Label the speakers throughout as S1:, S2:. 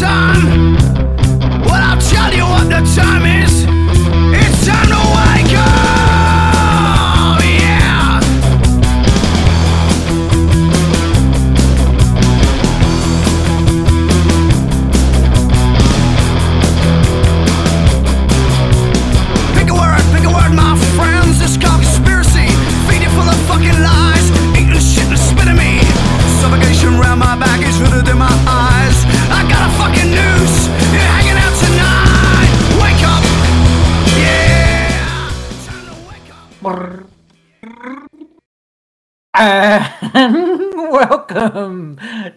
S1: time. Well, I'll tell you what the time is. It's time to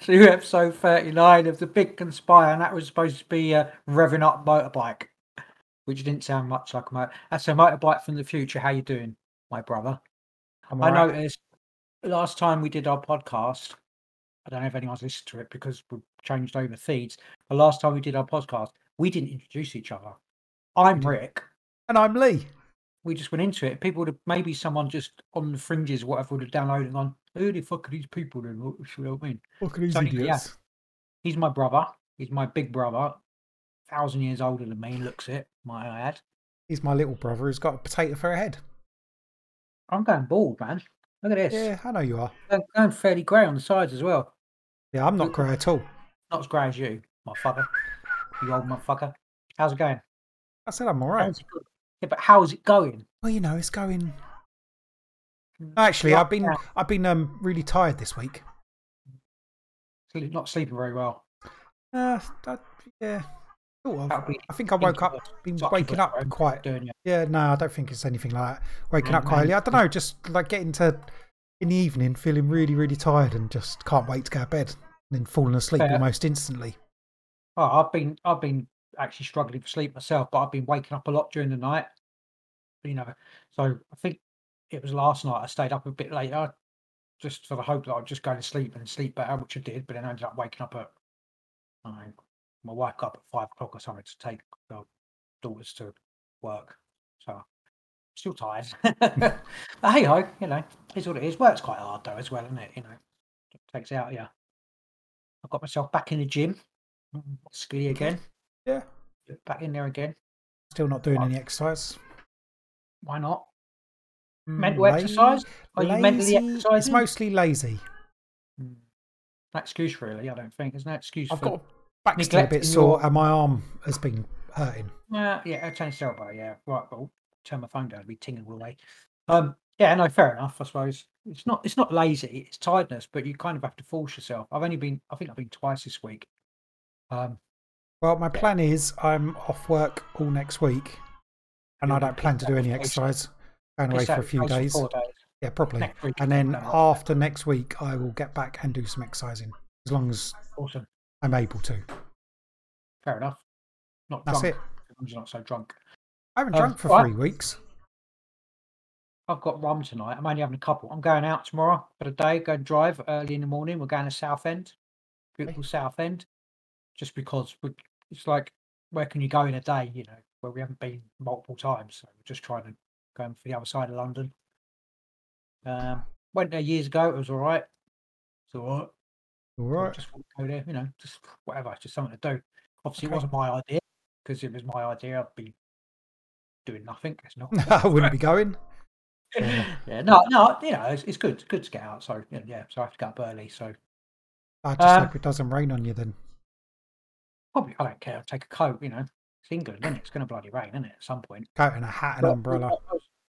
S1: to
S2: episode 39 of The Big Conspire. And that was supposed to be a revving up motorbike, which didn't sound much like a motor. That's a motorbike from the future. How you doing, my brother?
S3: I'm
S2: I
S3: alright.
S2: noticed last time we did our podcast, I don't know if anyone's listened to it because we changed over feeds. But last time we did our podcast, we didn't introduce each other. I'm Rick.
S3: And I'm Lee.
S2: We just went into it. People would have maybe someone just on the fringes, or whatever, would have downloaded and gone, Who the fuck are these people then? What you what I mean?
S3: At these
S2: Tony, yeah. He's my brother. He's my big brother. Thousand years older than me, looks it, might I add.
S3: He's my little brother who's got a potato for a head.
S2: I'm going bald, man. Look at this.
S3: Yeah, I know you are.
S2: I'm going fairly grey on the sides as well.
S3: Yeah, I'm not grey at all.
S2: Not as grey as you, motherfucker. You old motherfucker. How's it going?
S3: I said I'm
S2: it go- Yeah, but how's it going?
S3: Well, you know, it's going.
S2: Mm,
S3: Actually, I've been. I've been um really tired this week.
S2: Not sleeping very well.
S3: Uh, I, yeah, sort of.
S2: That'll be
S3: I think I woke up, been waking up quite.
S2: Doing.
S3: Yeah, no, I don't think it's anything like that. Waking up quite early. I don't know, just like getting to in the evening, feeling really, really tired, and just can't wait to go to bed, and then falling asleep
S2: Fair.
S3: almost instantly.
S2: Oh, I've been I've been actually struggling for sleep myself, but I've been waking up a lot during the night. You know, so I think it was last night I stayed up a bit later, just for the hope that I'd just go to sleep and sleep better, which I did. But then I ended up waking up at know, my wife got up at five o'clock or something to take the daughters to work. So still tired. but hey ho, you know, it's what it is. Work's quite hard though as well, isn't it? You know, it takes out yeah. I got myself back in the gym, skinny again.
S3: Yeah,
S2: Back in there again.
S3: still not doing
S2: Right.
S3: any exercise.
S2: Why not?
S3: Mm,
S2: Mental
S3: la-
S2: exercise? Are you mentally
S3: lazy- It's mostly lazy.
S2: Mm. No excuse really. I don't think there's no excuse
S3: I've
S2: for.
S3: got back still a bit sore,
S2: your-
S3: and my arm has been hurting.
S2: Yeah, yeah, a tennis elbow. Yeah, right. Well, turn my phone down. It'll be tingling all away. Um, yeah, no, fair enough. I suppose it's not. It's not lazy. It's tiredness, but you kind of have to force yourself. I've only been. I think I've been twice this week. Um,
S3: Well, my plan is I'm off work all next week, and I don't plan to do any exercise. Going away for a few days. Yeah, probably. And then after next week, I will get back and do some exercising as long as
S2: Awesome.
S3: I'm able to.
S2: Fair enough. Not
S3: That's
S2: drunk.
S3: it.
S2: as long as you're not so drunk.
S3: I haven't
S2: Um,
S3: drunk for three weeks.
S2: I've got rum tonight. I'm only having a couple. I'm going out tomorrow for the day. Go and drive early in the morning. We're going to Southend, beautiful Southend, just because we, it's like where can you go in a day? You know, where we haven't been multiple times. So we're just trying to go for the other side of London. Um, went there years ago. It was all right. It's all right.
S3: All
S2: So Just want to go there. You know, just whatever. Just something to do. Obviously,
S3: Okay.
S2: it wasn't my idea because it was my idea, I'd be doing nothing. It's not.
S3: I wouldn't be going. Yeah.
S2: yeah, no, no, you know, it's, it's good. It's good to get out. So yeah, yeah, so I have to get up early. So
S3: I just
S2: Um,
S3: hope it doesn't rain on you then.
S2: Probably I don't care. I'll take a coat. You know, it's England, isn't it? It's going to bloody rain, isn't it? At some point.
S3: Coat and a hat and
S2: But
S3: umbrella.
S2: I was,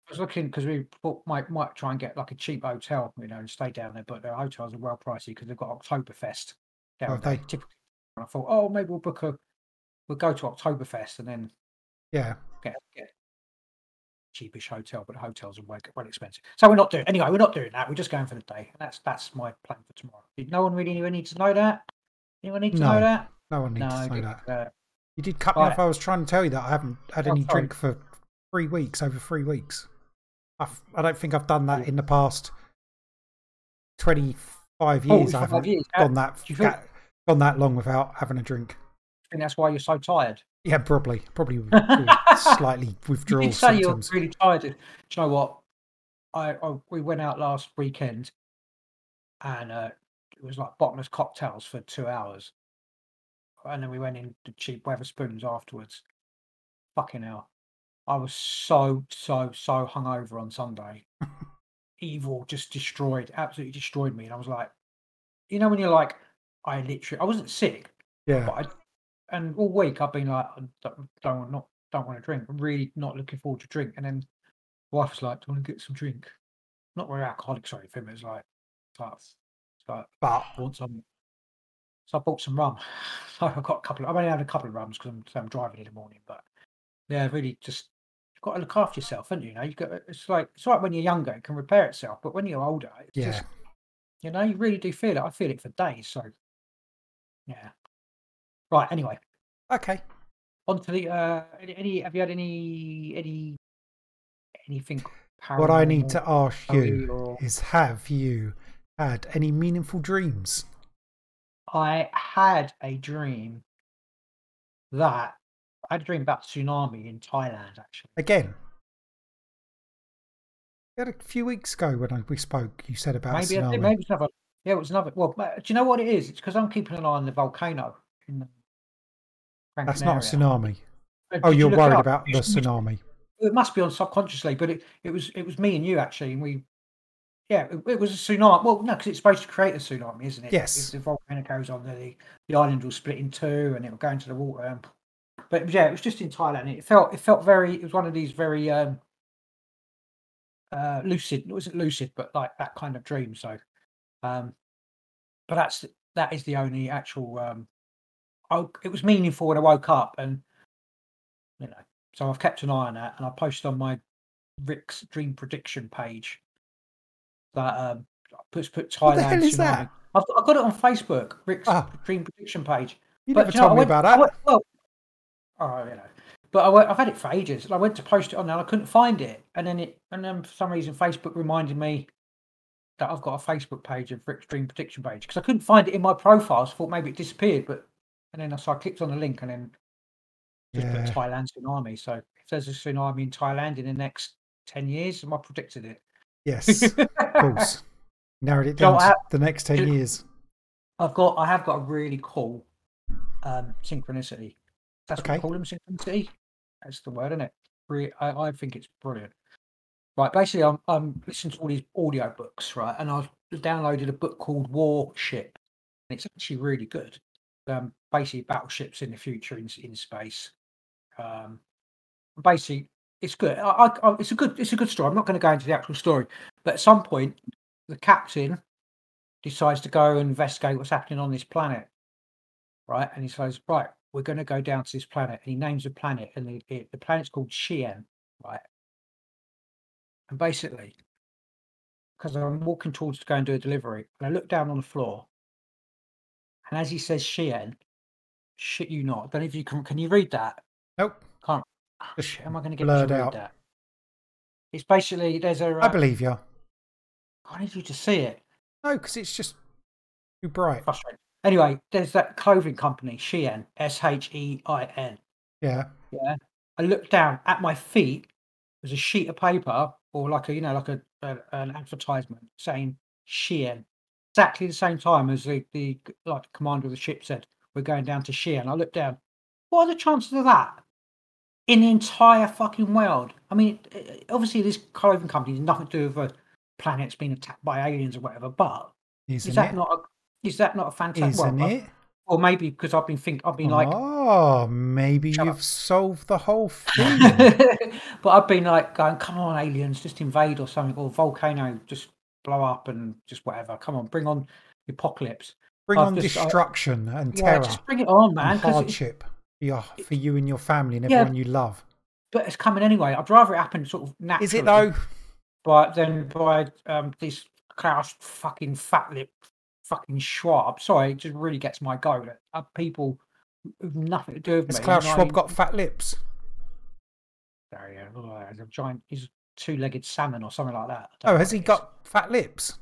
S2: I was looking because we thought might might try and get like a cheap hotel, you know, and stay down there. But the hotels are well pricey because they've got Oktoberfest down oh,
S3: Have
S2: there.
S3: they?
S2: Typically, and I thought, oh, maybe we'll book a, we'll go to Oktoberfest and then
S3: Yeah.
S2: get get cheapish hotel, but hotels are way, well expensive. So we're not doing anyway. We're not doing that. We're just going for the day. And that's that's my plan for tomorrow. Did no one really need to know that? Anyone need to
S3: No,
S2: know that?
S3: No one needs
S2: No,
S3: to know
S2: good,
S3: that.
S2: uh,
S3: You did cut me off. I was trying to tell you that I haven't had
S2: Oh,
S3: any
S2: sorry.
S3: drink for three weeks, over three weeks. I've, I don't think I've done that in the past 25 years. I
S2: 45
S3: haven't
S2: years.
S3: Gone that,
S2: do
S3: gone that long without having a drink.
S2: I think that's why you're so tired.
S3: Yeah, probably. Probably slightly
S2: You
S3: withdrawal
S2: did say
S3: symptoms.
S2: you're really tired. Do you know what? I, I we went out last weekend, and uh, it was like bottomless cocktails for two hours. And then we went into cheap Wetherspoons afterwards. Fucking hell. I was so, so, so hungover on Sunday. Evil just destroyed, absolutely destroyed me. And I was like, you know, when you're like, I literally, I wasn't sick,
S3: Yeah.
S2: but I, and all week I've been like, I don't, don't want not don't want to drink. I'm really not looking forward to drink. And then wife was like, "Do you want to get some drink?" Not very alcoholic, sorry, for him. It was like, it's like, it's like
S3: But
S2: I want some. So I bought some rum. So I've got a couple. Of, I've only had a couple of rums because I'm, I'm driving in the morning. But yeah, really, just you've got to look after yourself, haven't you? You know, you got. It's like it's like when you're younger, it can repair itself. But when you're older, it's
S3: yeah.
S2: just you know, you really do feel it. I feel it for days. So yeah. Right. Anyway,
S3: Okay.
S2: on to the uh, any, any. Have you had any any anything?
S3: What I need to ask you
S2: or-
S3: is have you had any meaningful dreams?
S2: I had a dream that I had a dream about tsunami in Thailand. Actually,
S3: Again. A few weeks ago when we spoke, you said about
S2: maybe
S3: tsunami.
S2: maybe it's another. Yeah, it was another. Well, do you know what it is? It's because I'm keeping an eye on the volcano in the.
S3: That's not a tsunami.
S2: Uh,
S3: Oh,
S2: you
S3: you're
S2: it
S3: worried about the tsunami.
S2: It must be on subconsciously, but it, it was it was me and you actually, and we. Yeah, it, it was a tsunami. Well, no, because it's supposed to create a tsunami, isn't it?
S3: Yes.
S2: If the volcano goes on, the the island will split in two, and it will go into the water. And, but yeah, it was just in Thailand. It felt it felt very. It was one of these very um, uh, lucid. It wasn't lucid, but like that kind of dream. So, um, but that's that is the only actual. Um, I, it was meaningful when I woke up, and you know, so I've kept an eye on that, and I posted on my Rick's Dream Prediction page that um, I put Thailand.
S3: What the hell is
S2: tsunami.
S3: that?
S2: I've, I've got it on Facebook, Rick's
S3: Ah.
S2: Dream Prediction page.
S3: You
S2: But
S3: never
S2: you know,
S3: told me
S2: went-
S3: about that.
S2: went- well, oh, you know, but I went, I've had it for ages. I went to post it on there, and I couldn't find it, and then it, and then for some reason, Facebook reminded me that I've got a Facebook page of Rick's Dream Prediction page because I couldn't find it in my profile. So I thought maybe it disappeared, but and then I so I clicked on the link and then just
S3: Yeah.
S2: put Thailand tsunami. So if there's a tsunami in Thailand in the next ten years, I predicted it?
S3: Yes, of course. Narrowed it
S2: Do you know
S3: down
S2: what
S3: to the next 10
S2: do-
S3: years.
S2: I've got I have got a really cool um synchronicity. That's what
S3: Okay.
S2: we call them synchronicity. That's the word, isn't it? I, I think it's brilliant. Right, basically I'm I'm listening to all these audio books, right? And I've downloaded a book called Warship. And it's actually really good. Um basically battleships in the future in in space. Um basically it's good. I, I, it's a good it's a good story. I'm not going to go into the actual story, but at some point the captain decides to go and investigate what's happening on this planet, right? And he says, right, we're going to go down to this planet. And he names the planet, and the, it, the planet's called Shien, right? And basically, because I'm walking towards to go and do a delivery, and I look down on the floor, and as he says Shien, shit you not. I don't know if you can. Can you read that?
S3: Nope.
S2: Oh, shit, am I going to get
S3: blurred out.
S2: that? It's basically there's a.
S3: I
S2: uh,
S3: believe you.
S2: I need you to see it.
S3: No, because it's just too bright.
S2: frustrating. Anyway, there's that clothing company, Shein, S H E I N.
S3: Yeah.
S2: Yeah. I looked down at my feet. There's a sheet of paper or like a, you know, like a, a an advertisement saying Shein. Exactly the same time as the, the like commander of the ship said, we're going down to Shein. I looked down. What are the chances of that in the entire fucking world? I mean, obviously this clothing company has nothing to do with a planet's being attacked by aliens or whatever, but
S3: Isn't
S2: is that
S3: it?
S2: not a is that not a fantastic?
S3: Isn't
S2: well,
S3: it?
S2: or maybe because I've been think I've been like,
S3: oh, maybe you've
S2: up.
S3: solved the whole thing.
S2: but I've been like going, come on, aliens, just invade or something, or volcano, just blow up and just whatever. Come on, bring on the apocalypse.
S3: Bring
S2: I've
S3: on
S2: just- I-
S3: destruction and
S2: Yeah,
S3: terror
S2: just bring it on, man.
S3: and hardship for, your, for you and your family and
S2: Yeah.
S3: everyone you love.
S2: but it's coming anyway. I'd rather it happen sort of naturally.
S3: Is it though?
S2: But then by um, this Klaus fucking fat lip fucking Schwab. Sorry, it just really gets my goat. that Uh, people who've nothing to do with
S3: Has
S2: me.
S3: Klaus Schwab got fat lips?
S2: There he is. Oh, he's a giant. He's a two-legged salmon or something like that.
S3: Oh, has he got fat lips?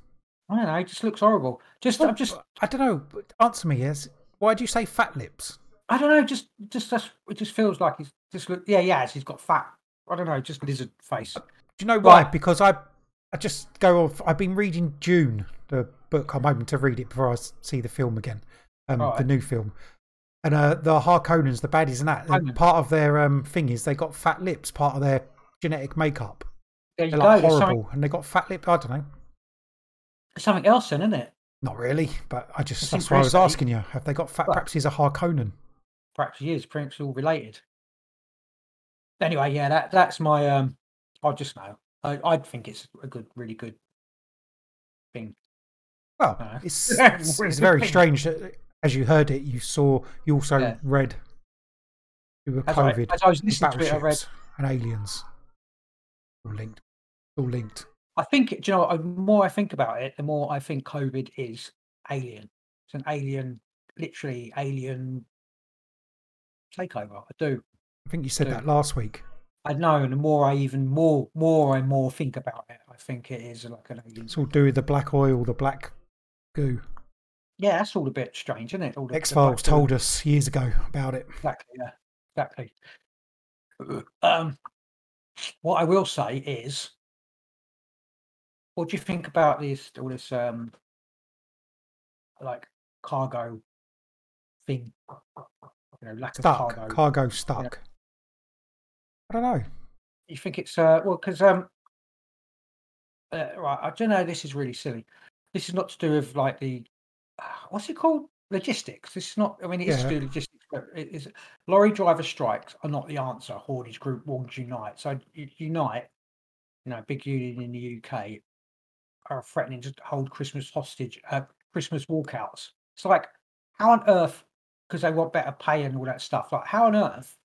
S2: I don't know. He just looks horrible. Just,
S3: Well,
S2: I'm just,
S3: I don't know. Answer me, yes. Why do you say fat lips?
S2: I don't know. Just, just that's. It just feels like he's just look. Yeah, yeah. He's got fat. I don't know. Just lizard face.
S3: Do you know why?
S2: Right.
S3: Because I, I just go off. I've been reading Dune, the book. I'm hoping to read it before I see the film again, um, the new film. And uh, the Harkonnens, the baddies, and that part of their um, thing is they got fat lips. Part of their genetic makeup.
S2: There you
S3: They're
S2: go.
S3: like horrible, and they got fat lip. I don't know.
S2: something else then, isn't it?
S3: Not really, but I just
S2: It's
S3: that's why I was asking you. Have they got fat?
S2: Well-
S3: Perhaps he's a Harkonnen.
S2: Perhaps he is. Perhaps all related. Anyway, yeah, that that's my. um I just know. I I think it's a good, really good thing.
S3: Well,
S2: Uh,
S3: it's, it's, it's very strange that as you heard it, you saw, you also
S2: Yeah.
S3: read you were
S2: As I,
S3: COVID,
S2: as I was listening to it, I read.
S3: and aliens. All linked. All linked.
S2: I think. Do you know? The more I think about it, the more I think COVID is alien. It's an alien, literally alien takeover. I do.
S3: I think you said that last week.
S2: I know, and the more I even more, more and more think about it, I think it is like an alien.
S3: It's all do with the black oil, the black goo.
S2: Yeah, that's all a bit strange, isn't it? All the-
S3: X Files
S2: goo.
S3: told us years ago about it.
S2: Exactly. Yeah. Exactly. Um, what I will say is, what do you think about this? All this, um, like cargo thing. You know, lack
S3: Stuck.
S2: of cargo.
S3: Cargo stuck. I don't know.
S2: you think it's uh well because um uh, right i don't know this is really silly this is not to do with like the what's it called logistics this is not i mean it is
S3: Yeah.
S2: to do logistics but it is lorry driver strikes are not the answer Hordage group wants unite so unite you know big union in the uk are threatening to hold christmas hostage uh, christmas walkouts it's like how on earth because they want better pay and all that stuff like how on earth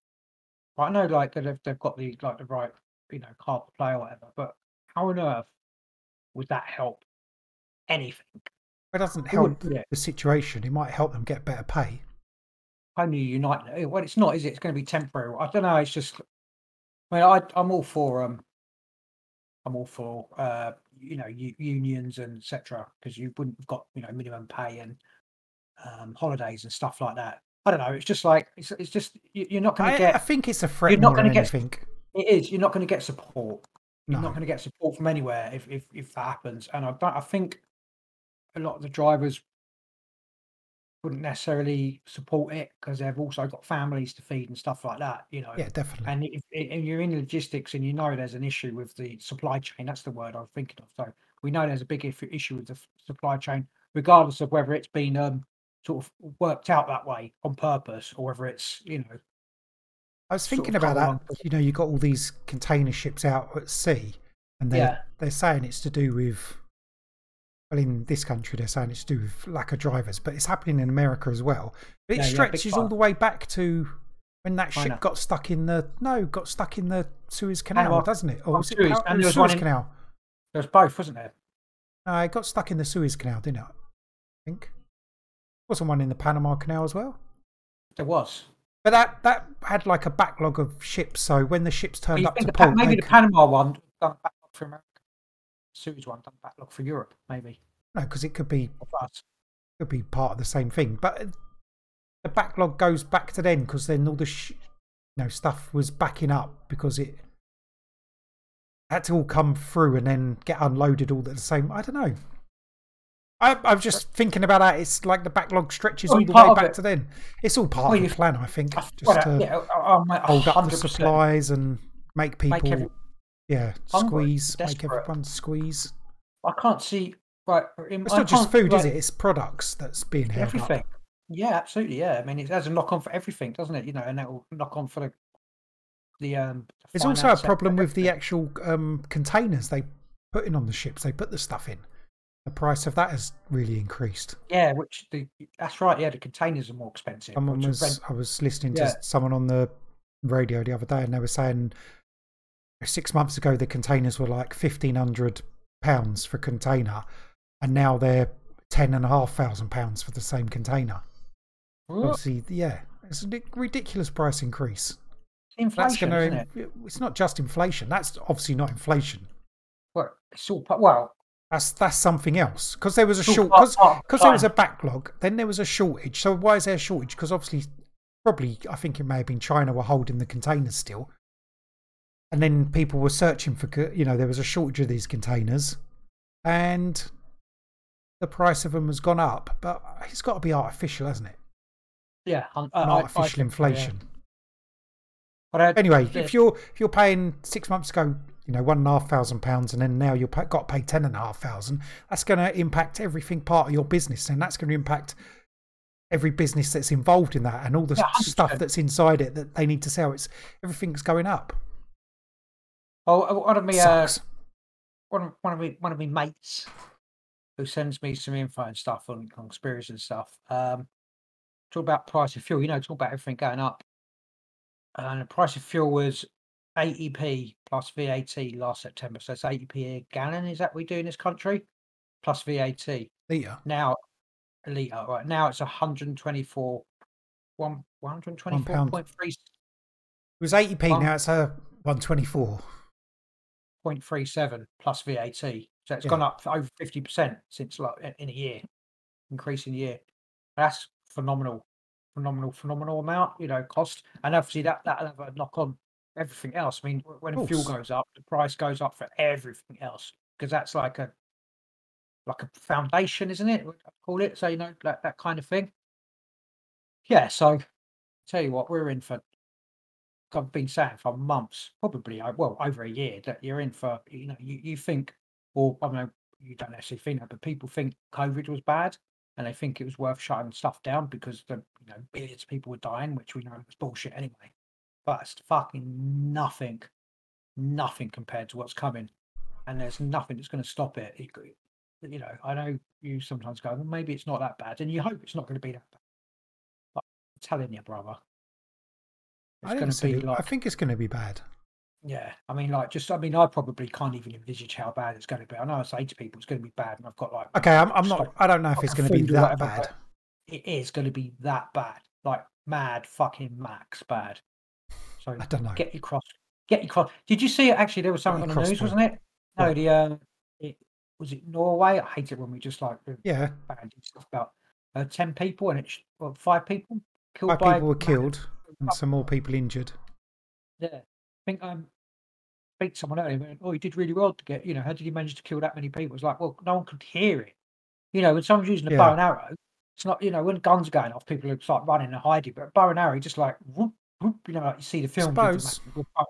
S2: I know, like that they've, they've got the like the right, you know, card to play or whatever. But how on earth would that help anything?
S3: It doesn't
S2: It wouldn't,
S3: help the situation. It might help them get better pay.
S2: Only unite. Well, it's not, is it? It's going to be temporary. I don't know. It's just. I mean, I, I'm all for um. I'm all for uh, you know, u- unions and etc. Because you wouldn't have got you know minimum pay and um holidays and stuff like that. I don't know. It's just like it's, it's just you, you're not going
S3: I,
S2: to
S3: I
S2: get.
S3: think it's a threat
S2: you're not gonna get-
S3: anything.
S2: It is. You're not going to get support. You're
S3: No.
S2: not going to get support from anywhere if, if if that happens. And I. I think a lot of the drivers wouldn't necessarily support it because they've also got families to feed and stuff like that. You know.
S3: Yeah, definitely.
S2: And if, if you're in logistics and you know there's an issue with the supply chain, that's the word I'm thinking of. So we know there's a big issue with the supply chain, regardless of whether it's been um sort of worked out that way on purpose or whether it's you know
S3: I was thinking about that.
S2: along.
S3: You know, you got all these container ships out at sea, and they're
S2: Yeah.
S3: they're saying it's to do with. Well, in this country, they're saying it's to do with lack of drivers, but it's happening in America as well. But it
S2: Yeah, yeah,
S3: stretches all the way back to when that
S2: China.
S3: ship got stuck in the no, got stuck in the Suez oh, Canal,
S2: Panama-
S3: doesn't it? Or
S2: oh,
S3: was
S2: Suez, and there
S3: was Suez
S2: in-
S3: Canal?
S2: there's both, wasn't there?
S3: No, it got stuck in the Suez Canal, didn't it? I think. Wasn't one in the Panama Canal as well?
S2: There was.
S3: But that that had like a backlog of ships. So when the ships turned up to
S2: the maybe the
S3: could-
S2: Panama one done backlog for America. Suez one done backlog for Europe, maybe.
S3: no, because it could be
S2: Or for us.
S3: could be part of the same thing. But the backlog goes back to then because then all the sh- you know stuff was backing up because it had to all come through and then get unloaded all at the same. I don't know. I, I'm just thinking about that. It's like the backlog stretches
S2: Well,
S3: all the way back to then. It's all part
S2: Well,
S3: of the plan, I think,
S2: I-
S3: just to
S2: yeah,
S3: hold up the supplies and make people,
S2: Make every-
S3: yeah, squeeze, make everyone squeeze.
S2: I can't see. Right, in-
S3: It's
S2: I
S3: not just food, is it? It's products that's being held
S2: Everything.
S3: up.
S2: Yeah, absolutely. Yeah, I mean, it has a knock on for everything, doesn't it? You know, and that will knock on for the the um. the
S3: There's also a problem with the actual um, containers they put in on the ships. They put the stuff in. The price of that has really increased.
S2: Yeah, which the that's right. Yeah, the containers are more expensive.
S3: Someone was,
S2: rent-
S3: I was listening
S2: Yeah.
S3: to someone on the radio the other day, and they were saying six months ago the containers were like fifteen hundred pounds for container, and now they're ten and a half thousand pounds for the same container.
S2: Well,
S3: Obviously, yeah, it's a ridiculous price increase.
S2: inflation,
S3: to.
S2: it?
S3: It's not just inflation. That's obviously not inflation.
S2: Well, it's all well.
S3: That's that's something else because there was a short
S2: oh,
S3: because
S2: the oh,
S3: because there was a backlog. Then there was a shortage. So why is there a shortage? Because obviously, probably I think it may have been China were holding the containers still, and then people were searching for you know there was a shortage of these containers, and the price of them has gone up. But it's got to be artificial, hasn't it?
S2: Yeah, I,
S3: and
S2: I- I
S3: artificial
S2: yeah.
S3: inflation.
S2: But I,
S3: Anyway,
S2: yeah,
S3: if you're if you're paying six months ago, you know one and a half thousand pounds, and then now you've got to pay ten and a half thousand, that's going to impact everything part of your business, and that's going to impact every business that's involved in that, and all the
S2: Yeah,
S3: stuff that's inside it that they need to sell. It's everything's going up.
S2: oh, one of me, uh, one of one of me, one of me mates who sends me some info and stuff on conspiracy and stuff. Um, talk about price of fuel. You know, talk about everything going up. And the price of fuel was 80p plus VAT last September. So it's 80p a gallon. Is that what we do in this country? Plus VAT.
S3: Liter.
S2: Now, a litre. Right now, it's 124. One, 124.3
S3: It was eighty p.
S2: One-
S3: Now it's a
S2: 124.37 plus VAT. So it's
S3: Yeah.
S2: gone up over 50% since like in- in a year, increase in a year. That's phenomenal, phenomenal, phenomenal amount, you know, cost. And obviously that that'll have a knock on everything else. I mean, when fuel goes up, the price goes up for everything else because that's like a like a foundation, isn't it? I Call it so you know that that kind of thing. Yeah. So tell you what, we're in for I've been saying for months, probably uh, well over a year, that you're in for you know you, you think, or I don't know, you don't actually think that, but people think COVID was bad, and they think it was worth shutting stuff down because the you know billions of people were dying, which we know was bullshit anyway. But it's fucking nothing, nothing compared to what's coming, and there's nothing that's going to stop it. You know, I know you sometimes go, well, maybe it's not that bad, and you hope it's not going to be that bad. But I'm telling you, brother,
S3: I,
S2: it's going to be like
S3: I think it's going to be bad.
S2: yeah, I mean, like, just I mean, I probably can't even envisage how bad it's going to be. I know I say to people it's going to be bad, and I've got like,
S3: Okay, I'm, I'm not. I don't know if
S2: stock
S3: it's going to be that
S2: whatever,
S3: bad.
S2: It is going to be that bad, like mad fucking max bad. So
S3: I don't know.
S2: get your cross, get your cross. Did you see it? Actually, there was something on the news, wasn't it? No, the uh, it was it Norway. I hate it when we just like
S3: Yeah,
S2: stuff about uh, ten people and it's well, five people killed
S3: five
S2: by
S3: people were killed and some more people injured.
S2: Yeah, I think um, to someone earlier. and went, Oh, he did really well to get. You know, how did he manage to kill that many people? It's like, well, no one could hear it. You know, when someone's using a bow and arrow, it's not. You know, when guns are going off, people are start running and hiding. But bow and arrow, just like, whoop, whoop, you know, like you see the film.
S3: Suppose.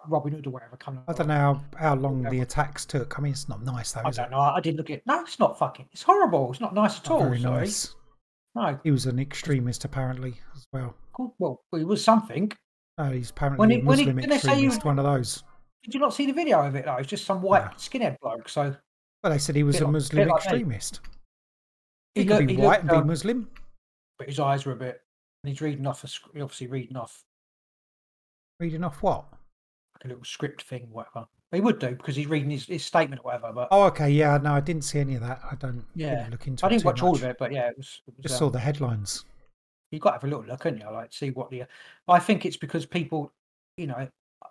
S2: Robin Hood or whatever coming.
S3: I don't know how, how long the attacks took. I mean, it's not nice though,
S2: I don't
S3: it?
S2: know. I didn't look at. No, it's not fucking. It's horrible. It's not nice at
S3: Not
S2: all.
S3: very
S2: sorry.
S3: nice.
S2: No.
S3: He was an extremist apparently as well.
S2: Well, he was something.
S3: No, he's apparently
S2: he-
S3: a
S2: when he-
S3: Muslim
S2: didn't they say he was-
S3: extremist. One of those.
S2: Did you not see the video of it though? It's just some white
S3: No.
S2: skinhead bloke. So
S3: Well, they said he was
S2: Bit
S3: a Muslim
S2: like
S3: extremist.
S2: he,
S3: He could
S2: looked,
S3: be white
S2: looked,
S3: and be
S2: um,
S3: Muslim.
S2: but his eyes were a bit. And he's reading off a obviously reading off
S3: Reading off what?
S2: like a little script thing, whatever. He would do because he's reading his, his statement or whatever. But
S3: Oh, okay. Yeah, no, I didn't see any of that. I don't
S2: Yeah.
S3: look into it.
S2: I
S3: didn't
S2: watch all of it. But yeah, it was. It was
S3: Just
S2: um,
S3: saw the headlines.
S2: you got to have a little look, haven't you? Like see what the. I think it's because people, you know,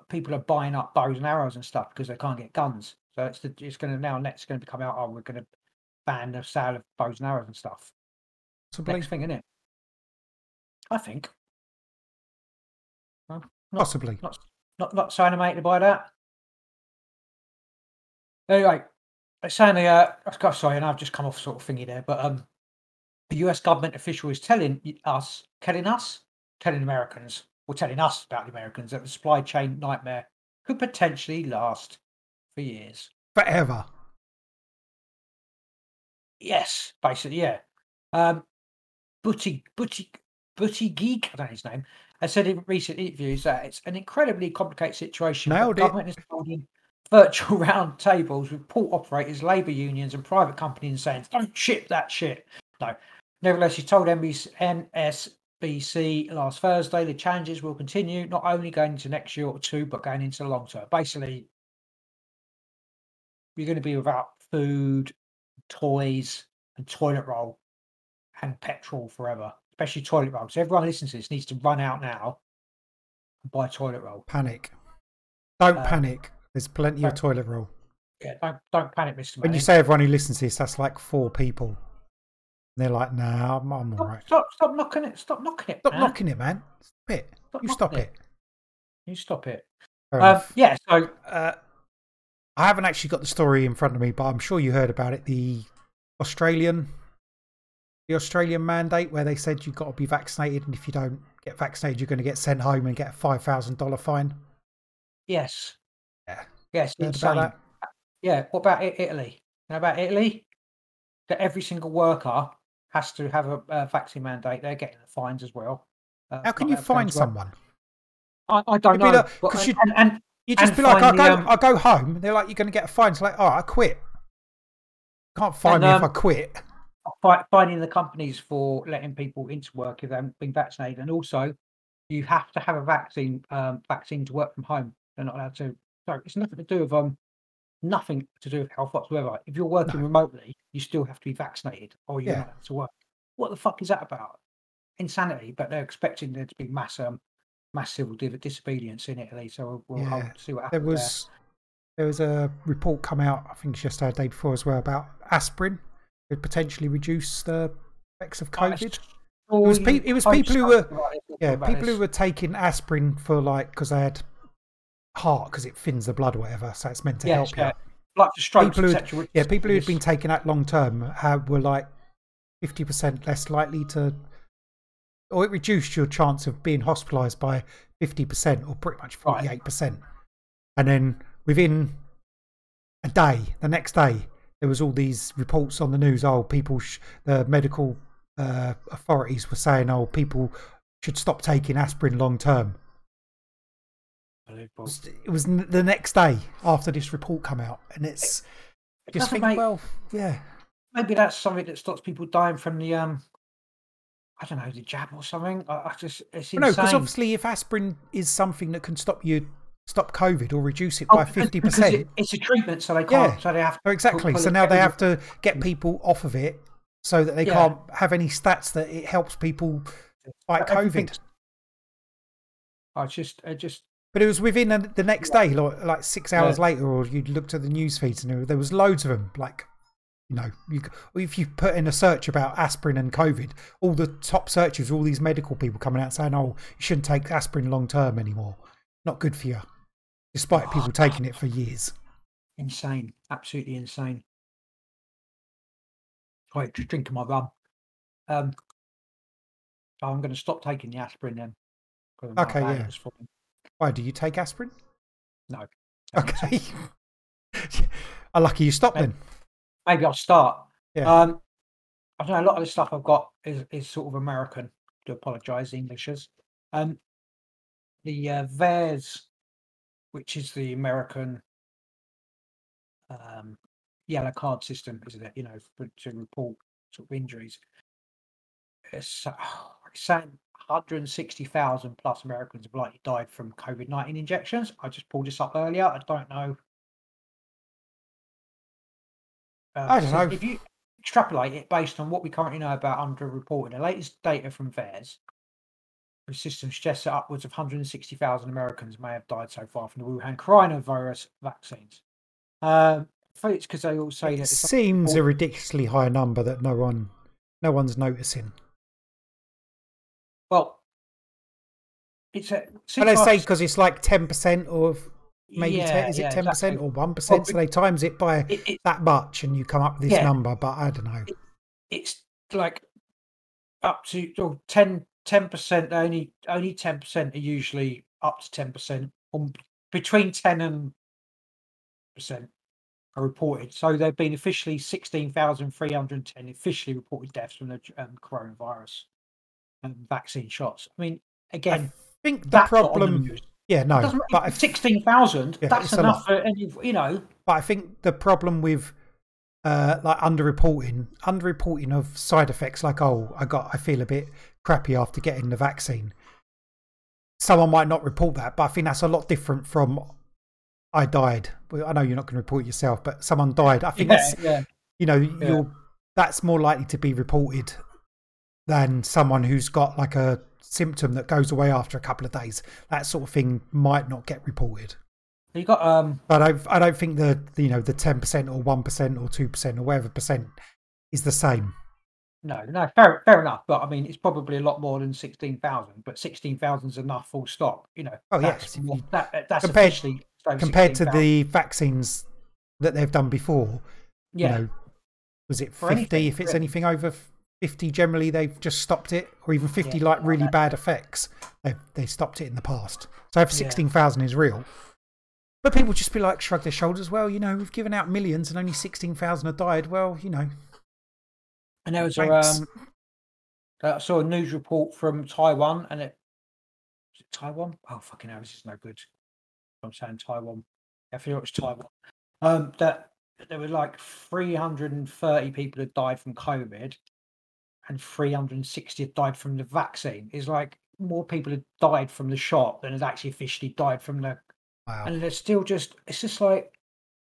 S2: people are buying up bows and arrows and stuff because they can't get guns. So it's the, it's going to now next going to come out. Oh, we're going to ban the sale of bows and arrows and stuff.
S3: Possibly.
S2: Next thing, isn't it? I think. Not,
S3: Possibly.
S2: not not not so animated by that. Anyway, it's saying the uh, I've sorry, and I've just come off sort of thingy there, but um, the U.S. government official is telling us, telling us, telling Americans, or telling us about the Americans that the supply chain nightmare could potentially last for years.
S3: Forever.
S2: Yes, basically, yeah. Um, Butty, Butty, Butty Geek, I don't know his name, has said in recent interviews that it's an incredibly complicated situation.
S3: Nailed
S2: the government is holding virtual round tables with port operators, labour unions, and private companies saying, don't ship that shit. No. Nevertheless, he told NBC, NSBC last Thursday the challenges will continue, not only going into next year or two, but going into the long term. Basically, you're going to be without food, toys, and toilet roll and petrol forever, especially toilet roll. So everyone listening to this needs to run out now and buy toilet roll.
S3: Panic. Don't
S2: Um,
S3: panic. There's plenty of toilet roll.
S2: Yeah, don't don't panic, Mister.
S3: When you say everyone who listens to this, that's like four people. And they're like, nah, I'm, I'm
S2: stop,
S3: right.
S2: stop, stop knocking it, stop knocking it,
S3: Stop
S2: man.
S3: knocking it, man. Stop it.
S2: Stop
S3: you stop
S2: knocking
S3: it.
S2: You stop it. Um, yeah, so
S3: uh, I haven't actually got the story in front of me, but I'm sure you heard about it. The Australian, the Australian mandate where they said you've got to be vaccinated, and if you don't get vaccinated, you're going to get sent home and get a five thousand dollar fine.
S2: Yes.
S3: Yeah.
S2: Yes. Yeah. What about Italy? You know about Italy? That every single worker has to have a, a vaccine mandate. They're getting the fines as well. Uh,
S3: How can you
S2: that
S3: find someone?
S2: I, I don't
S3: You'd
S2: know.
S3: 'cause
S2: and,
S3: you-
S2: and, and
S3: You just be like, I'll go,
S2: um,
S3: I'll go home. They're like, you're going to get a fine. It's like, oh, I quit. Can't find
S2: And,
S3: me if
S2: um,
S3: I quit.
S2: Fi- finding the companies for letting people into work if they haven't been vaccinated, and also you have to have a vaccine um, vaccine to work from home. They're not allowed to. So it's nothing to do with um nothing to do with health whatsoever. If you're working remotely, you still have to be vaccinated, or you're
S3: Yeah.
S2: not allowed to work. What the fuck is that about? Insanity. But they're expecting there to be mass um mass civil disobedience in Italy. So we'll,
S3: Yeah.
S2: see what
S3: There was there was a report come out, I think it's just a day before as well, about aspirin could potentially reduce the effects of COVID.
S2: saw
S3: was pe- it was people who were-
S2: something about this, talking
S3: Yeah, people who were taking aspirin for like because they had heart because it thins the blood or whatever, so it's meant to
S2: Yes,
S3: help you.
S2: yeah. like for strokes,
S3: People
S2: etc.
S3: Yeah, people who had been taking that long term were like fifty percent less likely to, or it reduced your chance of being hospitalised by fifty percent, or pretty much forty-eight percent. And then within a day, the next day, there was all these reports on the news. Oh, people, sh- the medical uh, authorities were saying, oh, people should stop taking aspirin long term. Was- it was the next day after this report come out, and it's
S2: It
S3: just think, well, yeah,
S2: maybe that's something that stops people dying from the um, I don't know, the jab or something. I, I just it's insane.
S3: no, because obviously, if aspirin is something that can stop you stop COVID or reduce it
S2: Oh,
S3: by fifty percent.
S2: It's a treatment, so they can't.
S3: Yeah.
S2: So they have.
S3: oh, exactly. So now they have to get people off of it so that they
S2: Yeah.
S3: can't have any stats that it helps people fight COVID.
S2: I just, I just,
S3: But it was within the- the next day, like, like six hours
S2: Yeah.
S3: later, or you looked at the news feeds and there- there was loads of them. Like, you know, you, if you put in a search about aspirin and COVID, all the top searches, all these medical people coming out saying, "Oh, you shouldn't take aspirin long term anymore. Not good for you," despite people taking it for years.
S2: insane, absolutely insane. Just drinking my rum. Um, so I'm going to stop taking the aspirin then.
S3: Okay, yeah.
S2: was for me.
S3: Why do you take aspirin?
S2: No.
S3: Okay. Are lucky you stopped then.
S2: Maybe I'll start.
S3: Yeah.
S2: Um, I don't know. A lot of the stuff I've got is, is sort of American. To apologise, Englishes. Um, the uh, VAERS, which is the American um, yellow card system, isn't it? You know, for, to report sort of injuries. It's, uh, it's saying 160,000 plus Americans have likely died from COVID 19 injections. I just pulled this up earlier. I don't know. Um,
S3: I don't
S2: so
S3: know.
S2: If you extrapolate it based on what we currently know about underreporting, the latest data from VAERS, the system suggests that upwards of 160,000 Americans may have died so far from the Wuhan coronavirus vaccines. Um, I think it's because they all say
S3: It
S2: that
S3: seems a ridiculously high number that no one, no one's noticing.
S2: well, it's a.
S3: And they say because it's like ten percent or maybe
S2: yeah,
S3: 10, is
S2: yeah,
S3: it ten percent
S2: exactly.
S3: or one percent? So
S2: be-
S3: they times it by
S2: It, it,
S3: that much, and you come up with this
S2: Yeah.
S3: number. But I don't know.
S2: it's like up to or 10 percent. Only only ten percent are usually up to ten percent, or between ten and percent are reported. So there have been officially sixteen thousand three hundred ten officially reported deaths from the um, coronavirus um, vaccine shots. I mean, again, I
S3: think the problem, yeah, no, but
S2: sixteen thousand.
S3: Yeah,
S2: that's enough for any. You know,
S3: but I think the problem with uh, like underreporting, underreporting of side effects, like oh, I got, I feel a bit crappy after getting the vaccine. Someone might not report that, but I think that's a lot different from I died. Well, I know you're not going to report yourself, but someone died. I think
S2: yeah,
S3: that's
S2: yeah.
S3: you know you're that's more likely to be reported than someone who's got like a symptom that goes away after a couple of days that sort of thing might not get reported
S2: You got um.
S3: but i i don't think the you know the 10% or 1% or 2% or whatever percent is the same
S2: No, no, fair, fair enough. But I mean, it's probably a lot more than sixteen thousand. But sixteen thousand is enough, full stop. You know.
S3: Oh,
S2: that's
S3: yes,
S2: that, that- that's
S3: compared- compared to
S2: 16,000.
S3: the vaccines that they've done before
S2: yeah.
S3: you know was it 50
S2: anything,
S3: if it's
S2: really.
S3: anything over 50 generally they've just stopped it, or even 50
S2: Yeah,
S3: like really bad effects. They they stopped it in the past. So if
S2: Yeah.
S3: 16,000 is real. But people just be like, shrug their shoulders. Well, you know, we've given out millions and only 16,000 have died. Well, you know,
S2: And there was a, um, I saw a news report from Taiwan, and it was it Taiwan. Oh fucking hell, this is no good. I'm saying Taiwan. I feel it was Taiwan. Um, that there were like 330 people had died from COVID, and 360 had died from the vaccine. It's like more people had died from the shot than had actually officially died from the
S3: wow.
S2: and they're still just it's just like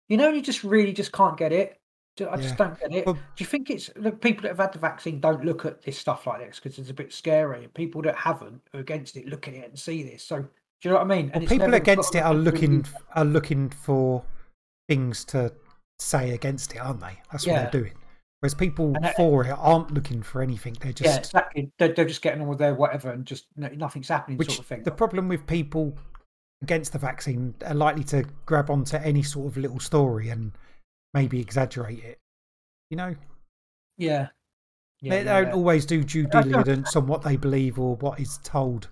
S2: you know you just really just can't get it i just
S3: Yeah.
S2: don't get it do you think it's the people that have had the vaccine don't look at this stuff like this because it's a bit scary and people that haven't are against it look at it and see this so do you know what i mean
S3: Well,
S2: it's
S3: people against it are
S2: nothing to do
S3: looking are looking for things to say against it, aren't they? That's what they're doing. Whereas people
S2: that-
S3: for it aren't looking for anything. They're just yeah
S2: exactly they're, they're just getting on with their whatever and just no, nothing's happening
S3: which
S2: sort of thing
S3: the problem with people against the vaccine are likely to grab onto any sort of little story and maybe exaggerate it. You know,
S2: yeah yeah,
S3: they
S2: yeah,
S3: don't
S2: yeah.
S3: always do due diligence on what they believe or what is told.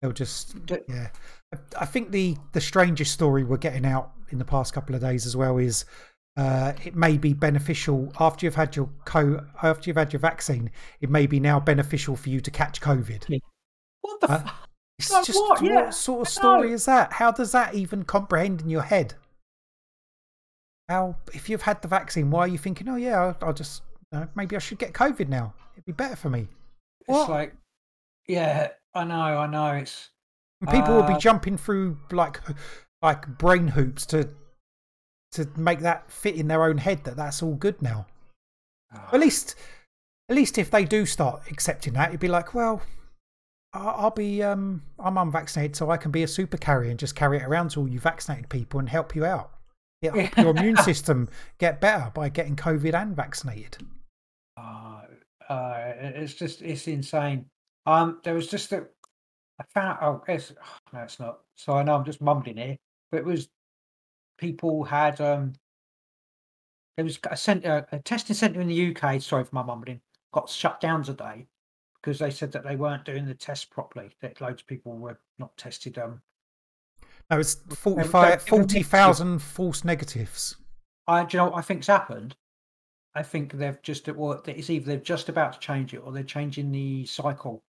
S3: They'll just yeah. I- think the the strangest story we're getting out in the past couple of days as well is uh, it may be beneficial after you've had your co after you've had your vaccine. It may be now beneficial for you to catch COVID.
S2: what the fuck
S3: It's
S2: Like
S3: just
S2: what?
S3: what,
S2: Yeah,
S3: sort of story is that? How does that even comprehend in your head? How if you've had the vaccine, why are you thinking? Oh yeah, I'll, I'll just uh, maybe I should get COVID now. It'd be better for me.
S2: it's
S3: What?
S2: like yeah i know i know it's
S3: And people will be
S2: Uh,
S3: jumping through like like brain hoops to to make that fit in their own head that that's all good now. At least, at least if they do start accepting that, it'd be like, well, I'll, I'll be um, I'm unvaccinated, so I can be a super carrier and just carry it around to all you vaccinated people and help you out. It'll help your immune system get better by getting COVID and vaccinated.
S2: Uh, uh, it's just it's insane. Um, there was just a I found oh it's no it's not. So I know I'm just mumbling here, but it was people had um there was a center a testing center in the UK. Sorry for my mumbling. Got shut down today because they said that they weren't doing the test properly. That loads of people were not tested. Um,
S3: No, it's
S2: so
S3: 45 40,000 false negatives.
S2: I do you know what I think's happened. I think they've just well, it's either they're just about to change it or they're changing the cycle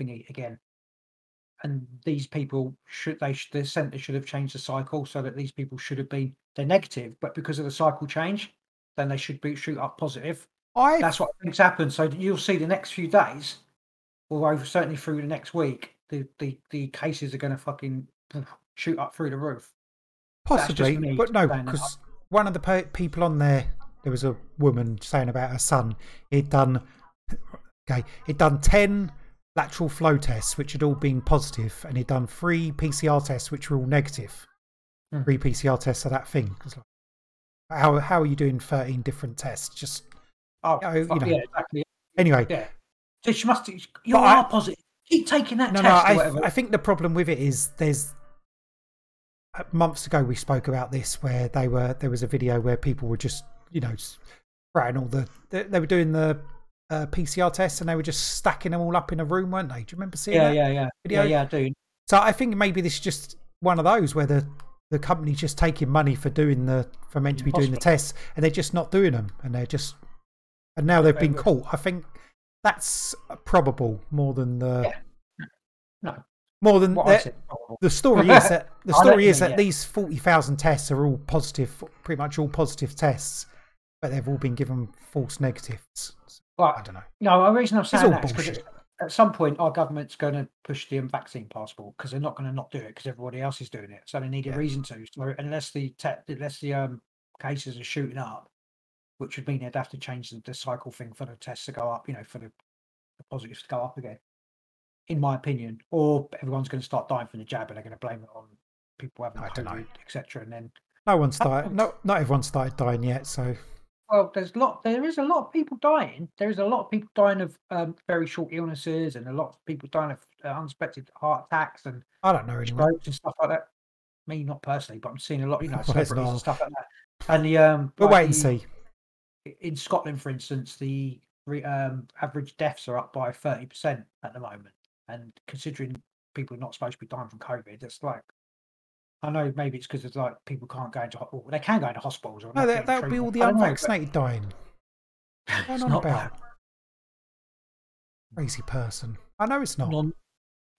S2: thingy again. And these people should they sh- the centre should have changed the cycle so that these people should have been they're negative, but because of the cycle change, then they should be shoot up positive.
S3: I
S2: That's what I think's happened. So you'll see the next few days, or over certainly through the next week, the the, the cases are going to fucking shoot up through the roof.
S3: Possibly, but no, because one of the people on there, there was a woman saying about her son. He'd done, okay, he'd done ten lateral flow tests, which had all been positive, and he'd done three PCR tests, which were all negative.
S2: Hmm.
S3: Three PCR tests of that thing. Like, how how are you doing thirteen different tests? Just
S2: Oh,
S3: Yeah, you
S2: fuck,
S3: know.
S2: yeah, exactly.
S3: anyway,
S2: Yeah. So she must. You
S3: But I-
S2: are positive. Keep taking that
S3: no, no.
S2: test or
S3: I,
S2: whatever.
S3: I think the problem with it is there's months ago we spoke about this where they were there was a video where people were just you know spraying all the they, they were doing the uh, PCR tests and they were just stacking them all up in a room, weren't they? Do you remember seeing
S2: yeah,
S3: that
S2: yeah, yeah,
S3: video?
S2: yeah, yeah, dude.
S3: So I think maybe this is just one of those where the the company's just taking money for doing the for meant to be doing the tests and they're just not doing them and they're just and now they've been caught. I think that's probable more than the
S2: Yeah. No,
S3: more than
S2: what I
S3: the-
S2: said. probable.
S3: the story is that the
S2: I know what
S3: story is that
S2: yeah.
S3: these forty thousand tests are all positive, pretty much all positive tests, but they've all been given false negatives. I don't know.
S2: No, the reason I'm saying that is because at some point our government's going to push the vaccine passport because they're not going to not do it because everybody else is doing it. So they need a
S3: Yeah.
S2: reason to. So unless the te- unless the um, cases are shooting up, which would mean they'd have to change the, the cycle thing for the tests to go up. You know, for the, the positives to go up again. In my opinion, or everyone's going to start dying from the jab and they're going to blame it on people having. COVID, etc. And then
S3: No one's died. No, not everyone's started dying yet. So
S2: Well, there's a lot. There is a lot of people dying. There is a lot of people dying of um, very short illnesses, and a lot of people dying of uh, unexpected heart attacks and
S3: I don't know
S2: strokes and stuff like that. Me, not personally, but I'm seeing a lot, you know,
S3: Well,
S2: celebrities and stuff like that. And the um,
S3: We'll wait and see.
S2: In Scotland, for instance, the um, average deaths are up by thirty percent at the moment, and considering people are not supposed to be dying from COVID, it's like. I know maybe it's because it's like people can't go into well, they can go into hospitals or
S3: No, that, that would be all the
S2: know, but
S3: unvaccinated dying. What's
S2: it's not
S3: about?
S2: like
S3: Crazy person. I know it's not.
S2: non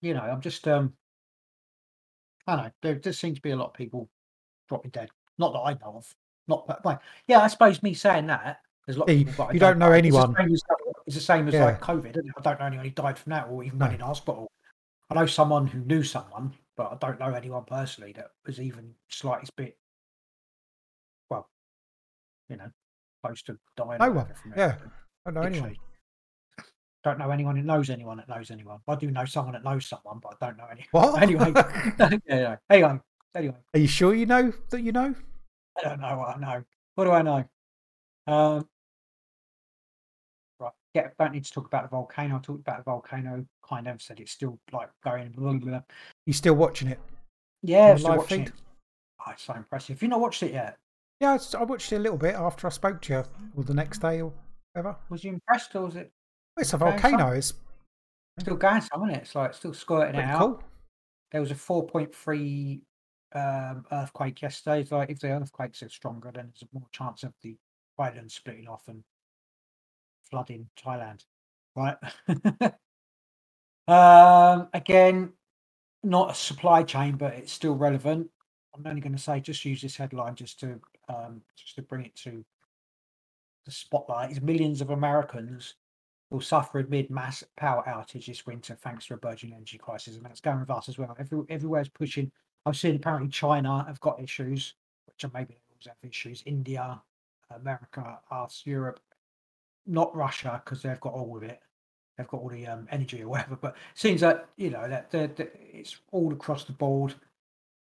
S2: you know, I'm just um I don't know, there just seems to be a lot of people dropping dead. Not that I know of. Not that like yeah, I suppose me saying that, there's a lot
S3: Yeah, you-
S2: people but I
S3: you don't know anyone.
S2: It's the same as
S3: Yeah.
S2: like COVID, isn't it? I don't know anyone who died from that or even
S3: No.
S2: went in hospital. I know someone who knew someone, but I don't know anyone personally that was even slightest bit well, you know, close to dying
S3: No one,
S2: whatever from it.
S3: yeah. I don't know anyone.
S2: Don't know anyone who knows anyone that knows anyone. I do know someone that knows someone, but I don't know anyone.
S3: What?
S2: Anyway, yeah. Anyway, anyway,
S3: Are you sure you know that you know?
S2: I don't know what I know. What do I know? Um. Get don't need to talk about the volcano. I talked about the volcano. Kind of said it's still like going. Blah, blah, blah.
S3: You're still watching it?
S2: Yeah, I'm still watching
S3: feed?
S2: it. Oh, it's so impressive. Have you not watched it yet?
S3: Yeah, I watched it a little bit after I spoke to you, or the next day, or whatever.
S2: Was you impressed, or was it
S3: It's a volcano. It's
S2: still going? Some, isn't it? It's like still squirting
S3: pretty
S2: out.
S3: cool.
S2: there was a 4.3 um, earthquake yesterday. It's like if the earthquakes are stronger, then there's a more chance of the island splitting off and flooding Thailand. Right. um, again, not a supply chain, but it's still relevant. I'm only going to say just use this headline just to um, just to bring it to the spotlight. Is millions of Americans will suffer amid mass power outage this winter thanks to a burgeoning energy crisis. And that's going with us as well. Every, everywhere's pushing. I've seen apparently China have got issues, which are maybe always have issues. India, America, us, Europe, not Russia because they've got all of it. They've got all the um, energy or whatever. But it seems that you know that, that, that it's all across the board.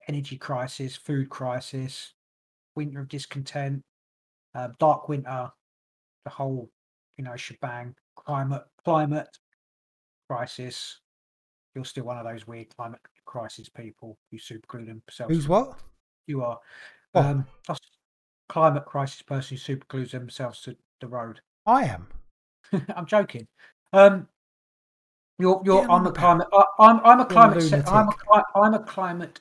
S2: Energy crisis, food crisis, winter of discontent, uh, dark winter, the whole you know shebang. Climate climate crisis. You're still one of those weird climate crisis people who superglue themselves.
S3: Who's what?
S2: You are.
S3: What?
S2: Um, climate crisis person who superglues themselves to the road.
S3: I am.
S2: I'm joking. Um, you're, you're.
S3: Get
S2: I'm
S3: on
S2: a climate. I, I'm. I'm a climate. se- I'm a. I'm a climate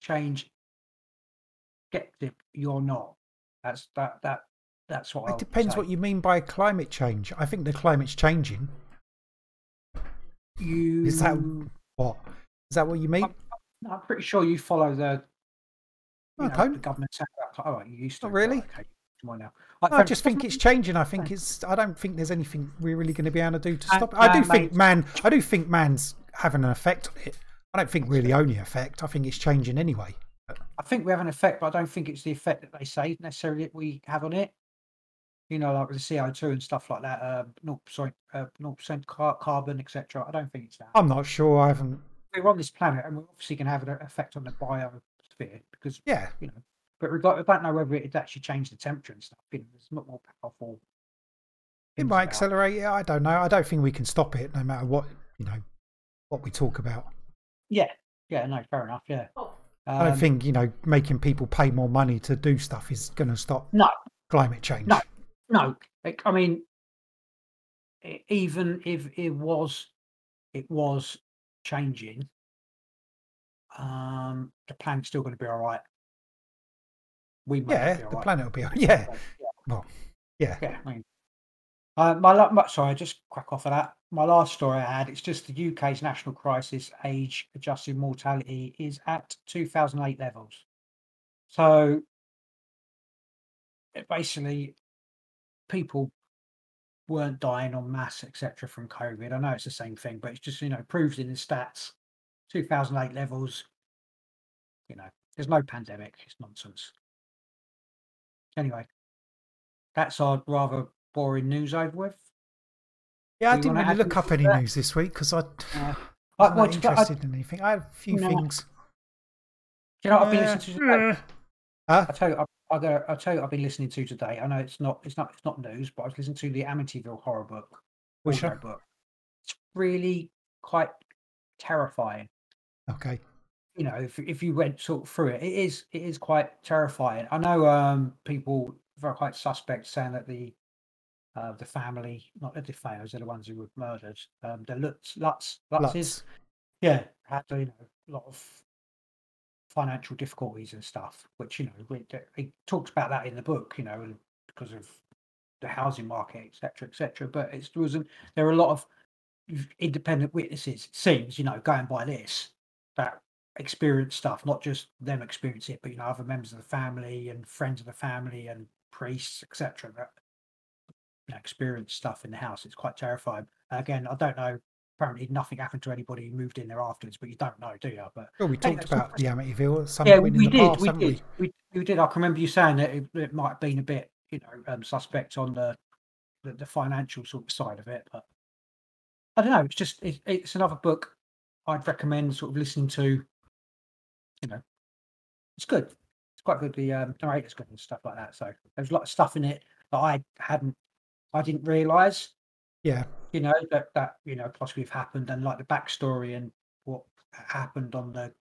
S2: change skeptic. You're not. That's that. That. That's what.
S3: It
S2: I'll
S3: depends
S2: say.
S3: what you mean by climate change. I think the climate's changing.
S2: you.
S3: Is that what? Is that what you mean?
S2: I'm pretty sure you follow the. You know, the government. Oh, you used to.
S3: Not
S2: right,
S3: really.
S2: Okay. Now.
S3: No, I just think it's changing. I think it's. I don't think there's anything we're really going to be able to do to stop it. I do think man. I do think man's having an effect on it. I don't think really only effect. I think it's changing anyway.
S2: I think we have an effect, but I don't think it's the effect that they say necessarily that we have on it. You know, like with the CO two and stuff like that. Uh, no percent, uh, no percent car- carbon, etc. I don't think it's that.
S3: I'm not sure. I haven't.
S2: We're on this planet, and we're obviously going to have an effect on the biosphere because
S3: Yeah,
S2: you know. But we got, I don't know whether it actually changed the temperature and stuff. You know, a lot more powerful.
S3: it might
S2: about-
S3: accelerate it. I don't know. I don't think we can stop it, no matter what you know, what we talk about.
S2: Yeah, yeah, no, fair enough. Yeah.
S3: I don't
S2: Um,
S3: think you know making people pay more money to do stuff is going to stop
S2: No,
S3: climate change.
S2: No. No, I mean, even if it was, it was changing. Um, the planet's still going to be all right. We
S3: Yeah, the
S2: right.
S3: planet will be. Yeah,
S2: Yeah,
S3: well, yeah.
S2: yeah. I mean, uh, my, my sorry, just crack off of that. My last story I had. It's just the UK's national crisis age adjusted mortality is at 2008 levels. So basically, people weren't dying en masse, etc., from COVID. I know it's the same thing, but it's just you know proves in the stats. 2008 levels. You know, there's no pandemic. It's nonsense. Anyway, that's our rather boring news over with.
S3: Yeah, I didn't really look up any news this week because I
S2: Uh,
S3: wasn't
S2: I,
S3: that
S2: well, be- I-
S3: interested in anything. I had a few
S2: No.
S3: things.
S2: do you know what I've been
S3: Uh,
S2: listening to today?
S3: Huh?
S2: I tell you, I, I I'll tell you, what I've been listening to today. I know it's not, it's not, it's not news, but I was listening to the Amityville horror book,
S3: Which
S2: book. It's really quite terrifying.
S3: Okay.
S2: You know, if if you went sort of through it, it is it is quite terrifying. I know um people are quite suspect saying that the uh, the family, not the DeFeos, they're the ones who were murdered. Um, the Lutz, Lutz, Lutzes,
S3: Lutz.
S2: yeah, had you know a lot of financial difficulties and stuff, which you know he talks about that in the book, you know, and because of the housing market, etc., etc. But it's, there wasn't. There are a lot of independent witnesses. It seems, you know, going by this that experience stuff, not just them experience it, but you know, other members of the family and friends of the family and priests, etc. That you know, experience stuff in the house. It's quite terrifying. Again, I don't know. Apparently, nothing happened to anybody who moved in there afterwards, but you don't know, do you? But
S3: Well, we
S2: Hey,
S3: talked about the Amityville some
S2: yeah, we
S3: in the
S2: did.
S3: past,
S2: We
S3: haven't
S2: did. We? we did. I can remember you saying that it, it might have been a bit, you know, um, suspect on the, the the financial sort of side of it, but I don't know. It's just it, it's another book I'd recommend sort of listening to. You know, it's good. It's quite good. The um, narrator's good and stuff like that. So there's a lot of stuff in it that I hadn't, I didn't realise.
S3: Yeah.
S2: You know that that you know possibly have happened and like the backstory and what happened on the.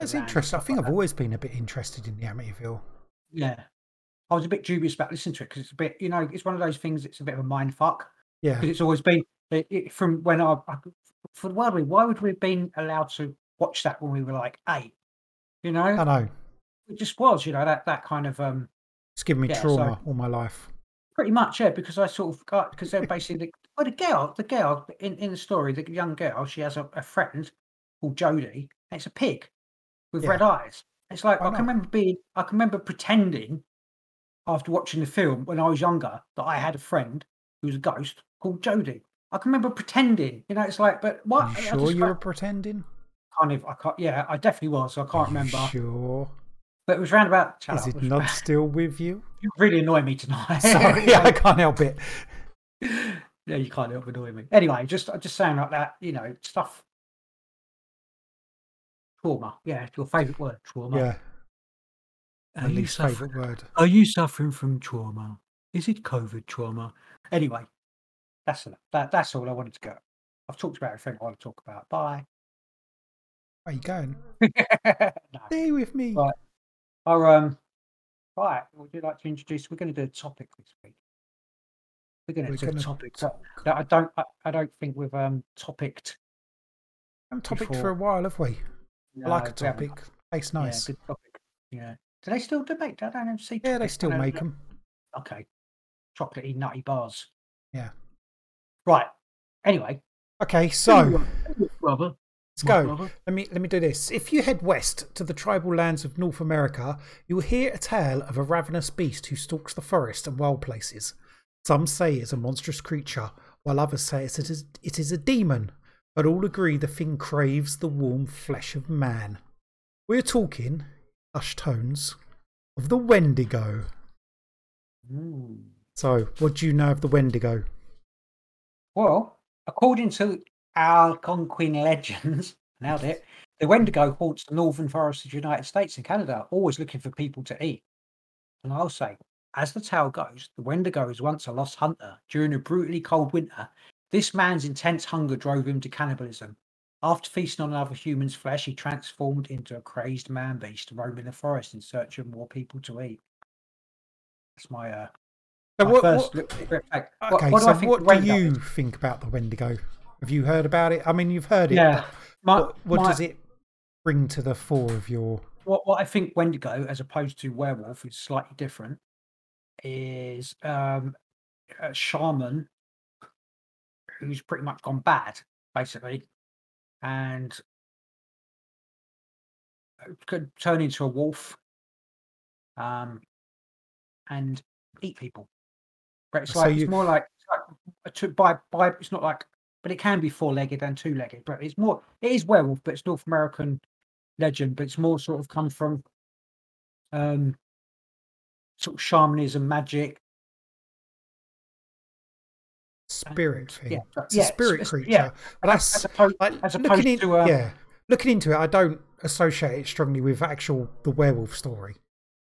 S3: It's interesting. I think
S2: like
S3: I've
S2: that.
S3: always been a bit interested in the Amityville.
S2: Yeah. I was a bit dubious about listening to it because it's a bit, you know, it's one of those things. It's a bit of a mind fuck
S3: Yeah.
S2: because it's always been it, it, from when I, I for the world. We why would we have been allowed to watch that when we were like eight? You know,
S3: I know.
S2: it just was. You know that that kind of um
S3: It's given me
S2: Yeah, so-
S3: trauma all my life.
S2: pretty much yeah because I sort of got because they're basically well the girl the girl in in the story the young girl she has a, a friend called Jodie and it's a pig with
S3: Yeah.
S2: red eyes. It's like
S3: Why
S2: I can remember being I can remember pretending after watching the film when I was younger that I had a friend who was a ghost called Jodie. I can remember pretending, you know. It's like, but what?
S3: Are you
S2: I
S3: sure you were pretending?
S2: Kind of. I can't. Yeah, I definitely was. I can't remember.
S3: Sure.
S2: But it was round about. shut
S3: Is
S2: up,
S3: it not still with you?
S2: You really annoy me tonight.
S3: Sorry, yeah, I can't help it.
S2: yeah, you can't help annoying me. Anyway, just just saying like that, you know, stuff. Trauma, yeah, your favourite word, trauma.
S3: Yeah.
S2: Are you,
S3: favourite word.
S2: are you suffering from trauma? Is it COVID trauma? Anyway, that's enough. That, that's all I wanted to go. I've talked about everything I want to talk about. Bye.
S3: Where are you going?
S2: no.
S3: Stay with me.
S2: Right. Our, um, right, would you like to introduce? We're going to do a topic this week. We're going
S3: We're
S2: to do a
S3: gonna
S2: topic
S3: talk-
S2: that, that I don't. I, I don't think we've um topicked.
S3: I'm topic for a while, have we? I like a
S2: No,
S3: topic. Tastes
S2: Yeah,
S3: nice.
S2: good topic. Yeah. Do they still do make? I don't. See.
S3: Yeah, they still make them.
S2: Okay. Chocolatey nutty bars.
S3: Yeah.
S2: Right. Anyway.
S3: Okay, so
S2: brother.
S3: Let's go. Uh-huh. Let me let me do this. If you head west to the tribal lands of North America, you will hear a tale of a ravenous beast who stalks the forest and wild places. Some say it's a monstrous creature, while others say it is, it is a demon, but all agree the thing craves the warm flesh of man. We're talking, hushed tones, of the Wendigo. So, what do you know of the Wendigo?
S2: Well, according to Algonquin legends, nailed it. The Wendigo haunts the northern forests of the United States and Canada, always looking for people to eat. And I'll say, as the tale goes, the Wendigo is once a lost hunter. During a brutally cold winter, this man's intense hunger drove him to cannibalism. After feasting on another human's flesh, he transformed into a crazed man beast, roaming the forest in search of more people to eat. That's my uh.
S3: So what-
S2: first
S3: what-
S2: what-
S3: Okay,
S2: what do
S3: so
S2: think
S3: what do you
S2: is?
S3: think about the Wendigo? Have you heard about it? I mean, you've heard it.
S2: Yeah, my,
S3: what what
S2: my-
S3: does it bring to the fore of your?
S2: what what I think Wendigo, as opposed to werewolf, is slightly different. Is um, a shaman who's pretty much gone bad, basically, and could turn into a wolf, um, and eat people. But it's
S3: So
S2: like
S3: you-
S2: it's more like, it's like by by. It's not like, but it can be four-legged and two-legged. But it's more. It is werewolf, but it's North American legend, but it's more sort of come from um sort of shamanism, magic.
S3: spirit thing.
S2: Yeah,
S3: It's
S2: yeah,
S3: a spirit
S2: it's-
S3: creature.
S2: Yeah,
S3: that's
S2: as opposed,
S3: like
S2: as
S3: looking in,
S2: to um,
S3: yeah, looking into it. I don't associate it strongly with actual the werewolf story.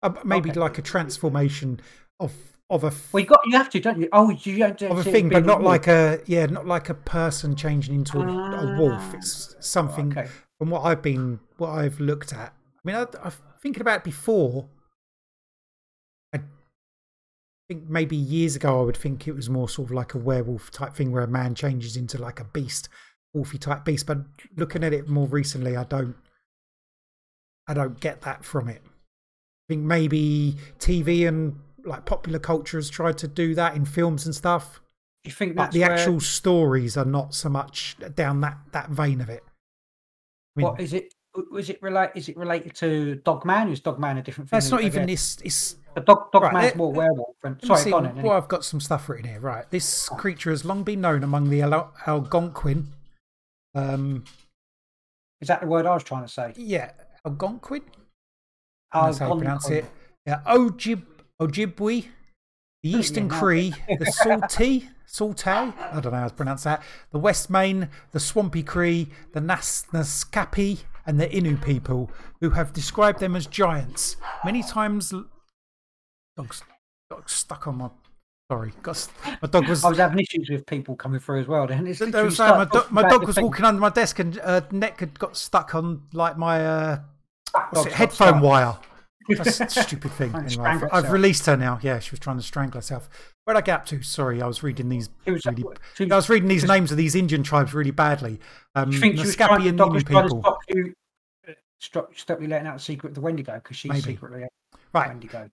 S3: Uh, maybe
S2: Okay.
S3: like a transformation of of a f-
S2: Well, you got you have to, don't you? Oh, you don't do
S3: of a thing, but not
S2: wolf.
S3: like a yeah, not like a person changing into a, a wolf.
S2: Ah.
S3: It's something
S2: Okay.
S3: from what I've been, what I've looked at. I mean, I, I'm thinking about it before. I think maybe years ago I would think it was more sort of like a werewolf type thing where a man changes into like a beast, wolfy type beast. But looking at it more recently, I don't, I don't get that from it. I think maybe TV and like popular culture has tried to do that in films and stuff.
S2: You think
S3: But
S2: that's
S3: the
S2: where-
S3: actual stories are not so much down that that vein of it. I mean,
S2: What is it? Was it relate? Is it related to Dogman? Is Dogman a different thing?
S3: that's not even this. It's
S2: The dog,
S3: Right,
S2: Dogman's
S3: let-
S2: more werewolf. And, sorry,
S3: see,
S2: on.
S3: Well, I've got some stuff written here. Right, this creature has long been known among the Al- Algonquin. Um,
S2: Is that the word I was trying to say?
S3: yeah, Algonquin. That's how you pronounce it. Yeah, Ojib Ojibwe, the Eastern. Cree, the Saltee, Saltay. I don't know how to pronounce that. The West Main, the Swampy Cree, the Nas Naskapi, and the Innu people, who have described them as giants. Many times, dogs got stuck on my. Sorry, got, my dog was
S2: I was having issues with people coming through as well. Then it's literally
S3: was, uh, my, do- my dog was
S2: thing.
S3: walking under my desk and uh, neck had got stuck on like my uh, what's it, headphone
S2: stuck.
S3: wire. That's a stupid thing. Anyway, I've, I've released her now. Yeah, she was trying to strangle herself. Where would I get up to? Sorry, I was reading these.
S2: Was-
S3: really,
S2: she-
S3: I was reading these names of these Indian tribes really badly. Um,
S2: you think she was trying, the
S3: and
S2: trying to
S3: people.
S2: stop you, uh, stop, stop you letting out the secret of the Wendigo because she's
S3: Maybe.
S2: secretly
S3: Right.
S2: Wendigo.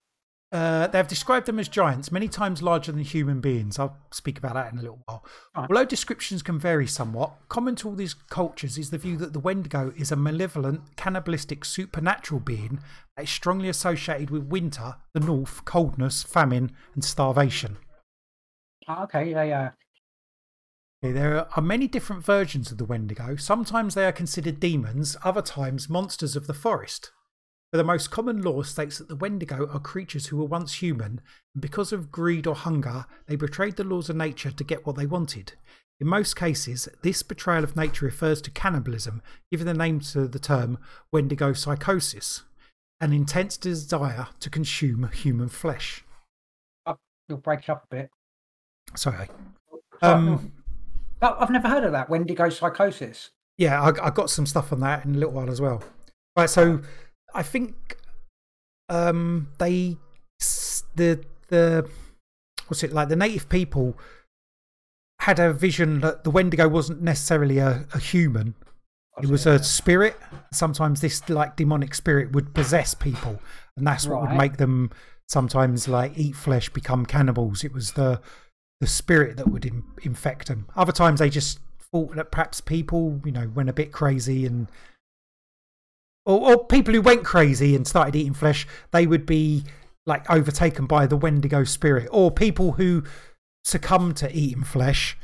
S3: Uh, they have described them as giants, many times larger than human beings. I'll speak about that in a little while.
S2: Right.
S3: Although descriptions can vary somewhat, common to all these cultures is the view that the Wendigo is a malevolent, cannibalistic, supernatural being that is strongly associated with winter, the north, coldness, famine, and starvation.
S2: Oh, okay, yeah, yeah.
S3: Okay, there are many different versions of the Wendigo. Sometimes they are considered demons, other times monsters of the forest. But the most common law states that the Wendigo are creatures who were once human, and because of greed or hunger, they betrayed the laws of nature to get what they wanted. In most cases, this betrayal of nature refers to cannibalism, giving the name to the term Wendigo psychosis, an intense desire to consume human flesh.
S2: You'll break it up a bit.
S3: Sorry. Um,
S2: no. I've never heard of that Wendigo psychosis.
S3: Yeah, I, I got some stuff on that in a little while as well. Right, so I think um, they the the what's it like the native people had a vision that the Wendigo wasn't necessarily a, a human. It was a spirit. Sometimes this like demonic spirit would possess people, and that's what would make them sometimes like eat flesh, become cannibals. It was the the spirit that would in, infect them. Other times they just thought that perhaps people, you know, went a bit crazy and. Or, or people who went crazy and started eating flesh, they would be like overtaken by the Wendigo spirit. Or people who succumb to eating flesh,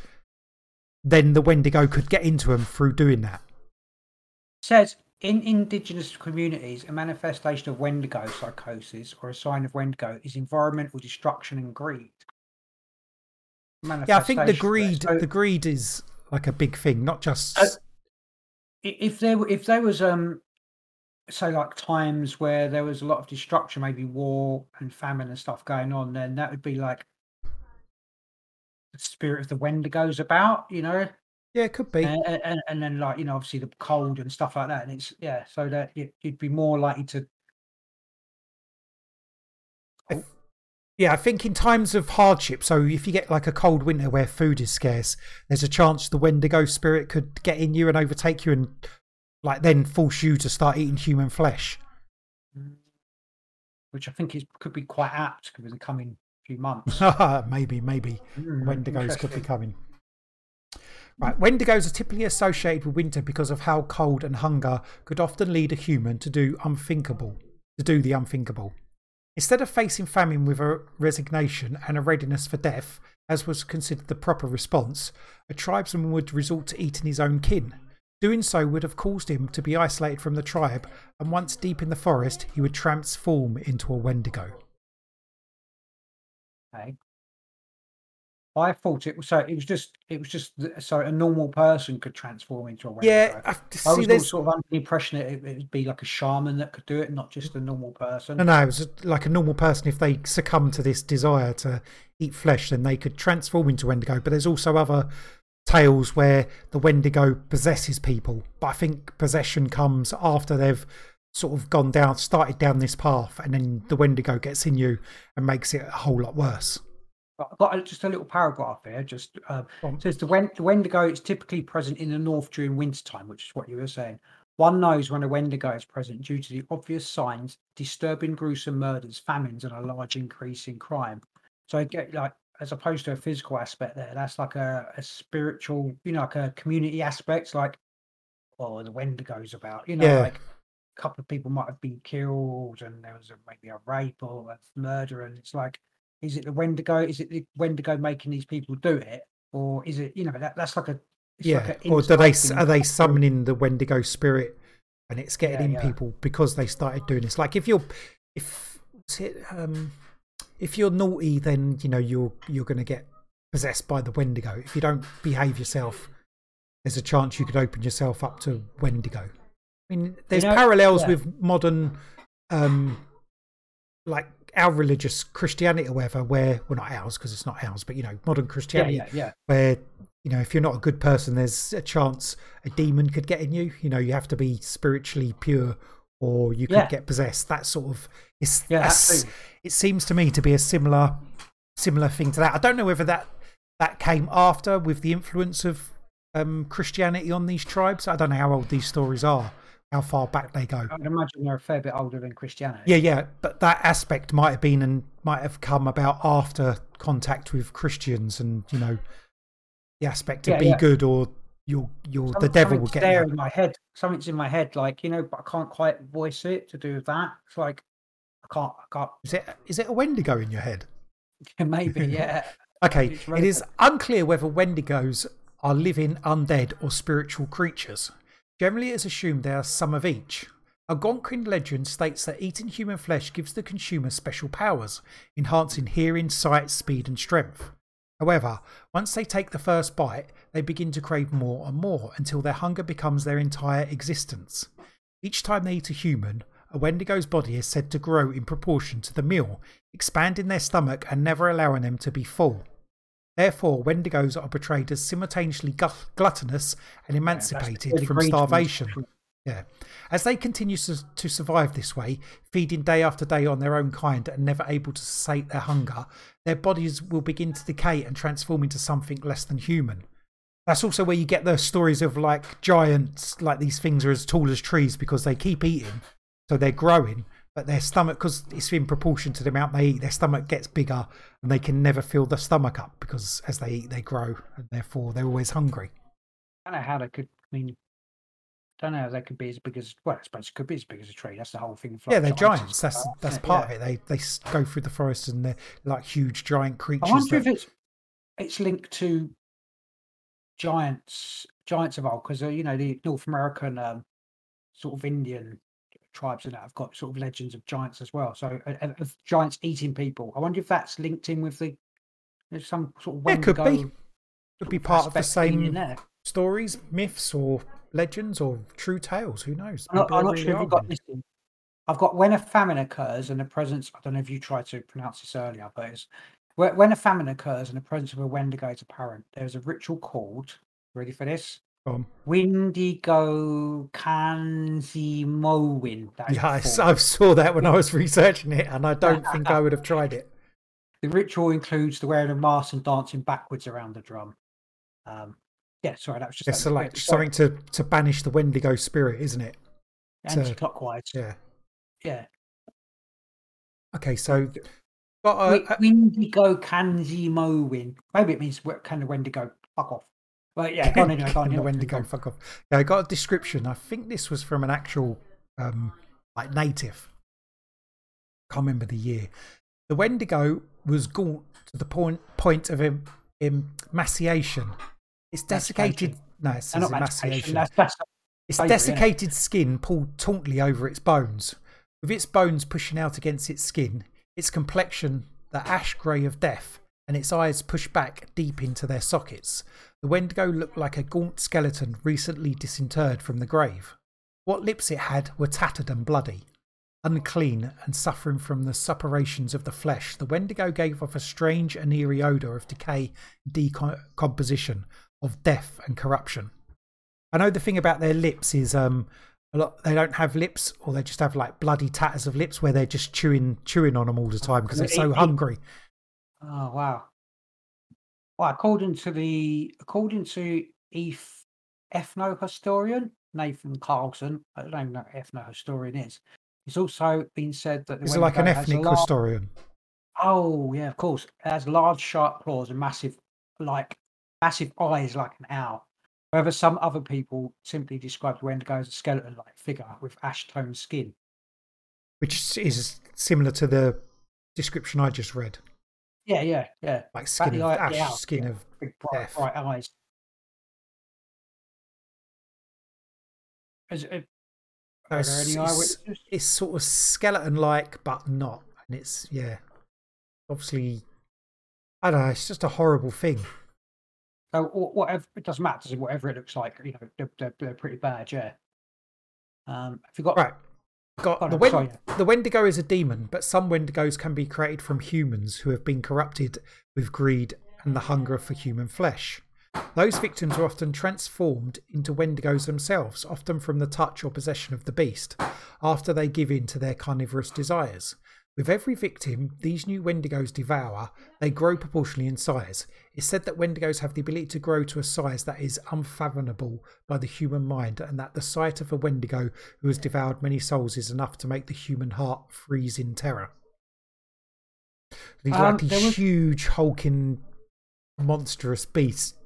S3: then the Wendigo could get into them through doing that.
S2: says in indigenous communities, a manifestation of Wendigo psychosis or a sign of Wendigo is environmental destruction and greed.
S3: Yeah, I think the greed,
S2: So
S3: the greed is like a big thing, not just.
S2: Uh, if there if there was um say like times where there was a lot of destruction, maybe war and famine and stuff going on, then that would be like the spirit of the Wendigos about, you know.
S3: yeah, it could be.
S2: and, and, and then like you know obviously the cold and stuff like that and it's yeah so that you, you'd be more likely to
S3: Yeah, I think in times of hardship, so if you get like a cold winter where food is scarce, there's a chance the Wendigo spirit could get in you and overtake you and like then force you to start eating human flesh.
S2: which i think is could be quite apt in the coming few months
S3: maybe, maybe.
S2: Mm,
S3: Wendigos could be coming. Right, Wendigos are typically associated with winter because of how cold and hunger could often lead a human to do unthinkable, to do the unthinkable. Instead of facing famine with a resignation and a readiness for death, as was considered the proper response, a tribesman would resort to eating his own kin. Doing so would have caused him to be isolated from the tribe, and once deep in the forest, he would transform into a Wendigo.
S2: okay i thought it was so it was just it was just so a normal person could transform into a Wendigo.
S3: Yeah, I,
S2: I was
S3: there's
S2: sort of under the impression that it, it would be like a shaman that could do it, not just a normal person.
S3: No, no, it was like a normal person. If they succumb to this desire to eat flesh, then they could transform into Wendigo. But there's also other tales where the Wendigo possesses people. But I think possession comes after they've sort of gone down, started down this path, and then the Wendigo gets in you and makes it a whole lot worse.
S2: I've got a- just a little paragraph here. Just um,
S3: Go
S2: says the, Wen- the Wendigo is typically present in the north during wintertime, which is what you were saying. One knows when a Wendigo is present due to the obvious signs, disturbing, gruesome murders, famines, and a large increase in crime. So I get like as opposed to a physical aspect there, that's like a, a spiritual, you know, like a community aspect, like oh the Wendigo's about, you know,
S3: Yeah.
S2: like a couple of people might have been killed and there was a, maybe a rape or a murder, and it's like is it the Wendigo? Is it the Wendigo making these people do it, or is it you know that that's like a
S3: yeah,
S2: like
S3: or do they are they summoning the Wendigo spirit, and it's getting
S2: Yeah,
S3: in
S2: yeah.
S3: people because they started doing this? Like if you're, if what's it, um, if you're naughty, then you know you're you're going to get possessed by the Wendigo. If you don't behave yourself, there's a chance you could open yourself up to Wendigo. I mean, there's
S2: know,
S3: parallels
S2: yeah.
S3: with modern, um, like our religious Christianity or whatever, where well not ours because it's not ours, but you know modern Christianity
S2: yeah, yeah.
S3: where you know if you're not a good person there's a chance a demon could get in you you know you have to be spiritually pure or you could get possessed that sort of it's
S2: Yeah.
S3: It seems to me to be a similar similar thing to that i don't know whether that that came after with the influence of um christianity on these tribes i don't know how old these stories are how far back they go
S2: I'd imagine they're a fair bit older than Christianity.
S3: yeah, yeah, but that aspect might have been and might have come about after contact with Christians, and you know, the aspect of
S2: Yeah,
S3: be
S2: yeah.
S3: good or you're you're the devil will get
S2: there
S3: you.
S2: in my head. Something's in my head, like you know, but I can't quite voice it to do with that. It's like I can't, I can't.
S3: Is it is it a Wendigo in your head?
S2: Maybe, yeah.
S3: Okay, it is unclear whether Wendigos are living undead or spiritual creatures. Generally, it is assumed they are some of each. Algonquin legend states that eating human flesh gives the consumer special powers, enhancing hearing, sight, speed, and strength. However, once they take the first bite, they begin to crave more and more until their hunger becomes their entire existence. Each time they eat a human, a Wendigo's body is said to grow in proportion to the meal, expanding their stomach and never allowing them to be full. Therefore, Wendigos are portrayed as simultaneously gluttonous and emancipated
S2: Billy
S3: from starvation. Yeah. As they continue to, to survive this way, feeding day after day on their own kind and never able to sate their hunger, their bodies will begin to decay and transform into something less than human. That's also where you get the stories of like giants, like these things are as tall as trees because they keep eating, so they're growing, but their stomach, because it's in proportion to the amount they eat, their stomach gets bigger and they can never fill the stomach up because as they eat, they grow and therefore they're always hungry.
S2: I don't know how they could. I mean, I don't know how they could be as big as. Well, I suppose it could be as big as a tree. That's the whole thing. with,
S3: Yeah, they're
S2: and
S3: giants. That's that's part
S2: Yeah.
S3: of it. They they go through the forest and they're like huge giant creatures.
S2: I wonder if it's it's linked to giants, giants of old, because uh, you know the North American um, sort of Indian tribes and that have got sort of legends of giants as well. So uh, uh, of giants eating people. I wonder if that's linked in with the there's some sort of
S3: Yeah, it could be. Could be part of the same
S2: there.
S3: stories, myths, or legends, or true tales. Who knows?
S2: I'm not, I'm not
S3: really
S2: sure if you've got this. in- I've got when a famine occurs and the presence. I don't know if you tried to pronounce this earlier, but it's when when a famine occurs and the presence of a Wendigo is apparent. There's a ritual called. Ready for this?
S3: On.
S2: Windigo Kanzimowin. That is
S3: Yeah, I,
S2: the
S3: s-
S2: form.
S3: I saw that when I was researching it, and I don't think I would have tried it.
S2: The ritual includes the wearing of masks and dancing backwards around the drum. Um, yeah, sorry, that was just
S3: It's like
S2: sorry,
S3: something to to banish the Wendigo spirit, isn't it? to-
S2: anti-clockwise.
S3: Yeah.
S2: Yeah,
S3: Okay, so got a,
S2: Wi-
S3: a-
S2: Windigo Kanzimowin. Maybe it means kind of Wendigo fuck off. But yeah, go on anyway, go on.
S3: The Wendigo fuck off. Yeah, I got a description. I think this was from an actual um like native. Can't remember the year. The Wendigo was gaunt to the point point of em, emaciation. It's desiccated. No, it
S2: No,
S3: says
S2: not emancipation.
S3: emaciation.
S2: That's, that's
S3: Its desiccated skin pulled tautly over its bones. With its bones pushing out against its skin, its complexion the ash grey of death, and its eyes pushed back deep into their sockets. The Wendigo looked like a gaunt skeleton recently disinterred from the grave. What lips it had were tattered and bloody. Unclean and suffering from the suppurations of the flesh, the Wendigo gave off a strange and eerie odour of decay, decomposition, of death and corruption. I know the thing about their lips is um a lot they don't have lips, or they just have like bloody tatters of lips where they're just chewing chewing on them all the time because they're so hungry.
S2: Oh wow. Well, according to the according to Eth, ethno historian Nathan Carlson, I don't even know what ethno historian is. It's also been said that the
S3: Is it like an ethnic
S2: lar-
S3: historian?
S2: Oh yeah, of course. It has large, sharp claws and massive, like massive eyes, like an owl. However, some other people simply describe the Wendigo as a skeleton-like figure with ash-toned skin.
S3: which is similar to the description I just read,
S2: Yeah, yeah, yeah.
S3: like skin of
S2: eye-
S3: ash,
S2: owl,
S3: skin
S2: yeah.
S3: of
S2: Big bright,
S3: Death.
S2: bright eyes. Is it,
S3: No, it's-
S2: any
S3: it's- it's sort of skeleton-like, but not, and it's yeah, obviously, I don't know. It's just a horrible thing.
S2: So whatever it doesn't matter. Whatever it looks like, you know, they're, they're, they're pretty bad. Yeah. Um, have you got
S3: Right. Got the,
S2: on,
S3: Wen-
S2: sorry.
S3: the Wendigo is a demon, but some Wendigos can be created from humans who have been corrupted with greed and the hunger for human flesh. Those victims are often transformed into Wendigos themselves, often from the touch or possession of the beast, after they give in to their carnivorous desires. With every victim these new Wendigos devour, they grow proportionally in size. It's said that Wendigos have the ability to grow to a size that is unfathomable by the human mind, and that the sight of a Wendigo who has devoured many souls is enough to make the human heart freeze in terror. These
S2: Um,
S3: like these
S2: was-
S3: huge, hulking, monstrous beasts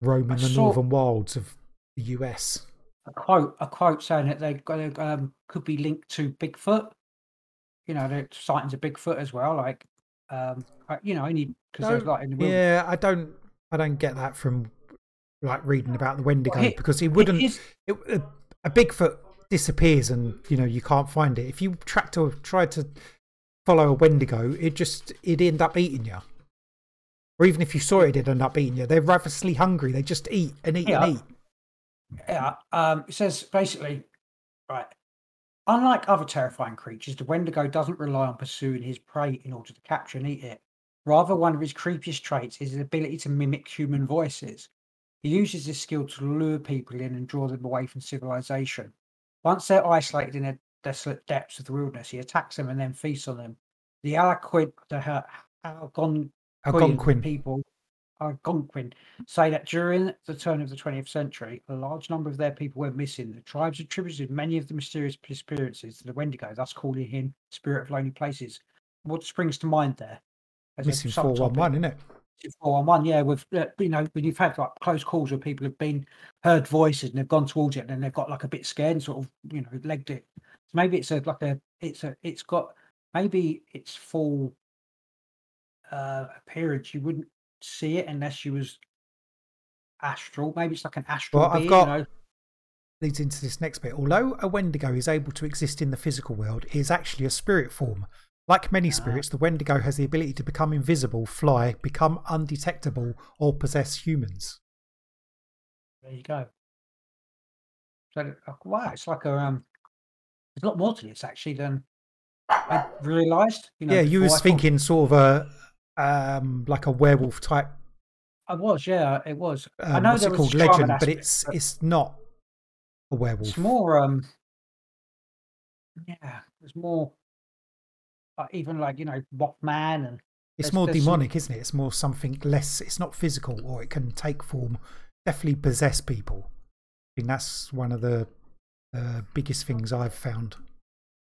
S3: roaming the
S2: saw-
S3: northern wilds of the US.
S2: a quote? A quote saying that they um, could be linked to Bigfoot. You know, the sightings of Bigfoot as well. Like, um, you know, only because there's like in the wilderness.
S3: Yeah, I don't, I don't get that from like reading about the Wendigo
S2: he-
S3: because he
S2: It
S3: wouldn't.
S2: is-
S3: it, a, a Bigfoot disappears and you know you can't find it. If you tracked or tried to follow a Wendigo, it just it'd end up eating you. Or even if you saw it, it'd end up eating you. They're ravenously hungry. They just eat and eat
S2: Yeah.
S3: and eat.
S2: Yeah, um, it says basically, right. Unlike other terrifying creatures, the Wendigo doesn't rely on pursuing his prey in order to capture and eat it. Rather, one of his creepiest traits is his ability to mimic human voices. He uses this skill to lure people in and draw them away from civilization. Once they're isolated in the desolate depths of the wilderness, he attacks them and then feasts on them. The Alaquid, the Algonquin
S3: Algonquin.
S2: people, Algonquin, say that during the turn of the 20th century, a large number of their people were missing. The tribes attributed many of the mysterious disappearances to the Wendigo, thus calling him Spirit of Lonely Places. What springs to mind there? as
S3: Missing four one
S2: subtopic?
S3: one, isn't it?
S2: Four one one, yeah. With uh, you know, when you've had like close calls where people have been heard voices and they've gone towards it, and then they've got like a bit scared and sort of you know legged it. So maybe it's a like a it's a it's got maybe its full uh appearance. You wouldn't see it unless you was astral. Maybe it's like an astral
S3: Well, I've got-
S2: you know?
S3: leads into this next bit. Although a Wendigo is able to exist in the physical world, it is actually a spirit form. Like many spirits, the Wendigo has the ability to become invisible, fly, become undetectable, or possess humans.
S2: There you go. So wow, it's like a um. There's a lot more to this actually than I realised. You know,
S3: yeah, you.
S2: I
S3: was
S2: thought-
S3: thinking sort of a um like a werewolf type.
S2: I was, yeah, it was. I
S3: Um,
S2: know
S3: what's
S2: there
S3: it called? Legend, but it's
S2: but
S3: it's not a werewolf.
S2: it's more um. Yeah, it's more. Uh, even like you know, Mothman and
S3: It's more
S2: there's some-
S3: demonic, isn't it? It's more something less. It's not physical, or it can take form. Definitely possess people. I think that's one of the uh, biggest things I've found.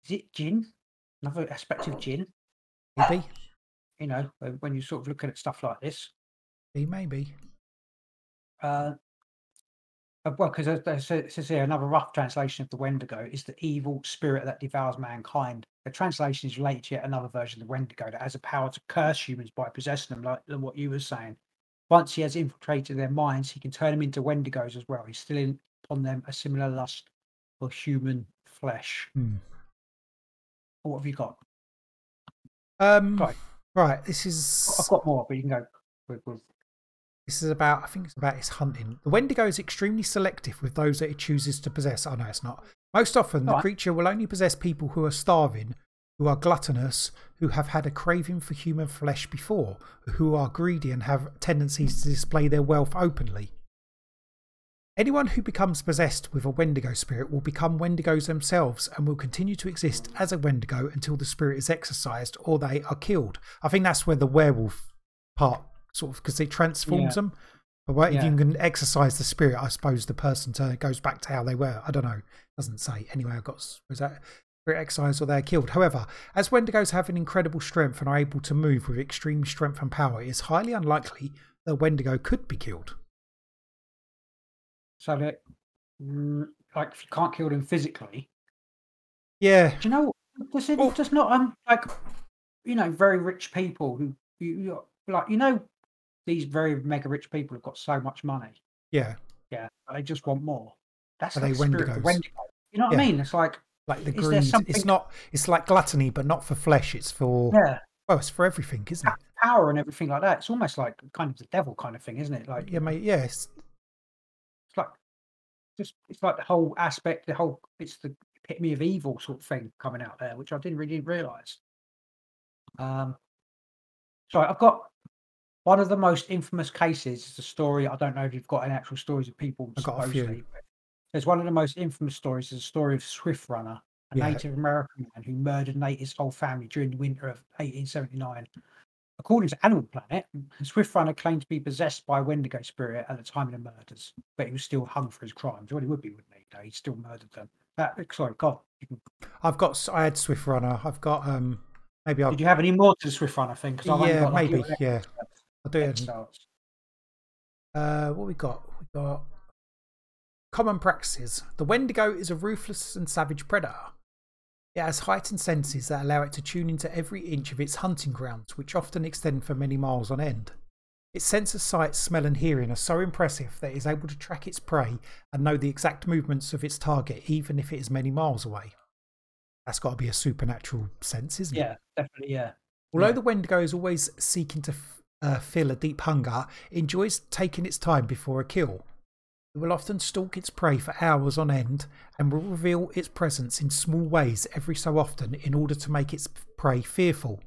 S2: is it jinn? Another aspect of jinn?
S3: Maybe,
S2: You know, uh, when you're sort of looking at stuff like this.
S3: He may
S2: be. uh, well, because it says here another rough translation of the Wendigo is the evil spirit that devours mankind. The translation is related to yet another version of the Wendigo that has a power to curse humans by possessing them, like what you were saying. Once he has infiltrated their minds, he can turn them into Wendigos as well. He's still in upon them a similar lust for human flesh.
S3: Hmm.
S2: What have you got?
S3: Um,
S2: Right.
S3: Right. This is.
S2: I've got more, but you can go with. with
S3: this is about. I think it's about his hunting. The Wendigo is extremely selective with those that it chooses to possess. Oh no, it's not. Most often, the
S2: Alright.
S3: creature will only possess people who are starving, who are gluttonous, who have had a craving for human flesh before, who are greedy and have tendencies to display their wealth openly. Anyone who becomes possessed with a Wendigo spirit will become Wendigos themselves and will continue to exist as a Wendigo until the spirit is exorcised or they are killed. I think that's where the werewolf part sort of because it transforms
S2: Yeah.
S3: them. But what- if
S2: Yeah.
S3: you can exorcise the spirit, I suppose the person turn, goes back to how they were. I don't know. Doesn't say. Anyway, I got was that spirit exorcised or they're killed. However, as Wendigos have an incredible strength and are able to move with extreme strength and power, it is highly unlikely that a Wendigo could be killed.
S2: So that, mm, like, if you can't kill them physically,
S3: Yeah,
S2: do you know? It
S3: Well-
S2: does not um like, you know, very rich people who you, like, you know, these very mega rich people have got so much money.
S3: yeah.
S2: Yeah, they just want more. That's
S3: Are
S2: like
S3: they
S2: the spirit of
S3: Wendigos?
S2: Wendigo. You know what I mean? It's like,
S3: Like the greed. It's not. It's like gluttony, but not for flesh. It's for.
S2: yeah,
S3: Well, it's for everything, isn't it?
S2: power and everything like that. It's almost like kind of the devil kind of thing, isn't it? Like,
S3: Yeah, mate. Yeah,
S2: like just it's like the whole aspect, the whole it's the epitome of evil sort of thing coming out there, which I didn't really realise. Um, so I've got one of the most infamous cases. Is a story. I don't know if you've got any actual stories of people.
S3: I've got a few.
S2: There's one of the most infamous stories. Is a story of Swift Runner, a
S3: Yeah.
S2: Native American man who murdered and ate his whole family during the winter of 1879. According to Animal Planet, Swift Runner claimed to be possessed by a Wendigo spirit at the time of the murders, but he was still hung for his crimes. Well, he would be, wouldn't he? No, he still murdered them. That, sorry, God. Can,
S3: I've got. I had Swift Runner. I've got. Um. Maybe I'll.
S2: did you have any more to the Swift Runner thing? Because I've
S3: Yeah,
S2: got like
S3: maybe. Yeah. I'll do it. Uh, what we got? We got common practices. The Wendigo is a ruthless and savage predator. It has heightened senses that allow it to tune into every inch of its hunting grounds, which often extend for many miles on end. Its sense of sight, smell, and hearing are so impressive that it is able to track its prey and know the exact movements of its target, even if it is many miles away. That's got to be a supernatural sense, isn't it?
S2: Yeah, definitely. Yeah.
S3: Although
S2: Yeah.
S3: the Wendigo is always seeking to f- uh, fill a deep hunger, it enjoys taking its time before a kill. It will often stalk its prey for hours on end and will reveal its presence in small ways every so often in order to make its prey fearful.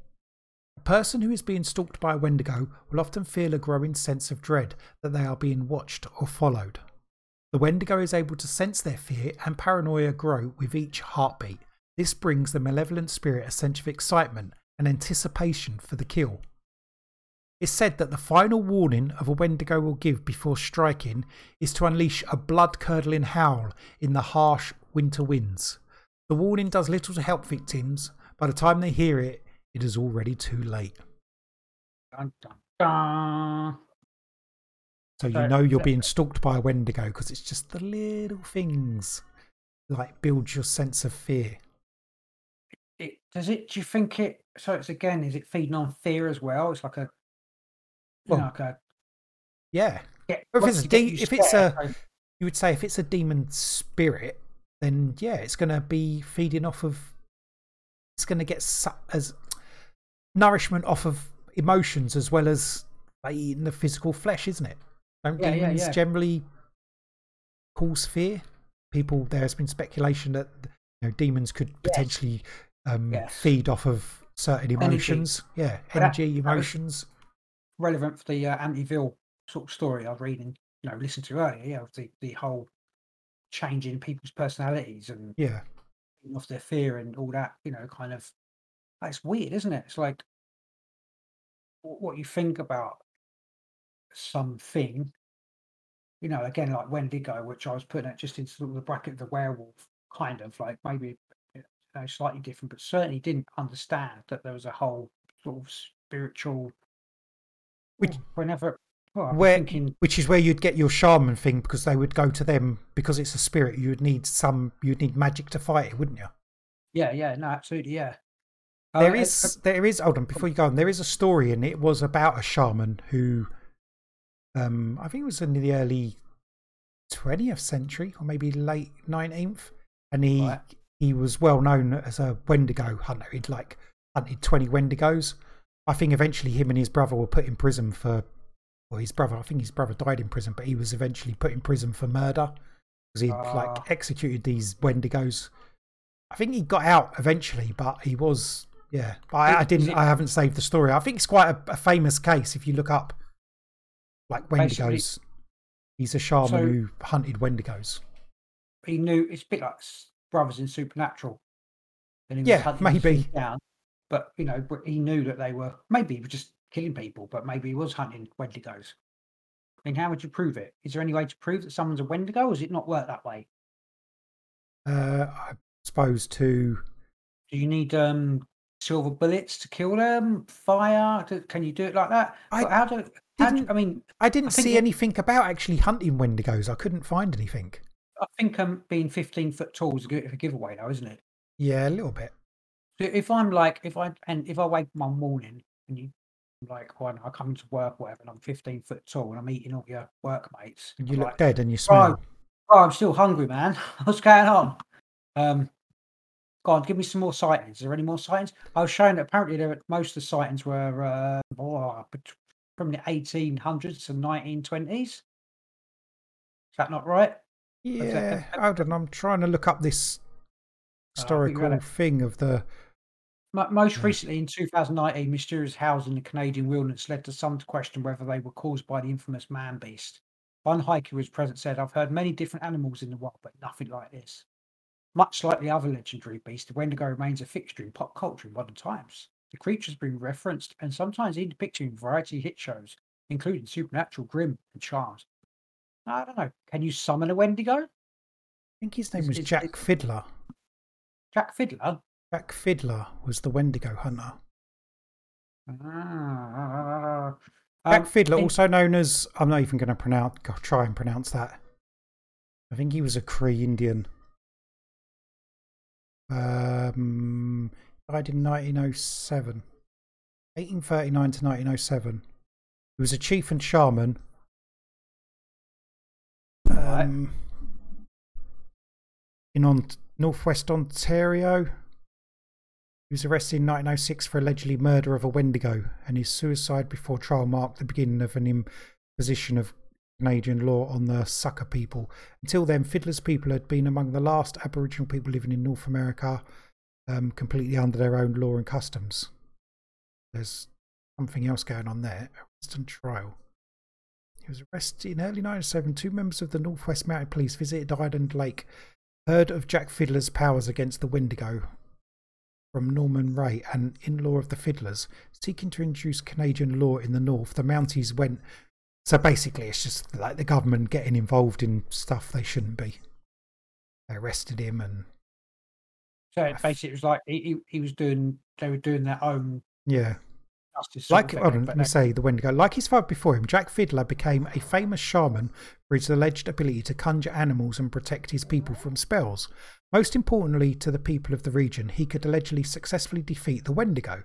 S3: A person who is being stalked by a Wendigo will often feel a growing sense of dread that they are being watched or followed. The Wendigo is able to sense their fear and paranoia grow with each heartbeat. This brings the malevolent spirit a sense of excitement and anticipation for the kill. It's said that the final warning of a Wendigo will give before striking is to unleash a blood curdling howl in the harsh winter winds. The warning does little to help victims. By the time they hear it, it is already too late.
S2: Dun, dun, dun.
S3: So you know you're being stalked by a Wendigo because it's just the little things like build your sense of fear.
S2: It, does it? Do you think it? So it's again, is it feeding on fear as well? It's like a,
S3: Well,
S2: know, like a.
S3: Yeah,
S2: Get,
S3: if it's a
S2: you
S3: de- if it's a- you would say if it's a demon spirit, then yeah, it's going to be feeding off of. It's going to get su- as nourishment off of emotions as well as by eating the physical flesh, isn't it? Don't
S2: Yeah, yeah,
S3: demons
S2: yeah.
S3: generally cause fear? People, there has been speculation that you know demons could potentially um,
S2: Yes.
S3: feed off of certain
S2: Energy.
S3: emotions. Yeah,
S2: But that-
S3: energy,
S2: that was-
S3: emotions.
S2: Relevant for the uh, Amityville sort of story I was reading, you know, listened to earlier. Yeah, of the the whole changing people's personalities and
S3: Yeah,
S2: off their fear and all that. You know, kind of. That's weird, isn't it? It's like what you think about something. You know, again, like Wendigo, which I was putting it just into sort of the bracket of the werewolf, kind of like maybe you know, slightly different, but certainly didn't understand that there was a whole sort of spiritual.
S3: Which-
S2: whenever, well,
S3: where
S2: thinking,
S3: which is where you'd get your shaman thing because they would go to them because it's a spirit. You would need some. You'd need magic to fight it, wouldn't you?
S2: yeah, yeah, no, absolutely, yeah. Uh,
S3: There
S2: uh,
S3: is, there is. Hold on, before you go on, there is a story, and it was about a shaman who, um, I think it was in the early twentieth century or maybe late nineteenth, and he
S2: Right.
S3: he was well known as a Wendigo hunter. He'd like hunted twenty Wendigos. I think eventually him and his brother were put in prison for, well, his brother. I think his brother died in prison, but he was eventually put in prison for murder because he'd
S2: Ah.
S3: like executed these Wendigos. I think he got out eventually, but he was yeah. I, I didn't.
S2: it-
S3: I haven't saved the story. I think it's quite a, a famous case if you look up like Wendigos. He's a shaman
S2: So-
S3: who hunted Wendigos.
S2: He knew it's a bit like brothers in Supernatural. And
S3: Yeah, maybe.
S2: Down, but you know, he knew that they were maybe he was just killing people, but maybe he was hunting Wendigos. I mean, how would you prove it? Is there any way to prove that someone's a Wendigo, or does it not work that way?
S3: Uh, I suppose to
S2: Do you need um silver bullets to kill them? Fire? Do- Can you do it like that?
S3: I
S2: But how do? How do
S3: didn't-
S2: I mean,
S3: I didn't
S2: think
S3: see
S2: it-
S3: anything about actually hunting Wendigos. I couldn't find anything.
S2: I think um being fifteen foot tall is a a giveaway, though, isn't it?
S3: Yeah, a little bit.
S2: If I'm like, if I and if I wake one morning and you like, when I come to work, or whatever, and I'm 15 foot tall and I'm eating all your workmates,
S3: And
S2: I'm
S3: you look
S2: like,
S3: dead and you smell.
S2: oh, I'm still hungry, man. What's going on? Um, go on, give me some more sightings. Is there any more sightings? I was showing that apparently there most of the sightings were uh, oh, from the 1800s to 1920s. Is that not right?
S3: Yeah, hold on. I'm trying to look up this
S2: Oh, I thought you had
S3: historical
S2: it.
S3: thing of the.
S2: Mo- Most
S3: hmm.
S2: recently, in 2019, mysterious howls in the Canadian wilderness led to some to question whether they were caused by the infamous man beast. One hiker who was present said, I've heard many different animals in the wild, but nothing like this. Much like the other legendary beast, the Wendigo remains a fixture in pop culture in modern times. The creature's been referenced and sometimes even depicted in variety hit shows, including Supernatural, Grimm, and Charmed. I don't know. Can you summon a Wendigo?
S3: I think his name
S2: Is-
S3: was Jack Fiddler.
S2: Jack Fiddler?
S3: Jack Fiddler was the Wendigo hunter.
S2: Ah,
S3: Jack
S2: um,
S3: Fiddler,
S2: in-
S3: also known as I'm not even going to pronounce. Try and pronounce that. I think he was a Cree Indian. Um, died in 1907, 1839 to 1907. He was a chief and shaman.
S2: Right.
S3: Um, in on northwest Ontario. He was arrested in 1906 for allegedly murder of a Wendigo, and his suicide before trial marked the beginning of an imposition of Canadian law on the Sucker people. Until then, Fiddler's people had been among the last Aboriginal people living in North America, um, completely under their own law and customs. There's something else going on there. Arrest and trial. He was arrested in early 1907. Two members of the Northwest Mounted Police visited Island Lake, heard of Jack Fiddler's powers against the Wendigo from Norman Ray, an in law of the Fiddlers, seeking to introduce Canadian law in the North. The Mounties went. So basically, it's just like the government getting involved in stuff they shouldn't be. They arrested him and
S2: So it basically, it was like he, he, he was doing, they were doing their own
S3: yeah,
S2: justice.
S3: Like,
S2: thing,
S3: on, let me say the Wendigo. Like his father before him, Jack Fiddler became a famous shaman for his alleged ability to conjure animals and protect his people from spells. Most importantly to the people of the region, he could allegedly successfully defeat the Wendigo,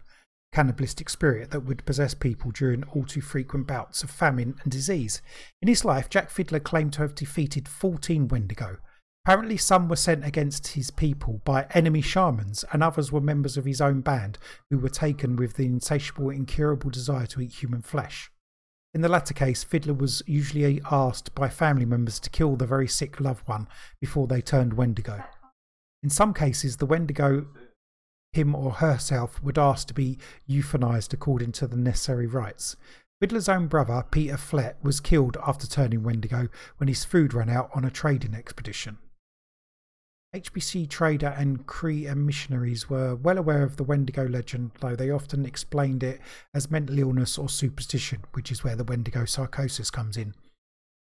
S3: cannibalistic spirit that would possess people during all too frequent bouts of famine and disease. In his life, Jack Fiddler claimed to have defeated 14 Wendigo. Apparently, some were sent against his people by enemy shamans, and others were members of his own band who were taken with the insatiable, incurable desire to eat human flesh. In the latter case, Fiddler was usually asked by family members to kill the very sick loved one before they turned Wendigo. In some cases, the Wendigo, him or herself, would ask to be euthanized according to the necessary rites. Fiddler's own brother, Peter Flett, was killed after turning Wendigo when his food ran out on a trading expedition. HBC trader and Cree and missionaries were well aware of the Wendigo legend, though they often explained it as mental illness or superstition, which is where the Wendigo psychosis comes in.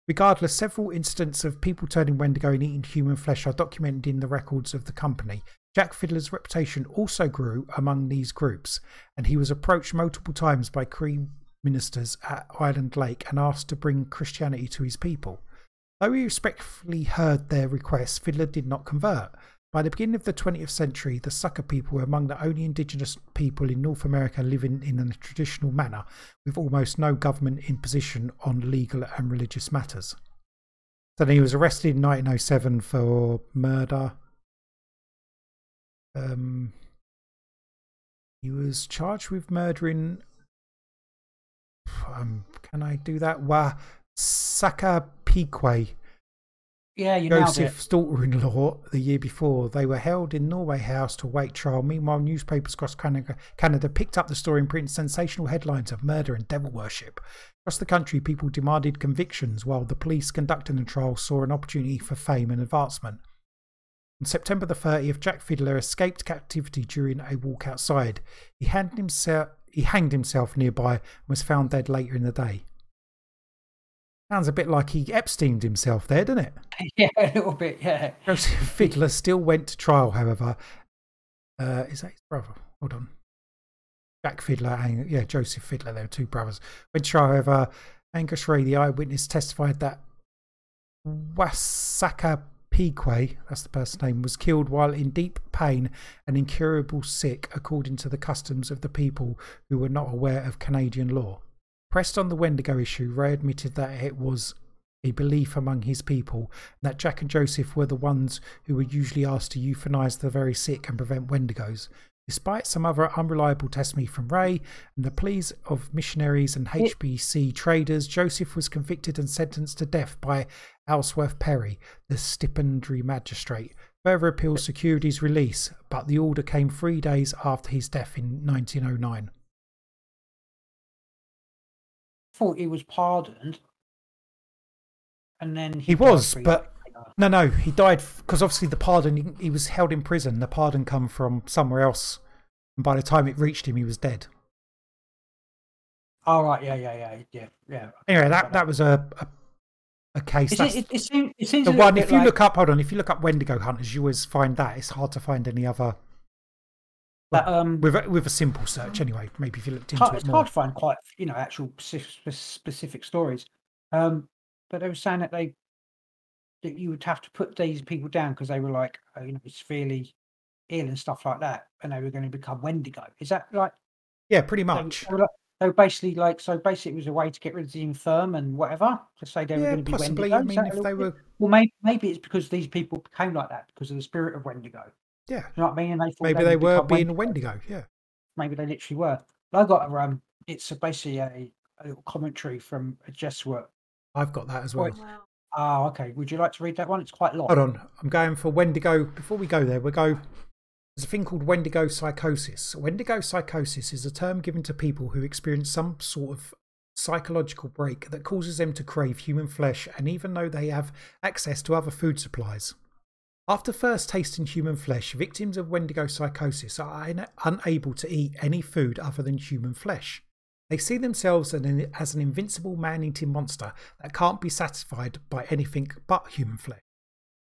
S3: Regardless, several incidents of people turning Wendigo and eating human flesh are documented in the records of the company. Jack Fiddler's reputation also grew among these groups, and he was approached multiple times by Cree ministers at Island Lake and asked to bring Christianity to his people. Though he respectfully heard their requests, Fiddler did not convert. By the beginning of the 20th century, the Sucker people were among the only indigenous people in North America living in a traditional manner, with almost no government imposition on legal and religious matters. Then he was arrested in 1907 for murder. Um, he was charged with murdering. Um, can I do that? Wa Saka Pique.
S2: Yeah, you.
S3: Joseph's daughter-in-law the year before. They were held in Norway House to await trial. Meanwhile, newspapers across Canada, Canada picked up the story and printed sensational headlines of murder and devil worship. Across the country, people demanded convictions, while the police conducting the trial saw an opportunity for fame and advancement. On September the 30th, Jack Fiddler escaped captivity during a walk outside. He, himself, he hanged himself nearby and was found dead later in the day. Sounds a bit like he Epsteined himself there, doesn't it?
S2: yeah, a little bit. Yeah.
S3: Joseph Fiddler still went to trial, however. Uh, is that his brother? Hold on. Jack Fiddler and yeah, Joseph Fiddler. They were two brothers. Went to trial, however. Angus Ray, the eyewitness, testified that Wasaka Pequay, that's the person's name, was killed while in deep pain and incurable sick, according to the customs of the people who were not aware of Canadian law. Pressed on the Wendigo issue, Ray admitted that it was a belief among his people that Jack and Joseph were the ones who were usually asked to euthanize the very sick and prevent Wendigos. Despite some other unreliable testimony from Ray and the pleas of missionaries and HBC traders, Joseph was convicted and sentenced to death by Aylesworth Perry, the stipendiary magistrate. Further appeals secured his release, but the order came three days after his death in 1909.
S2: Thought he was pardoned, and then
S3: He
S2: died
S3: was, but no, no, he died because obviously the pardon he, he was held in prison. The pardon come from somewhere else, and by the time it reached him, he was dead.
S2: Oh right, yeah, yeah, yeah, yeah, yeah.
S3: Anyway, that that was a a, a case.
S2: It, it, it, seems, it seems
S3: the one. If you
S2: like-
S3: look up, hold on. If you look up Wendigo hunters, you always find that. It's hard to find any other
S2: that, um,
S3: with a, with a simple search. Anyway, maybe if you looked into
S2: hard,
S3: it
S2: it's
S3: more.
S2: hard to find quite you know actual spec- specific stories. Um, but they were saying that they that you would have to put these people down because they were like uh, you know severely ill and stuff like that, and they were going to become Wendigo. Is that like
S3: Yeah, pretty
S2: they,
S3: much.
S2: they were, like- they were basically like so? Basically, it was a way to get rid of the infirm and whatever to say they were
S3: Yeah,
S2: going to be
S3: possibly.
S2: Wendigo.
S3: I mean, if they
S2: bit-
S3: were,
S2: well, maybe maybe it's because these people became like that because of the spirit of Wendigo.
S3: Yeah,
S2: You know what I mean? They
S3: maybe they
S2: would
S3: were being
S2: Wendigo.
S3: Wendigo. Yeah,
S2: maybe they literally were. But I got a um, it's a, basically a, a little commentary from a Jesuit.
S3: I've got that as well.
S2: Wait. Oh, okay. Would you like to read that one? It's quite long.
S3: Hold on, I'm going for Wendigo. Before we go there, we go. There's a thing called Wendigo psychosis. Wendigo psychosis is a term given to people who experience some sort of psychological break that causes them to crave human flesh, and even though they have access to other food supplies. After first tasting human flesh, victims of Wendigo psychosis are un- unable to eat any food other than human flesh. They see themselves as an, as an invincible man eating monster that can't be satisfied by anything but human flesh.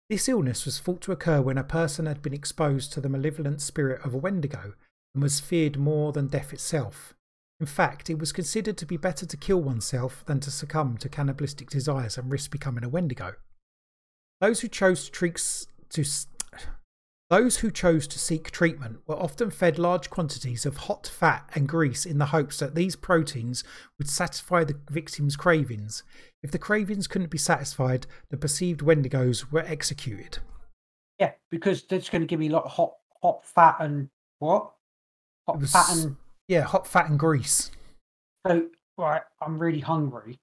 S3: This illness was thought to occur when a person had been exposed to the malevolent spirit of a Wendigo and was feared more than death itself. In fact, it was considered to be better to kill oneself than to succumb to cannibalistic desires and risk becoming a Wendigo. Those who chose to treat, to those who chose to seek treatment were often fed large quantities of hot fat and grease in the hopes that these proteins would satisfy the victim's cravings. If the cravings couldn't be satisfied, the perceived Wendigos were executed.
S2: Yeah, because that's going to give me a lot of hot, hot fat and what? Hot
S3: was-
S2: fat and
S3: Yeah, hot fat and grease.
S2: so. Right, I'm really hungry.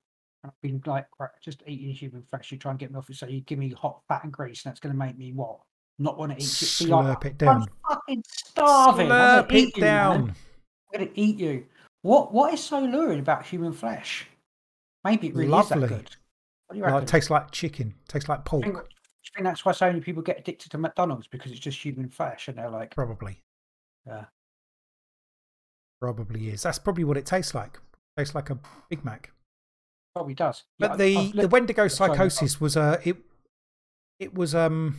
S2: I've been like just eating human flesh. You try and get me off it, so you give me hot fat and grease, and that's going to make me what? Not want to eat it. Like,
S3: Slurp it
S2: I'm
S3: down.
S2: fucking starving. I'm
S3: Slurp
S2: gonna
S3: it
S2: eat you, man.
S3: down.
S2: I'm gonna eat you. What what is so lurid about human flesh? Maybe it really is that good. What do you reckon?
S3: it tastes like chicken. Tastes like
S2: do, you think,
S3: pork.
S2: do you think that's why so many people get addicted to McDonald's because it's just human flesh and they're like,
S3: Probably.
S2: yeah,
S3: Probably is. That's probably what it tastes like. Tastes like a Big Mac.
S2: Probably does.
S3: But
S2: I've-
S3: the the Wendigo psychosis was a it it was um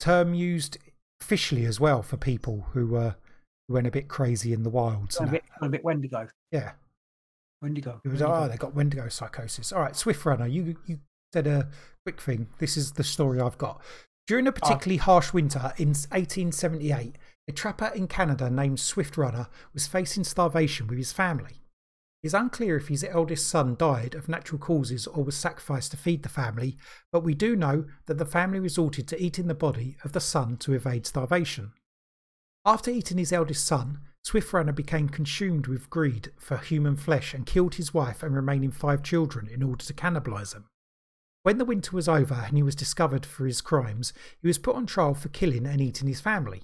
S3: term used officially as well for people who were who went a bit crazy in the wilds.
S2: a bit, a bit Wendigo.
S3: Yeah,
S2: Wendigo.
S3: it was
S2: Wendigo.
S3: oh they got Wendigo psychosis. All right, Swift Runner, you you said a quick thing. This is the story I've got. During
S2: Ah.
S3: a particularly harsh winter in 1878, a trapper in Canada named Swift Runner was facing starvation with his family. It's unclear if his eldest son died of natural causes or was sacrificed to feed the family, but we do know that the family resorted to eating the body of the son to evade starvation. After eating his eldest son, Swift Runner became consumed with greed for human flesh and killed his wife and remaining five children in order to cannibalize them. When the winter was over and he was discovered for his crimes, he was put on trial for killing and eating his family.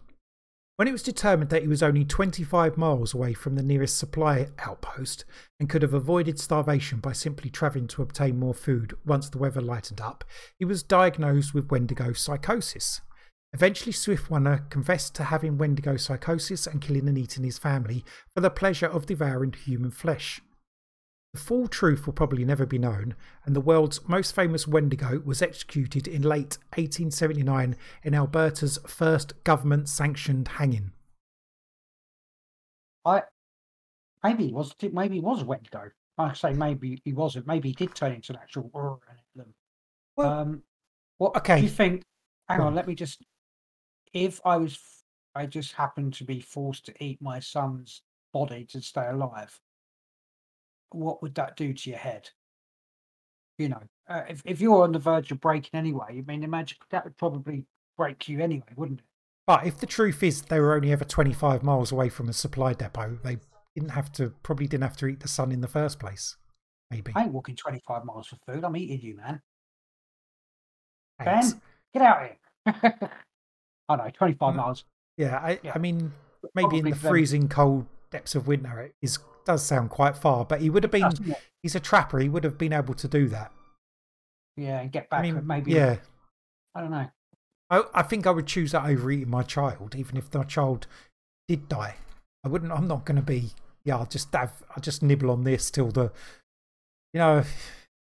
S3: When it was determined that he was only 25 miles away from the nearest supply outpost and could have avoided starvation by simply travelling to obtain more food once the weather lightened up, he was diagnosed with Wendigo psychosis. Eventually, Swiftwater confessed to having Wendigo psychosis and killing and eating his family for the pleasure of devouring human flesh. The full truth will probably never be known, and the world's most famous Wendigo was executed in late 1879 in Alberta's first government sanctioned hanging.
S2: I maybe he was maybe he was a Wendigo. I say maybe he wasn't. Maybe he did turn into an actual or.
S3: Well,
S2: um, what do you think? Hang on,
S3: on.
S2: let me just. If I was, I just happened to be forced to eat my son's body to stay alive. What would that do to your head? You know, uh, if if you're on the verge of breaking anyway, I mean, imagine that would probably break you anyway, wouldn't it?
S3: But if the truth is they were only ever 25 miles away from a supply depot, they didn't have to, probably didn't have to eat the sun in the first place. Maybe.
S2: I ain't walking 25 miles for food. I'm eating you, man.
S3: Thanks.
S2: Ben, get out here. I know, 25
S3: Mm.
S2: miles.
S3: Yeah, I,
S2: Yeah.
S3: I mean, maybe in the freezing cold depths of winter, it is, does sound quite far, but he would have been, he's a trapper, he would have been able to do that.
S2: Yeah, and get back.
S3: I mean,
S2: maybe.
S3: yeah.
S2: I don't know.
S3: I, I think I would choose that over eating my child, even if my child did die. I wouldn't, I'm not going to be, yeah, I'll just have, I'll just nibble on this till the, you know,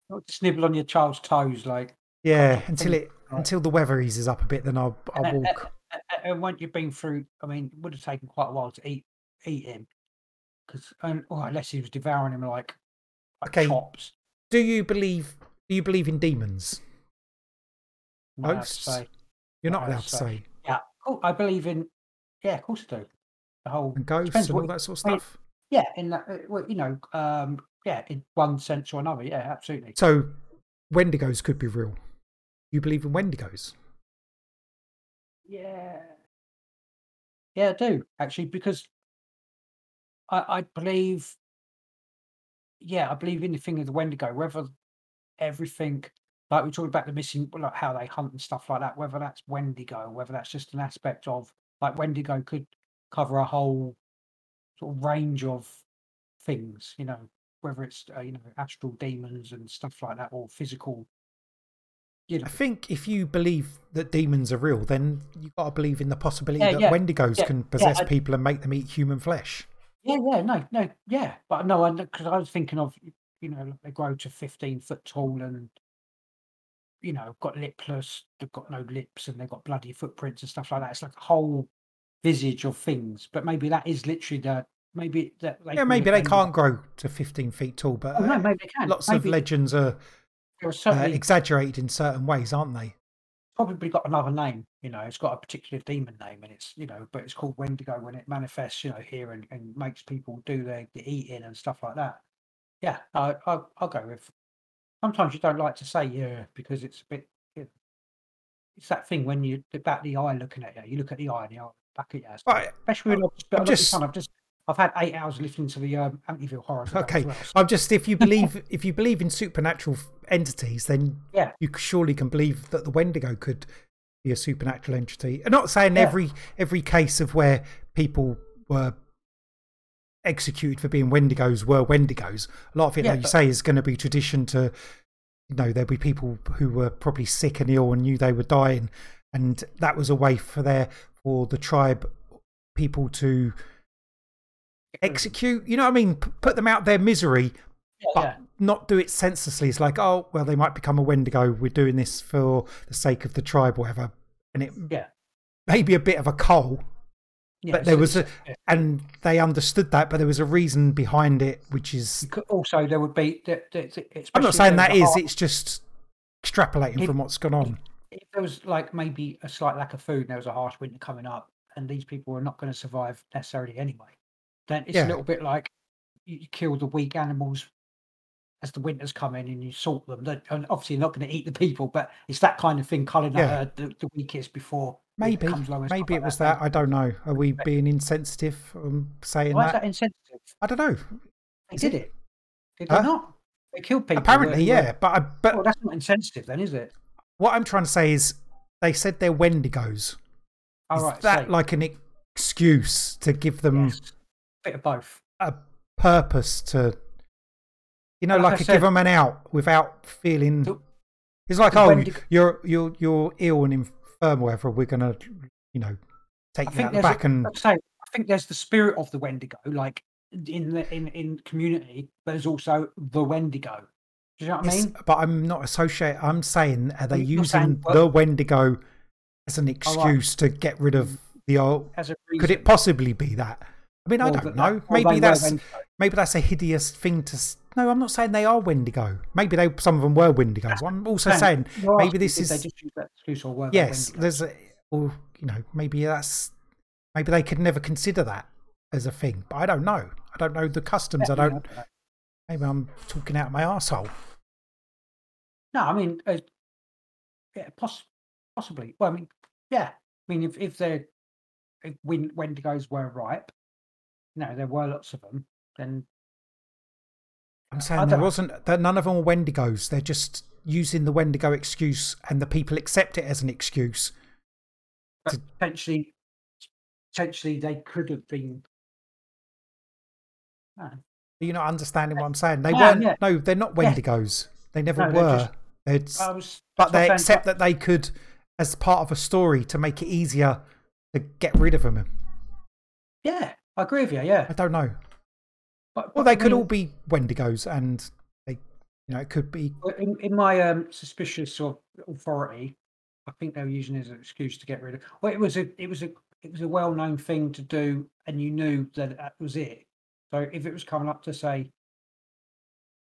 S2: Not just nibble on your child's toes, like.
S3: yeah, until it,
S2: right.
S3: until the weather eases up a bit, then I'll, I'll walk.
S2: and- once you've been through, I mean, it would have taken quite a while to eat eat him, because oh, unless he was devouring him like, like
S3: Okay.
S2: chops.
S3: Do you believe, do you believe in demons?
S2: not
S3: Ghosts?
S2: say.
S3: You're
S2: Not
S3: not
S2: allowed to say.
S3: say.
S2: Yeah, oh, I believe in. Yeah, of course I do. The whole
S3: And ghosts and all that sort of stuff.
S2: Yeah, in that, uh, well, you know, um, yeah, in one sense or another, yeah, absolutely.
S3: So, Wendigos could be real. You believe in Wendigos?
S2: Yeah. Yeah, I do actually because I, I believe. Yeah, I believe in the thing of the Wendigo. Whether everything, like we talked about the missing, like how they hunt and stuff like that. Whether that's Wendigo, whether that's just an aspect of like Wendigo could cover a whole sort of range of things. You know, whether it's uh, you know astral demons and stuff like that, or physical. You know,
S3: I think if you believe that demons are real, then you've got to believe in the possibility
S2: Yeah,
S3: that
S2: yeah,
S3: Wendigos
S2: yeah,
S3: can possess
S2: I-
S3: people and make them eat human flesh.
S2: Yeah, yeah, no, no, yeah, but no, because I was thinking of, you know, they grow to fifteen foot tall and, you know, got lipless, they've got no lips and they've got bloody footprints and stuff like that. It's like a whole visage of things, but maybe that is literally the maybe that. They
S3: yeah,
S2: call
S3: maybe
S2: it
S3: they can't grow to 15 feet tall, but
S2: Oh, no,
S3: uh,
S2: maybe they can.
S3: lots of
S2: maybe
S3: legends are uh,
S2: certainly
S3: exaggerated in certain ways, aren't they?
S2: probably got another name. You know, it's got a particular demon name, and it's you know, but it's called Wendigo when it manifests, you know, here and, and makes people do their, the eating and stuff like that. Yeah, I, I I'll go with. Sometimes you don't like to say yeah because it's a bit. It, it's that thing when you about the eye looking at you. You look at the eye and the eye back at you.
S3: Right,
S2: Especially when I've just,
S3: I'm
S2: just,
S3: just-
S2: I've just I've had eight hours listening to the um, Amityville horror.
S3: Okay,
S2: well, so-
S3: I'm just if you believe if you believe in supernatural entities, then
S2: Yeah.
S3: you surely can believe that the Wendigo could be a supernatural entity. I'm not saying
S2: Yeah.
S3: every every case of where people were executed for being Wendigos were Wendigos. A lot of it,
S2: Yeah,
S3: like you say, is going to be tradition to. You know, there'll be people who were probably sick and ill and knew they were dying, and that was a way for their for the tribe people to execute. You know what I mean? P- put them out their misery, but
S2: yeah.
S3: not do it senselessly. It's like, oh, well, they might become a Wendigo. We're doing this for the sake of the tribe, or whatever. And it
S2: Yeah.
S3: may be a bit of a coal,
S2: Yeah,
S3: but there was a,
S2: yeah.
S3: and they understood that, but there was a reason behind it, which is,
S2: also there would be.
S3: I'm not saying that is,
S2: heart-
S3: it's just extrapolating
S2: If-
S3: from what's gone on.
S2: if there was like maybe a slight lack of food and there was a harsh winter coming up and these people were not going to survive necessarily anyway, then it's
S3: Yeah.
S2: a little bit like you kill the weak animals as the winter's coming and you salt them. And obviously, you're not going to eat the people, but it's that kind of thing, culling
S3: Yeah.
S2: the, the weakest before
S3: Maybe,
S2: low
S3: maybe
S2: like
S3: it was that. I don't know. Are we being insensitive um, saying
S2: Why is
S3: that?
S2: that insensitive?
S3: I don't know.
S2: They
S3: Is
S2: did
S3: it?
S2: it. Did
S3: Huh?
S2: they not? They killed people.
S3: Apparently,
S2: that-
S3: yeah. But I, but
S2: Well, that's not insensitive, then, is it?
S3: what I'm trying to say is, they said they're Wendigos.
S2: All
S3: is
S2: right.
S3: that
S2: so-
S3: like an excuse to give them
S2: yes, bit of both.
S3: a purpose to, you know,
S2: Like
S3: like,
S2: said-
S3: give them an out without feeling.
S2: The-
S3: it's like, oh, you're you're you're ill and infirm, or whatever. We're gonna, you know, take
S2: I
S3: you out the
S2: there's a-
S3: back and
S2: say, I think there's the spirit of the Wendigo, like in the in in community, but there's also the Wendigo. Do you know what I mean?
S3: but I'm not associate. I'm saying are they
S2: You're
S3: using
S2: saying, well-
S3: the Wendigo as an
S2: right.
S3: excuse to get rid of the old?
S2: As a
S3: Could it possibly be that? I mean, I don't know. Maybe that's maybe that's a hideous thing to. No, I'm not saying they are Wendigo. Maybe they some of them were Wendigos. I'm also saying maybe this is
S2: they just use that excuse or were
S3: yes. There's a, or you know maybe that's maybe they could never consider that as a thing. But I don't know. I don't know the customs. I
S2: Yeah,
S3: don't.
S2: know.
S3: Maybe I'm talking out my arsehole.
S2: No, I mean, uh, yeah, poss- possibly. Well, I mean, yeah. I mean, if if they're if Wendigos were ripe, no, there were lots of them. Then
S3: I'm saying there wasn't that none of them were Wendigos. They're just using the Wendigo excuse, and the people accept it as an excuse. To-
S2: potentially, potentially they could have been. No,
S3: Are you not understanding what I'm uh, saying? They weren't.
S2: yeah.
S3: No, they're not
S2: Yeah.
S3: Wendigos. They never
S2: No,
S3: were.
S2: just-
S3: It's,
S2: was,
S3: but they accept that they could, as part of a story, to make it easier to get rid of them.
S2: Yeah, I agree with you. Yeah,
S3: I don't know.
S2: But,
S3: Well, they
S2: I
S3: could
S2: mean,
S3: all be Wendigos, and they, you know, it could be.
S2: In, in my um, suspicious sort of authority, I think they were using it as an excuse to get rid of. Well, it was a, it was a, it was a well-known thing to do, and you knew that that was it. So if it was coming up to say,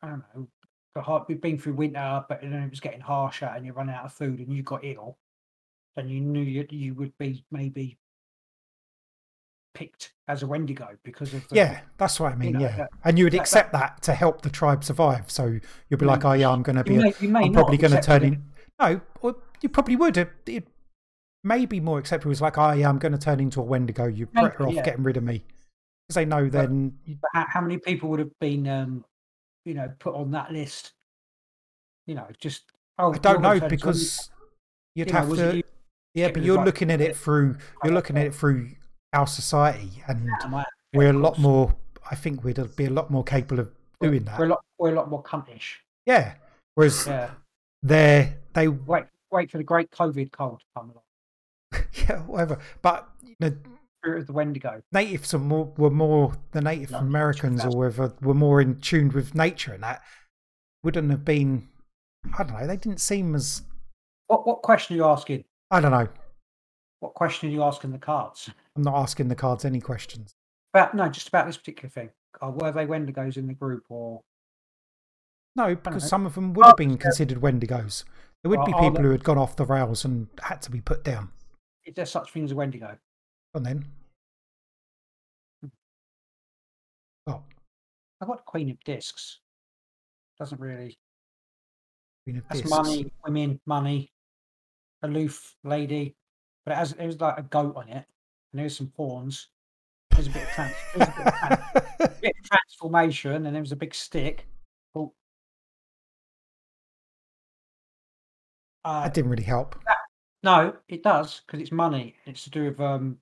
S2: I don't know, the hard, we've been through winter, but then it was getting harsher, and you run out of food, and you got ill, then you knew you, you would be maybe picked as a Wendigo because of the,
S3: Yeah, that's what I mean.
S2: know,
S3: yeah,
S2: that-
S3: and you would
S2: that-
S3: accept that, to help the tribe survive. So you'll be like, "Oh yeah, I'm going to be.
S2: May, you may
S3: I'm probably going to turn in. No, or you probably would. It, it may be more acceptable. It's like, oh yeah, I'm going to turn into a Wendigo. You're
S2: Maybe,
S3: better off
S2: yeah.
S3: getting rid of me. Because they know then.
S2: But how, how many people would have been, um, you know, put on that list? You know, just oh,
S3: I don't know
S2: a-
S3: because you'd
S2: you
S3: have
S2: it
S3: to.
S2: you-
S3: Yeah, but you're
S2: like-
S3: looking at it through. You're looking at it through our society, and
S2: I-
S3: we're a lot more. I think we'd be a lot more capable of doing that.
S2: We're a lot, we're a lot more cuntish.
S3: Yeah. Whereas
S2: Yeah.
S3: they're they
S2: Wait, wait for the great COVID cold to come along.
S3: yeah whatever. But you know,
S2: Spirit of the Wendigo.
S3: natives are more were more the Native
S2: No,
S3: Americans or whatever were more in tune with nature, and that wouldn't have been. I don't know. They didn't seem as.
S2: What what question are you asking?
S3: I don't know.
S2: What question are you asking the cards?
S3: I'm not asking the cards any questions.
S2: About no, just about this particular thing. Uh, were they Wendigos in the group or
S3: No, because some of them would have
S2: Oh,
S3: been considered Wendigos. There would
S2: Well,
S3: be people
S2: they-
S3: who had gone off the rails and had to be put down.
S2: is there such thing as a Wendigo?
S3: And then, oh,
S2: I got Queen of Discs. Doesn't really.
S3: Queen of
S2: That's
S3: Discs.
S2: money, women, money, aloof lady. But it has it was like a goat on it, and there's some pawns. There's a bit of, trans, a bit of, tran- a bit of transformation, and there was a big stick. Oh. Uh,
S3: that didn't really help.
S2: no, it does because it's money. It's to do with um,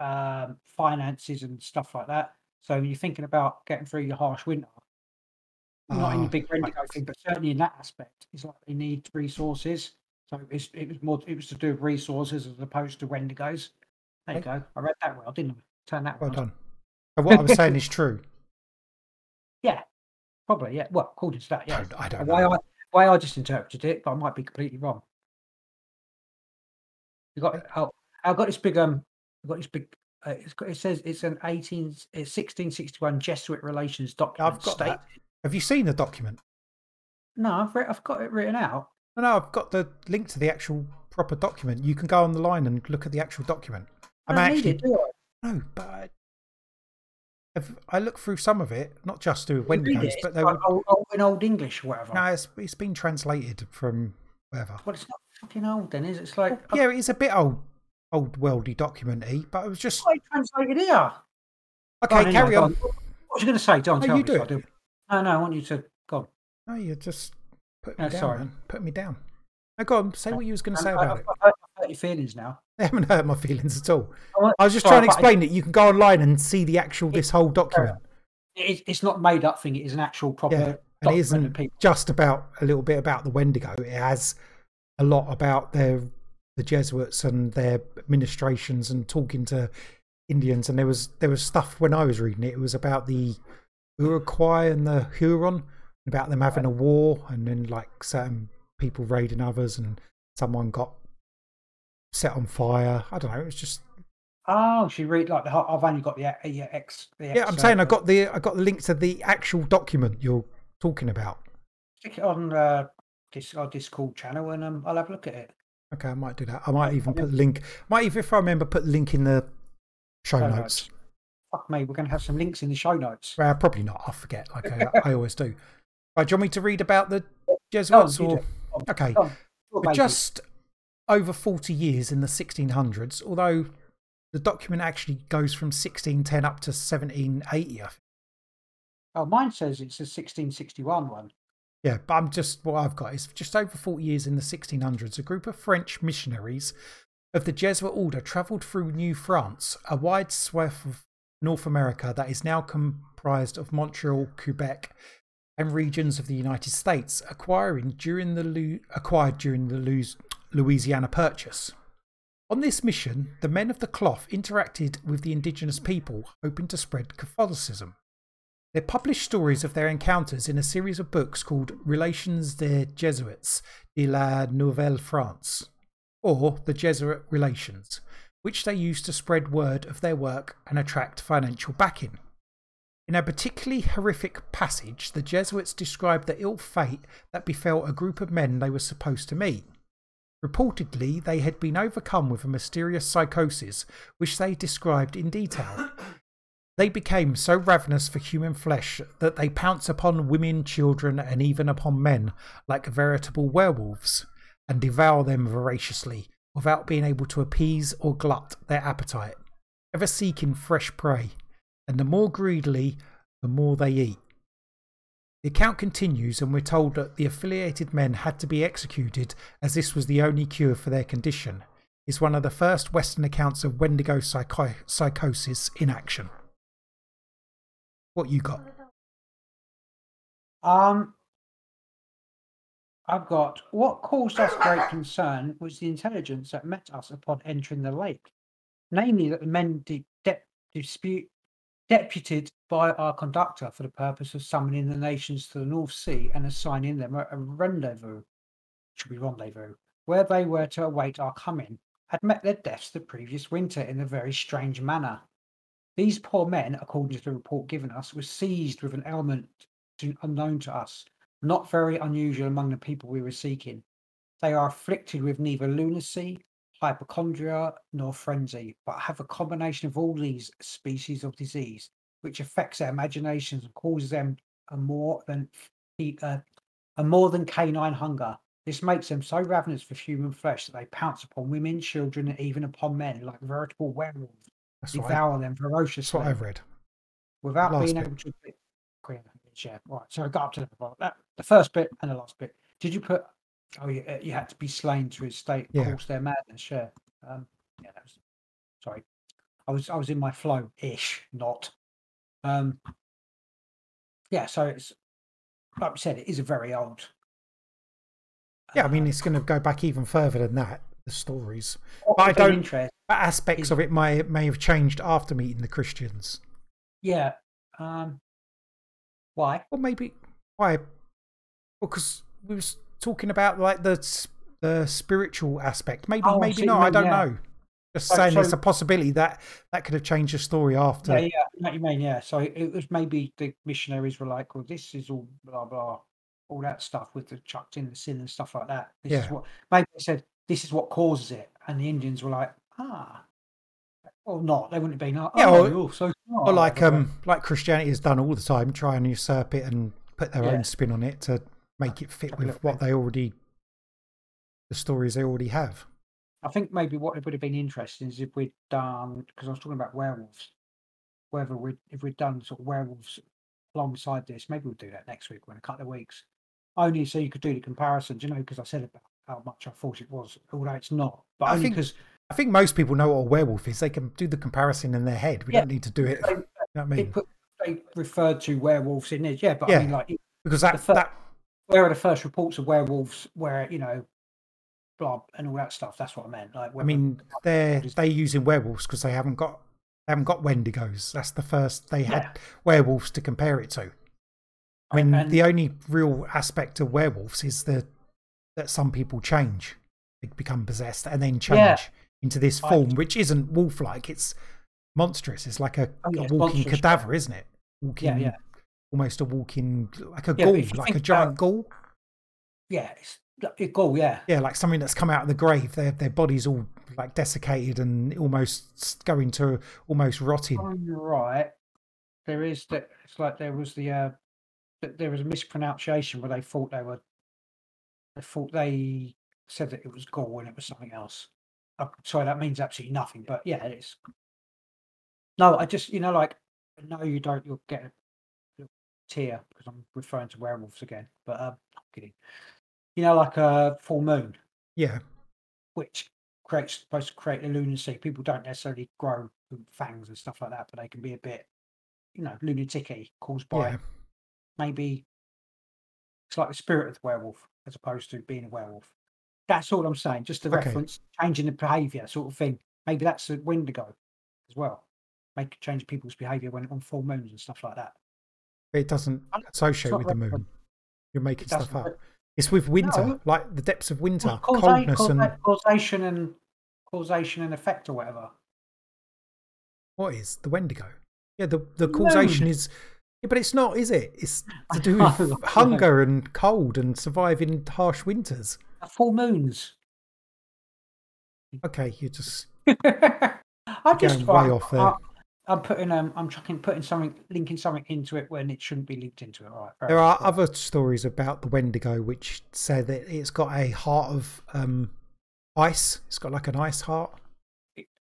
S2: um, finances and stuff like that. So you're thinking about getting through your harsh winter. Not in
S3: Ah,
S2: the big Wendigo thing, but certainly in that aspect, it's like they need resources. So it's, it was more. It was to do with resources as opposed to Wendigos. There you go. I read that well, I didn't I? Turn that
S3: Well
S2: one.
S3: done. But what I was saying is true.
S2: Yeah, probably. Yeah. Well, according to that,
S3: I
S2: yeah.
S3: don't, I don't
S2: Why
S3: know.
S2: I why I just interpreted it, but I might be completely wrong. You got oh, I've got this big um, I've got this big. Uh, it's got, it says it's an 18, it's 1661 Jesuit relations document.
S3: I've got
S2: state-
S3: that. Have you seen the document?
S2: No, I've re- I've got it written out.
S3: No, no, I've got the link to the actual proper document. You can go on the line and look at the actual document.
S2: I
S3: I'm
S2: don't
S3: actually
S2: it, do I?
S3: no, but I, if I look through some of it, not just through
S2: You read
S3: Wendigos,
S2: it,
S3: but they
S2: like
S3: were
S2: old, old, in old English or whatever.
S3: no, it's, it's been translated from wherever.
S2: Well, it's not fucking old then, is it? It's like
S3: Yeah, it is a bit old, old worldy documenty, but it was just
S2: I translated here.
S3: Okay.
S2: on,
S3: carry
S2: anyway, go
S3: on.
S2: What was you going to say, John?
S3: No,
S2: tell
S3: you
S2: me,
S3: do
S2: I
S3: it.
S2: do- No, no, I want you to go. on.
S3: Oh, you just put me down.
S2: sorry.
S3: Man. Put me down. Oh, go on. Say uh, what you was going to say
S2: I,
S3: about
S2: I,
S3: it.
S2: Your feelings now.
S3: They haven't hurt my feelings at all.
S2: I
S3: I was just
S2: sorry,
S3: trying to explain it. You can go online and see the actual this whole document.
S2: It, it's not made up thing. It is an actual proper
S3: Yeah, and it isn't just about a little bit about the Wendigo. It has a lot about their the Jesuits and their administrations and talking to Indians. And there was there was stuff when I was reading it. It was about the Iroquois and the Huron, about them having a war, and then like certain people raiding others, and someone got set on fire. I don't know. It was just
S2: Oh, she read like the. I've only got the uh, yeah, X. The
S3: yeah. I'm saying
S2: uh,
S3: I got the I got the link to the actual document you're talking about.
S2: stick it on uh, this our Discord channel, and um, I'll have a look at it.
S3: Okay, I might do that. I might even put the link. Might even, if I remember, put the link in the show
S2: Show
S3: notes.
S2: notes. Fuck me, we're going to have some links in the show notes.
S3: Well, probably not. I forget, like I, I always do. Right, do you want me to read about the Jesuits? or
S2: do. Go on,
S3: okay,
S2: go on. Go on,
S3: for
S2: baby.
S3: just over forty years in the 1600s, although the document actually goes from 1610 up to 1780. I think.
S2: Oh, mine says it's a 1661 one.
S3: Yeah, but I'm just what I've got is just over 40 years in the 1600s. A group of French missionaries of the Jesuit order travelled through New France, a wide swath of North America that is now comprised of Montreal, Quebec, and regions of the United States, acquiring during the acquired during the Louisiana Purchase. On this mission, the men of the cloth interacted with the indigenous people, hoping to spread Catholicism. They published stories of their encounters in a series of books called Relations des Jesuits de la Nouvelle France, or the Jesuit Relations, which they used to spread word of their work and attract financial backing. In a particularly horrific passage, the Jesuits described the ill fate that befell a group of men they were supposed to meet. Reportedly, they had been overcome with a mysterious psychosis, which they described in detail. They became so ravenous for human flesh that they pounce upon women, children, and even upon men like veritable werewolves, and devour them voraciously without being able to appease or glut their appetite, ever seeking fresh prey, and the more greedily, the more they eat. The account continues, and we're told that the affiliated men had to be executed as this was the only cure for their condition. Is one of the first Western accounts of Wendigo psycho- psychosis in action. What you got?
S2: Um, I've got what caused us great concern was the intelligence that met us upon entering the lake, namely that the men de- dispute deputed by our conductor for the purpose of summoning the nations to the North Sea and assigning them a, rendezvous, should be rendezvous, where they were to await our coming, had met their deaths the previous winter in a very strange manner. These poor men, according to the report given us, were seized with an ailment unknown to us, not very unusual among the people we were seeking. They are afflicted with neither lunacy, hypochondria, nor frenzy, but have a combination of all these species of disease, which affects their imaginations and causes them a more than uh, a more than canine hunger. This makes them so ravenous for human flesh that they pounce upon women, children, and even upon men like veritable werewolves,
S3: That's what, I,
S2: devour them
S3: that's
S2: ferociously
S3: what I've read.
S2: without
S3: last
S2: being
S3: bit.
S2: able to yeah right so i got up to the, that, the first bit and the last bit did you put oh you, uh, you had to be slain to his state
S3: Yeah.
S2: cause their madness yeah um yeah that was sorry i was i was in my flow ish not um yeah so it's like we said it is a very old
S3: Yeah, I mean,
S2: uh,
S3: it's going to go back even further than that. The stories, but I don't-
S2: interest
S3: aspects
S2: Is-
S3: of it may may have changed after meeting the Christians,
S2: yeah um why
S3: or maybe why? Because we was talking about like the the spiritual aspect. Maybe,
S2: Oh,
S3: maybe not. I don't
S2: yeah.
S3: know. Just
S2: So-
S3: saying, there's a possibility that that could have changed the story after.
S2: Yeah, yeah, what you mean, yeah. So it, was maybe the missionaries were like, well, this is all blah blah, all that stuff with the chucked in the sin and stuff like that. This is
S3: Yeah.
S2: what maybe they said this is what causes it, and the Indians were like, ah, or not. They wouldn't have been, oh,
S3: Yeah,
S2: oh,
S3: or-
S2: you're so.
S3: Or like um like Christianity has done all the time, try and usurp it and put their
S2: Yeah.
S3: own spin on it to make it fit with what they already the stories they already have.
S2: I think maybe what it would have been interesting is if we'd done because I was talking about werewolves. Whether we'd if we'd done sort of werewolves alongside this, maybe we'll do that next week or in a couple of weeks. only so you could do the comparisons, you know, because I said about how much I thought it was, although it's not. But
S3: I think-
S2: because
S3: I think most people know what a werewolf is. They can do the comparison in their head. We
S2: Yeah.
S3: don't need to do it. You know I mean?
S2: put, they referred to werewolves in it. Yeah, but
S3: Yeah.
S2: I mean, like,
S3: Because that,
S2: the fir-
S3: that
S2: where are the first reports of werewolves where, you know, blah, and all that stuff? That's what I meant. Like,
S3: I mean, they're they using werewolves because they haven't got they haven't got Wendigos. That's the first they had
S2: Yeah.
S3: werewolves to compare it to. I mean,
S2: and-
S3: the only real aspect of werewolves is the that some people change, they become possessed, and then change
S2: Yeah.
S3: into this
S2: I-
S3: form, which isn't wolf-like. It's monstrous. It's like a,
S2: Oh, yeah,
S3: a walking cadaver, isn't it? Walking,
S2: yeah, yeah.
S3: Almost a walking like a
S2: Yeah,
S3: like a giant
S2: about-
S3: ghoul.
S2: Yeah, it's, it go, yeah.
S3: Yeah, like something that's come out of the grave. Their their bodies all like desiccated and almost going to almost rotting.
S2: Oh, you're right. There is that. It's like there was the uh, there was a mispronunciation where they thought they were. They thought they said that it was gall and it was something else. Uh, sorry, that means absolutely nothing. But yeah, it's. No, I just you know like no, you don't. You'll get a tear because I'm referring to werewolves again. But um, I'm kidding. You know, like a full moon,
S3: Yeah,
S2: which creates supposed to create a lunacy. People don't necessarily grow fangs and stuff like that, but they can be a bit, you know, lunaticy caused by
S3: yeah.
S2: maybe it's like the spirit of the werewolf as opposed to being a werewolf. That's all I'm saying. Just the
S3: Okay.
S2: reference, changing the behaviour sort of thing. Maybe that's a Wendigo as well. Make change people's behaviour when on full moons and stuff like that.
S3: It doesn't associate with the moon. You're making stuff up. It's with winter,
S2: No.
S3: like the depths of winter,
S2: Causa-
S3: coldness,
S2: causa-
S3: and
S2: causation and causation and effect or whatever.
S3: what is the Wendigo? Yeah, the the causation is. Yeah, but it's not, is it? It's to do with hunger and cold and surviving harsh winters.
S2: Full moons.
S3: Okay, you just
S2: I'm just
S3: way off there.
S2: I'm putting um, I'm chucking putting something, linking something into it when it shouldn't be linked into it. All right.
S3: There are other stories about the Wendigo which say that it's got a heart of um, ice. It's got like an ice heart.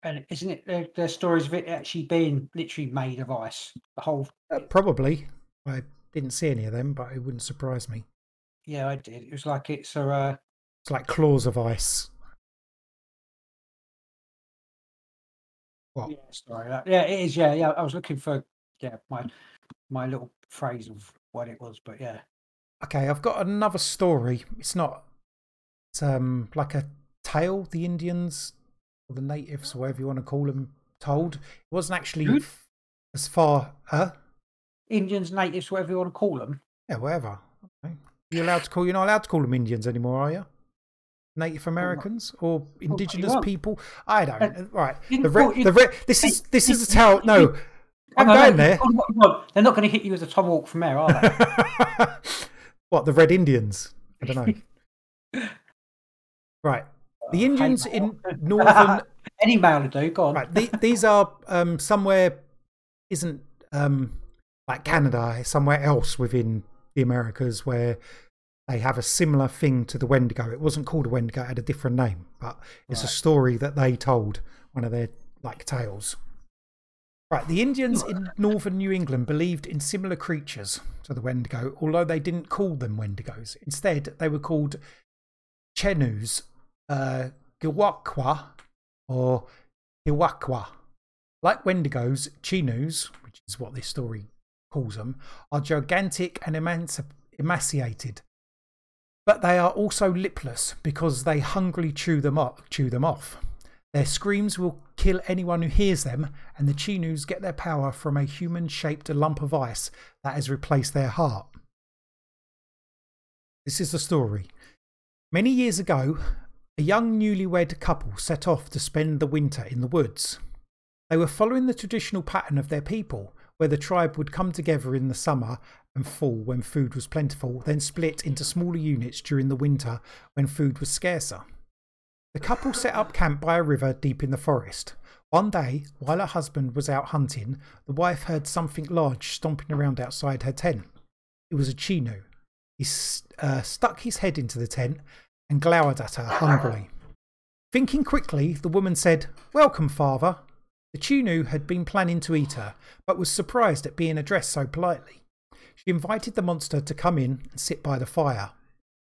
S2: And isn't it the, the stories of it actually being literally made of ice? The whole
S3: Uh, probably. I didn't see any of them, but it wouldn't surprise me.
S2: yeah, I did. It was like it's a uh,
S3: It's like claws of ice. What?
S2: yeah, sorry, yeah, it is. Yeah, yeah. I was looking for yeah my my little phrase of what it was, but yeah,
S3: Okay, I've got another story. It's not. It's um like a tale the Indians or the natives, or whatever you want to call them, told. It wasn't actually
S2: Good.
S3: as far. Uh,
S2: Indians, natives, whatever you want to call them.
S3: yeah, whatever. Okay. You're allowed to call. You're not allowed to call them Indians anymore, are you? Native Americans or indigenous
S2: want.
S3: people? I don't.
S2: Uh,
S3: right. The re- the re- this is this is a tale. No, I'm
S2: on,
S3: going there.
S2: call them what you want. They're not going to hit you as a tomahawk from there, are they?
S3: what the Red Indians? I don't know. right, the Indians in northern.
S2: Any male do. Go on.
S3: right, the, these are um, somewhere isn't um, like Canada, somewhere else within the Americas where they have a similar thing to the Wendigo. It wasn't called a Wendigo; it had a different name, but it's a story that they told one of their like tales. Right, the Indians in northern New England believed in similar creatures to the Wendigo, although they didn't call them Wendigos. Instead, they were called Chenoos, uh, Giwakwa, or Hiwakwa. Like Wendigos, Chenoos, which is what this story calls them, are gigantic and emaciated. But they are also lipless because they hungrily chew them, up, chew them off. Their screams will kill anyone who hears them, and the Chenoos get their power from a human shaped lump of ice that has replaced their heart. This is the story. Many years ago, a young newlywed couple set off to spend the winter in the woods. They were following the traditional pattern of their people, where the tribe would come together in the summer and fall when food was plentiful, then split into smaller units during the winter when food was scarcer. The couple set up camp by a river deep in the forest. One day, while her husband was out hunting, the wife heard something large stomping around outside her tent. It was a Chenoo. He uh, stuck his head into the tent and glowered at her hungrily. Thinking quickly, the woman said, Welcome, father. The Chenoo had been planning to eat her, but was surprised at being addressed so politely. she invited the monster to come in and sit by the fire.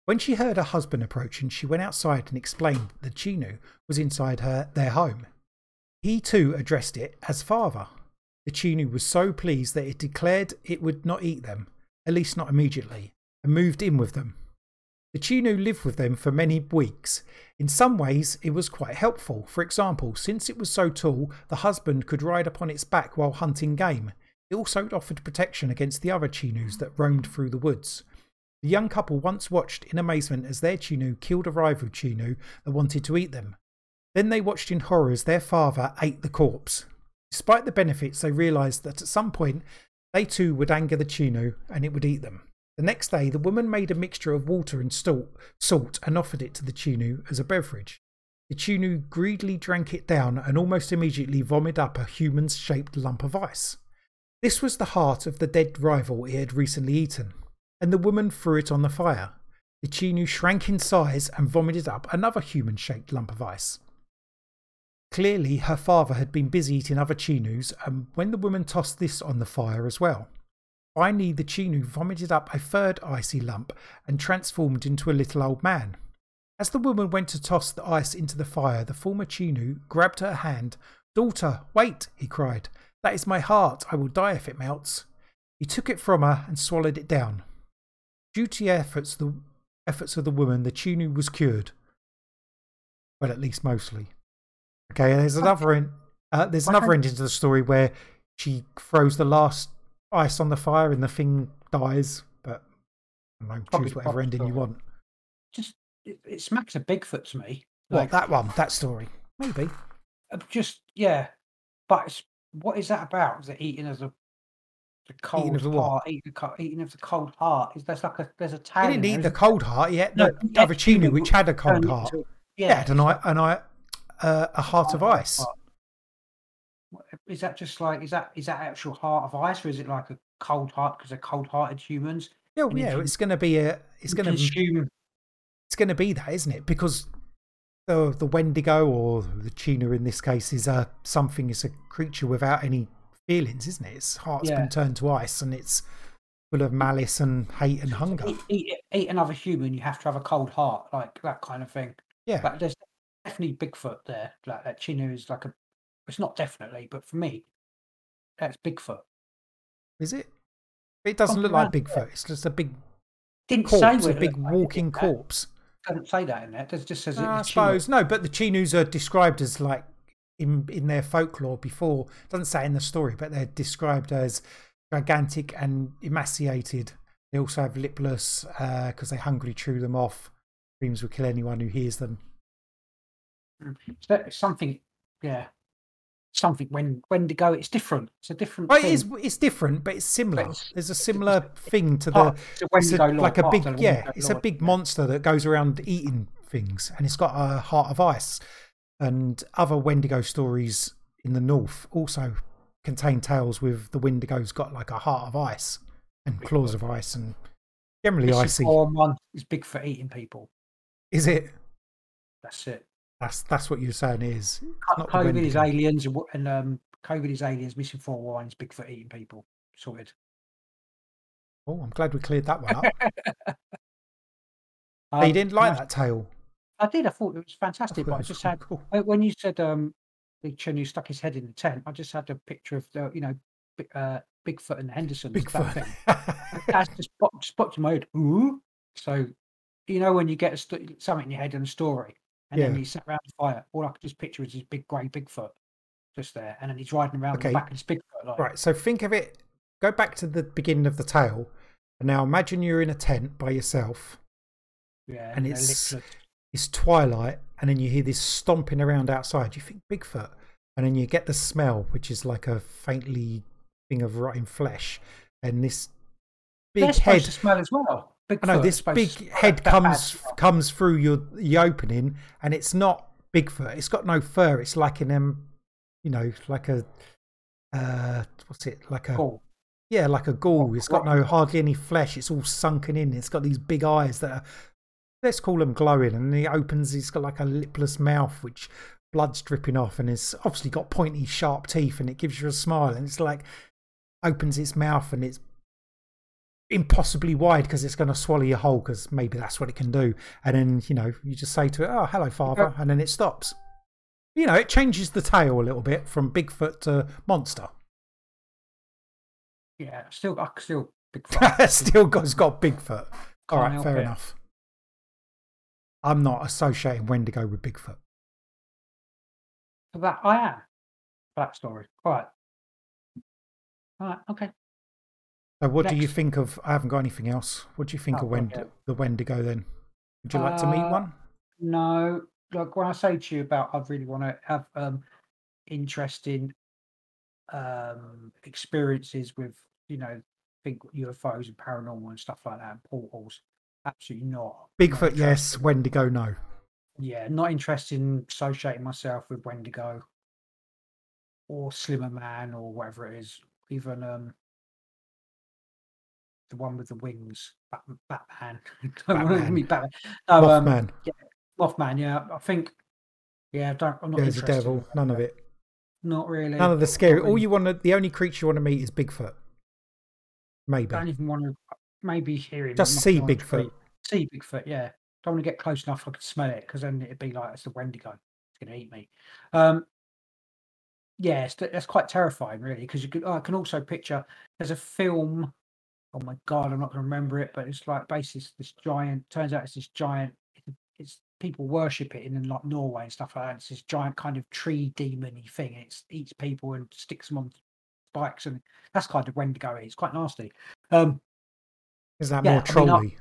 S3: When she heard her husband approaching, she went outside and explained that the Chenoo was inside her their home. He too addressed it as father. The Chenoo was so pleased that it declared it would not eat them, at least not immediately, and moved in with them. The Chenoo lived with them for many weeks. In some ways, it was quite helpful. For example, since it was so tall, the husband could ride upon its back while hunting game. It also offered protection against the other Chenoos that roamed through the woods. The young couple once watched in amazement as their Chenoo killed a rival Chenoo that wanted to eat them. Then they watched in horror as their father ate the corpse. Despite the benefits, they realised that at some point they too would anger the Chenoo and it would eat them. The next day, the woman made a mixture of water and salt, and offered it to the Chenoo as a beverage. The Chenoo greedily drank it down and almost immediately vomited up a human shaped lump of ice. This was the heart of the dead rival it had recently eaten, and the woman threw it on the fire. The Chenoo shrank in size and vomited up another human shaped lump of ice. Clearly, her father had been busy eating other Chenoos, and when the woman tossed this on the fire as well. Finally, the Chenoo vomited up a third icy lump and transformed into a little old man. As the woman went to toss the ice into the fire, the former Chenoo grabbed her hand. Daughter, wait, he cried. That is my heart. I will die if it melts. He took it from her and swallowed it down. Due to the efforts, the efforts of the woman, the Chenoo was cured. Well, at least mostly. Okay, there's another end. Uh, there's another ending to the story where she throws the last ice on the fire and the thing dies. But I don't know, choose whatever ending you want.
S2: Just it, it smacks of Bigfoot to me.
S3: What
S2: Like,
S3: that one? That story? Maybe.
S2: uh, just yeah, but it's, what is that about? Is it eating as a the cold
S3: of the what?
S2: heart? Eating, the eating of the cold heart? Is there's like a there's a tag?
S3: He didn't eat the cold heart yet.
S2: No,
S3: The
S2: yeah,
S3: other Chenoo,
S2: Chenoo
S3: which had a cold
S2: it
S3: heart, yeah,
S2: Yeah,
S3: had an eye, an uh, a heart of ice.
S2: heart. Is that just like is that is that actual heart of ice, or is it like a cold heart because they're cold-hearted humans?
S3: Yeah,
S2: if
S3: yeah. It's going to be a. It's going to.
S2: consume
S3: It's going to be that, isn't it? Because the the Wendigo or the Chenoo in this case is a something. It's a creature without any feelings, isn't it? Its heart's
S2: Yeah.
S3: been turned to ice, and it's full of malice and hate and hunger.
S2: eat, eat, eat another human, you have to have a cold heart, like that kind of thing.
S3: Yeah.
S2: But there's definitely Bigfoot there. Like that Chenoo is like a. It's not definitely, but for me, that's Bigfoot.
S3: Is it? It doesn't
S2: Something
S3: look like
S2: there.
S3: Bigfoot. It's just a big
S2: Didn't say
S3: corpse, a
S2: it
S3: big
S2: like,
S3: walking
S2: That
S3: corpse.
S2: Doesn't say that in there. It just says it
S3: I suppose no, but the Chenoos are described as like in in their folklore before. Doesn't say in the story, but they're described as gigantic and emaciated. They also have lipless uh, because they hungrily chew them off. Dreams will kill anyone who hears them.
S2: Mm. That- something, yeah, something. When Wendigo, it's different. It's a different.
S3: Well, it is. It's different, but it's similar.
S2: it's-
S3: There's a similar thing to the.
S2: It's a
S3: It's a-
S2: Wendigo lore,
S3: like a big yeah.
S2: Wendigo
S3: It's a big monster that goes around eating things, and it's got a heart of ice. And other Wendigo stories in the north also contain tales with the Wendigo's got like a heart of ice and claws of ice, and generally
S2: This is
S3: icy.
S2: four one is Bigfoot eating people.
S3: Is it?
S2: That's it.
S3: That's that's what you're saying. is. Not
S2: COVID is aliens and, and um, COVID is aliens missing four wines. Bigfoot eating people. Sorted.
S3: Oh, I'm glad we cleared that one up.
S2: Um,
S3: you didn't like
S2: no,
S3: that tale.
S2: I did. I thought it was fantastic, but I just
S3: cool,
S2: had
S3: cool.
S2: when- when you said um, Big Chenoo stuck his head in the tent. I just had a picture of the you know uh, Bigfoot and Henderson.
S3: Bigfoot.
S2: Thing. That's just popped, just popped in my head. Ooh. So you know when you get a st- something in your head and a story, and then he sat around the fire, all I could just picture is his big grey Bigfoot just there, and then he's riding around
S3: Okay.
S2: the back of this Bigfoot. Like,
S3: Right, so think of it. Go back to the beginning of the tale, and now imagine you're in a tent by yourself.
S2: Yeah,
S3: and it's- It's twilight, and then you hear this stomping around outside. You think Bigfoot, and then you get the smell, which is like a faintly thing of rotting flesh, and this
S2: They're
S3: big head.
S2: to smell as well. Bigfoot
S3: I know this big head comes comes through your the opening, and it's not Bigfoot. It's got no fur. It's like an um, you know, like a uh, what's it like a yeah, like a ghoul. It's got no hardly any flesh. It's all sunken in. It's got these big eyes that are let's call them glowing, and he opens. He's got like a lipless mouth, which blood's dripping off, and it's obviously got pointy, sharp teeth, and it gives you a smile. And it's like opens its mouth, and it's impossibly wide because it's going to swallow you whole because maybe that's what it can do. And then, you know, you just say to it, oh, hello, father. And then it stops. You know, it changes the tail a little bit from Bigfoot to monster.
S2: Yeah, still, I still big fuck.
S3: Still got, got Bigfoot. All right, fair
S2: it.
S3: enough. I'm not associating Wendigo with Bigfoot.
S2: That I am. That story. All right. All right. Okay.
S3: So, what do you think of? I haven't got anything else. What do you think
S2: Oh,
S3: of
S2: God,
S3: Wend-
S2: yeah.
S3: the Wendigo then? Would you like to meet
S2: Uh,
S3: one?
S2: No, like when I say to you about, I really want to have um interesting um experiences with, you know, think UFOs and paranormal and stuff like that, and portals. Absolutely not. Not
S3: Bigfoot, yes. Wendigo, no.
S2: Yeah, not interested in associating myself with Wendigo or Slimmer Man or whatever it is. Even um the one with the wings, Bat- Batman. Don't want to
S3: Batman.
S2: Batman. No, um,
S3: Mothman,
S2: Mothman. Yeah, I think. Yeah, I don't. I'm not
S3: there's a devil. None of it.
S2: Not really.
S3: None of the scary. All you want to, the only creature you want to meet is Bigfoot. Maybe.
S2: I don't even want to. Maybe hear him.
S3: Just see
S2: a
S3: Bigfoot.
S2: See Bigfoot. Yeah. Don't want to get close enough. I can smell it because then it'd be like it's the Wendigo. It's going to eat me. Um. Yeah, that's quite terrifying, really, because you could. I can also picture there's a film. Oh my god, I'm not going to remember it, but it's like basically this giant. Turns out it's this giant. It's, people worship it in like Norway and stuff like that. It's this giant kind of tree demony thing. And It eats people and sticks them on spikes, and that's kind of Wendigo. It's quite nasty. Um,
S3: Is that
S2: Yeah,
S3: more
S2: I mean, I-
S3: trolly?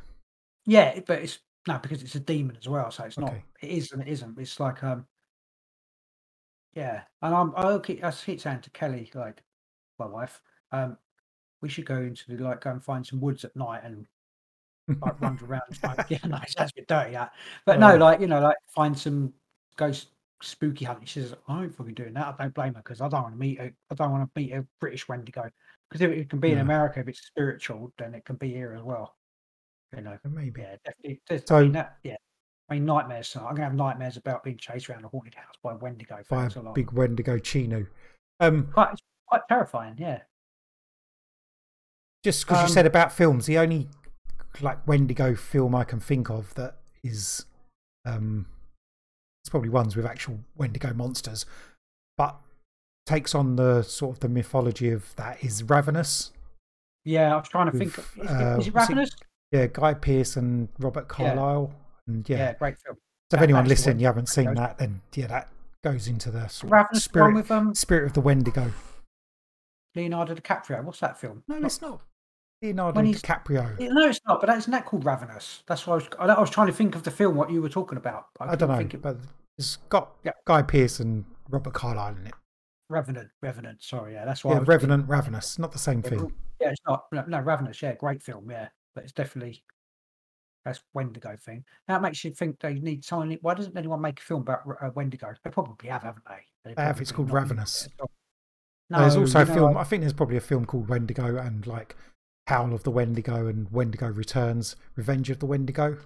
S2: yeah, but it's no because it's a demon as well, so it's not. It is and it isn't. It's like um, yeah, and I'm I keep I keep saying to Kelly like, my wife, um, we should go into the like go and find some woods at night and like wander around. Like, yeah, no, it sounds a bit dirty, that. But no,
S3: Oh.
S2: like you know, like find some ghost spooky hunting. She says, I ain't fucking doing that. I don't blame her because I don't want to meet a I don't want to meet a British Wendigo because if it can be in America, if it's spiritual, then it can be here as well. You know.
S3: Maybe.
S2: Yeah, definitely. there's- I
S3: So-
S2: mean, that, yeah. I mean, nightmares. so I'm gonna have nightmares about being chased around a haunted house by a Wendigo.
S3: By
S2: a
S3: a big Wendigo Chenoo. Um,
S2: Quite, quite terrifying. Yeah.
S3: Just because
S2: Um,
S3: you said about films, the only like Wendigo film I can think of that is, um, it's probably ones with actual Wendigo monsters, but takes on the sort of the mythology of that is Ravenous.
S2: Yeah, I was trying to think.
S3: With,
S2: Of, is,
S3: uh,
S2: it, is it
S3: it-
S2: Ravenous?
S3: Yeah, Guy Pearce and Robert Carlyle. And
S2: Yeah.
S3: yeah,
S2: great film.
S3: so if anyone listening, you haven't seen that, then yeah, that goes into the sort of
S2: Ravenous
S3: spirit,
S2: with um
S3: spirit of the Wendigo.
S2: Leonardo DiCaprio. What's that film?
S3: No,
S2: Not-
S3: it's not. Leonardo DiCaprio.
S2: No, it's not. But isn't that called Ravenous? That's what I was. I I was trying to think of the film what you were talking about.
S3: I,
S2: couldn't
S3: don't know,
S2: think of-
S3: but it's got
S2: Yeah.
S3: Guy Pearce and Robert Carlyle in it.
S2: Revenant. Revenant. Sorry, yeah, that's why.
S3: Yeah,
S2: I was thinking-
S3: Revenant, Ravenous, not the same
S2: Yeah,
S3: thing.
S2: Yeah, it's not. No, no, Ravenous. Yeah, great film. Yeah, but it's definitely that's Wendigo thing. That makes you think they need someone. Why doesn't anyone make a film about uh, Wendigo? They probably have, haven't they?
S3: They have, it's called Ravenous.
S2: No,
S3: There's also a film. I think there's probably a film called Wendigo and like Howl of the Wendigo and Wendigo Returns, Revenge of the Wendigo,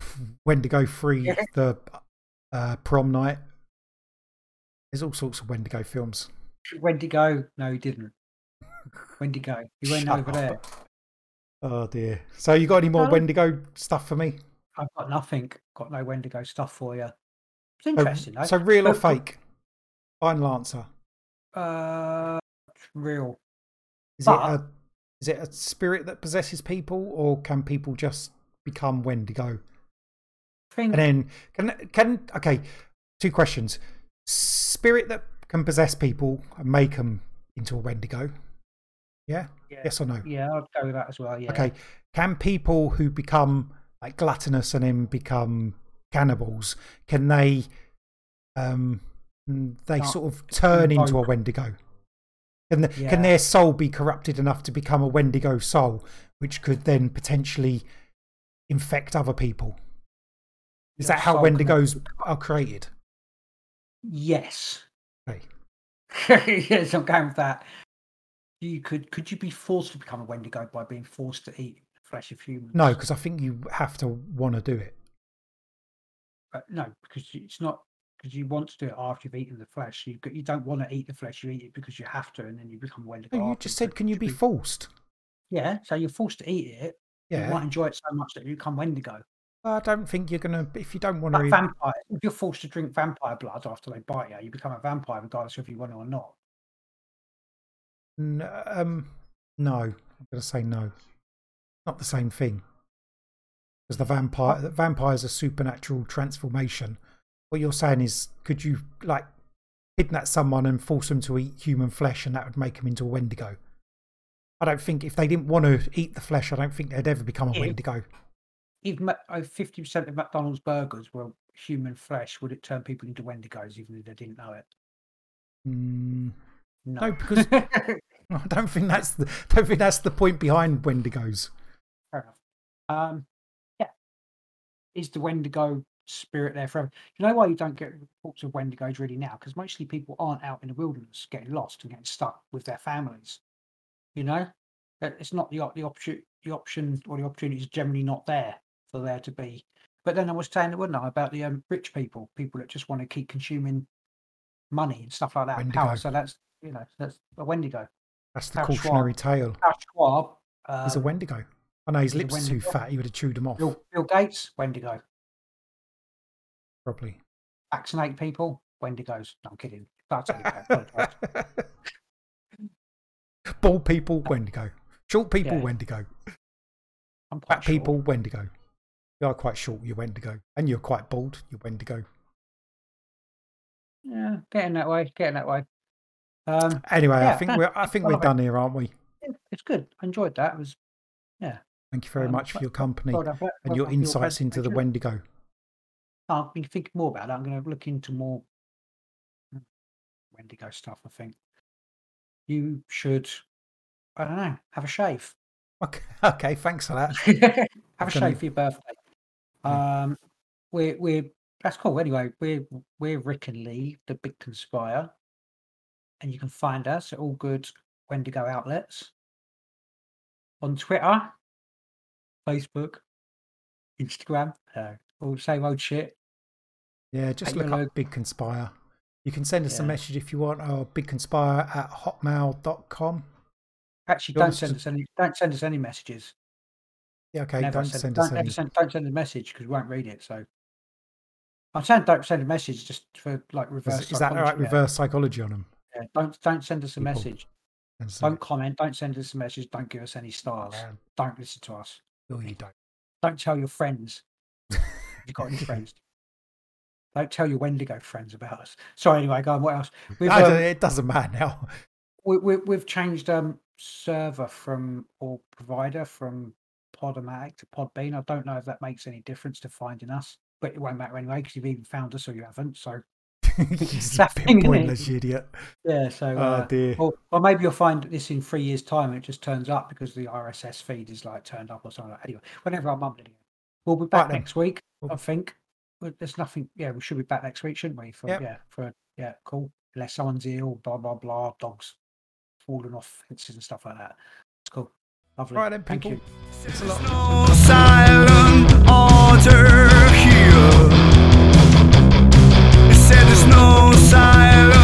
S3: Wendigo Free,
S2: Yeah.
S3: the uh, Prom Night. There's all sorts of Wendigo films.
S2: Wendigo. No, he didn't. Wendigo. He went
S3: Shut
S2: over
S3: up.
S2: there.
S3: Oh dear. So you got any more
S2: Oh.
S3: Wendigo stuff for me?
S2: I've got nothing. Got no Wendigo stuff for you. It's
S3: So,
S2: interesting. though.
S3: so real or fake? Final answer.
S2: Uh, real.
S3: Is
S2: But-
S3: it a is it a spirit that possesses people, or can people just become Wendigo?
S2: Thing.
S3: And then can can okay, two questions: spirit that can possess people and make them into a Wendigo. Yeah.
S2: yeah,
S3: Yes or no?
S2: yeah, I'd go with that as well. Yeah.
S3: Okay. Can people who become like gluttonous and then become cannibals can they um they
S2: Not
S3: sort of turn into a. Wendigo? Can the,
S2: Yeah.
S3: can their soul be corrupted enough to become a Wendigo soul, which could then potentially infect other people? Is
S2: Your
S3: that how
S2: can
S3: Wendigos are created?
S2: Yes.
S3: Okay.
S2: yes, I'm going with that. You could could you be forced to become a Wendigo by being forced to eat flesh of humans?
S3: No, because I think you have to want to do it.
S2: Uh, no, because it's not because you want to do it after you've eaten the flesh. You you don't want to eat the flesh. You eat it because you have to, and then you become a Wendigo.
S3: No, you just said, can you be forced?
S2: Yeah, so you're forced to eat it.
S3: Yeah, You
S2: might enjoy it so much that you become Wendigo.
S3: I don't think you're gonna if you don't want to
S2: Like
S3: eat.
S2: vampire. If you're forced to drink vampire blood after they bite you, you become a vampire regardless of if you want it or not.
S3: N- um, no, I'm gonna say no. Not the same thing. Because the vampire, the vampire's a supernatural transformation. What you're saying is, could you like kidnap someone and force them to eat human flesh, and that would make them into a Wendigo? I don't think if they didn't want to eat the flesh, I don't think they'd ever become a
S2: If-
S3: Wendigo.
S2: If oh, 50% of McDonald's burgers were human flesh, would it turn people into Wendigos even if they didn't know it?
S3: Mm,
S2: No,
S3: No, because- I don't think that's the don't think that's the point behind Wendigos.
S2: Fair enough. Um, yeah. Is the Wendigo spirit there forever? You know why you don't get reports of Wendigos really now? Because mostly people aren't out in the wilderness getting lost and getting stuck with their families. You know, it's not the the option the option or the opportunity is generally not there for there to be. But then I was saying, it wouldn't I, about the um, rich people, people that just want to keep consuming money and stuff like that. Power. So that's you know that's a Wendigo.
S3: That's the
S2: Schwab.
S3: cautionary tale.
S2: Schwab. Um,
S3: He's a Wendigo. I know his lips are too fat. He would have chewed them off.
S2: Bill, Bill Gates, Wendigo.
S3: Probably.
S2: vaccinate people. Wendigos. No, I'm kidding. That's okay. I apologise.
S3: Bald people, Wendigo. Short people,
S2: Yeah.
S3: Wendigo.
S2: I'm quite
S3: Fat
S2: sure.
S3: people, Wendigo. You are quite short, you're Wendigo. And you're quite bald, you're Wendigo.
S2: Yeah, getting that way. Getting that way. Um,
S3: Anyway, I think we're I think we're done here, aren't we?
S2: it's good. I enjoyed that. It was yeah.
S3: Thank you very
S2: Um,
S3: much for your company
S2: well done for-
S3: and
S2: well
S3: your
S2: done for
S3: insights into the. Wendigo.
S2: I've been thinking more about it. I'm going to look into more mm, Wendigo stuff. I think you should. I don't know. Have a shave.
S3: Okay, okay thanks for that.
S2: have a
S3: gonna-
S2: shave for your birthday. Um, we're we're that's cool. Anyway, we're we're Rick and Lee, the Big Conspire, and you can find us at all good Wendigo outlets on Twitter, Facebook, Instagram, uh, all the same old shit.
S3: Yeah, just look
S2: your
S3: up Big Conspire. You can send us a message if you want, or bigconspire at hotmail.com.
S2: Actually, don't send us any. Don't send us any messages.
S3: Yeah, okay,
S2: Never
S3: don't
S2: send,
S3: send
S2: don't,
S3: us any.
S2: send, don't send a message because we won't read it. So I'm saying don't send a message just for like reverse.
S3: Is, is that right? Reverse psychology on them.
S2: Yeah, don't don't send us a
S3: People.
S2: message.
S3: So,
S2: Don't comment. Don't send us a message. Don't give us any stars.
S3: Yeah.
S2: Don't listen to us.
S3: no, you don't.
S2: Don't tell your friends. you've got any friends. Don't tell your Wendigo friends about us. Sorry, anyway, go on. What else? We've, um,
S3: it doesn't matter now.
S2: we, we, we've changed um server from or provider from Podomatic to Podbean. I don't know if that makes any difference to finding us, but it won't matter anyway because you've even found us or you haven't. So
S3: it's a
S2: that thing,
S3: pointless, idiot.
S2: yeah. So
S3: Oh
S2: uh,
S3: dear.
S2: Or, or maybe you'll find this in three years' time. and It just turns up because the RSS feed is like turned up or something. Like Anyway, whenever I'm mumbling again, we'll be back
S3: then.
S2: next week. I think. Well, There's nothing. Yeah, we should be back next week, shouldn't we? For
S3: Yep.
S2: yeah, for yeah, cool. Unless someone's ill, blah blah blah, dogs falling off fences and stuff like that. It's cool. Lovely.
S3: All right then,
S2: Thank you.
S3: Thanks a lot.
S1: no silent order here. It said there's no silent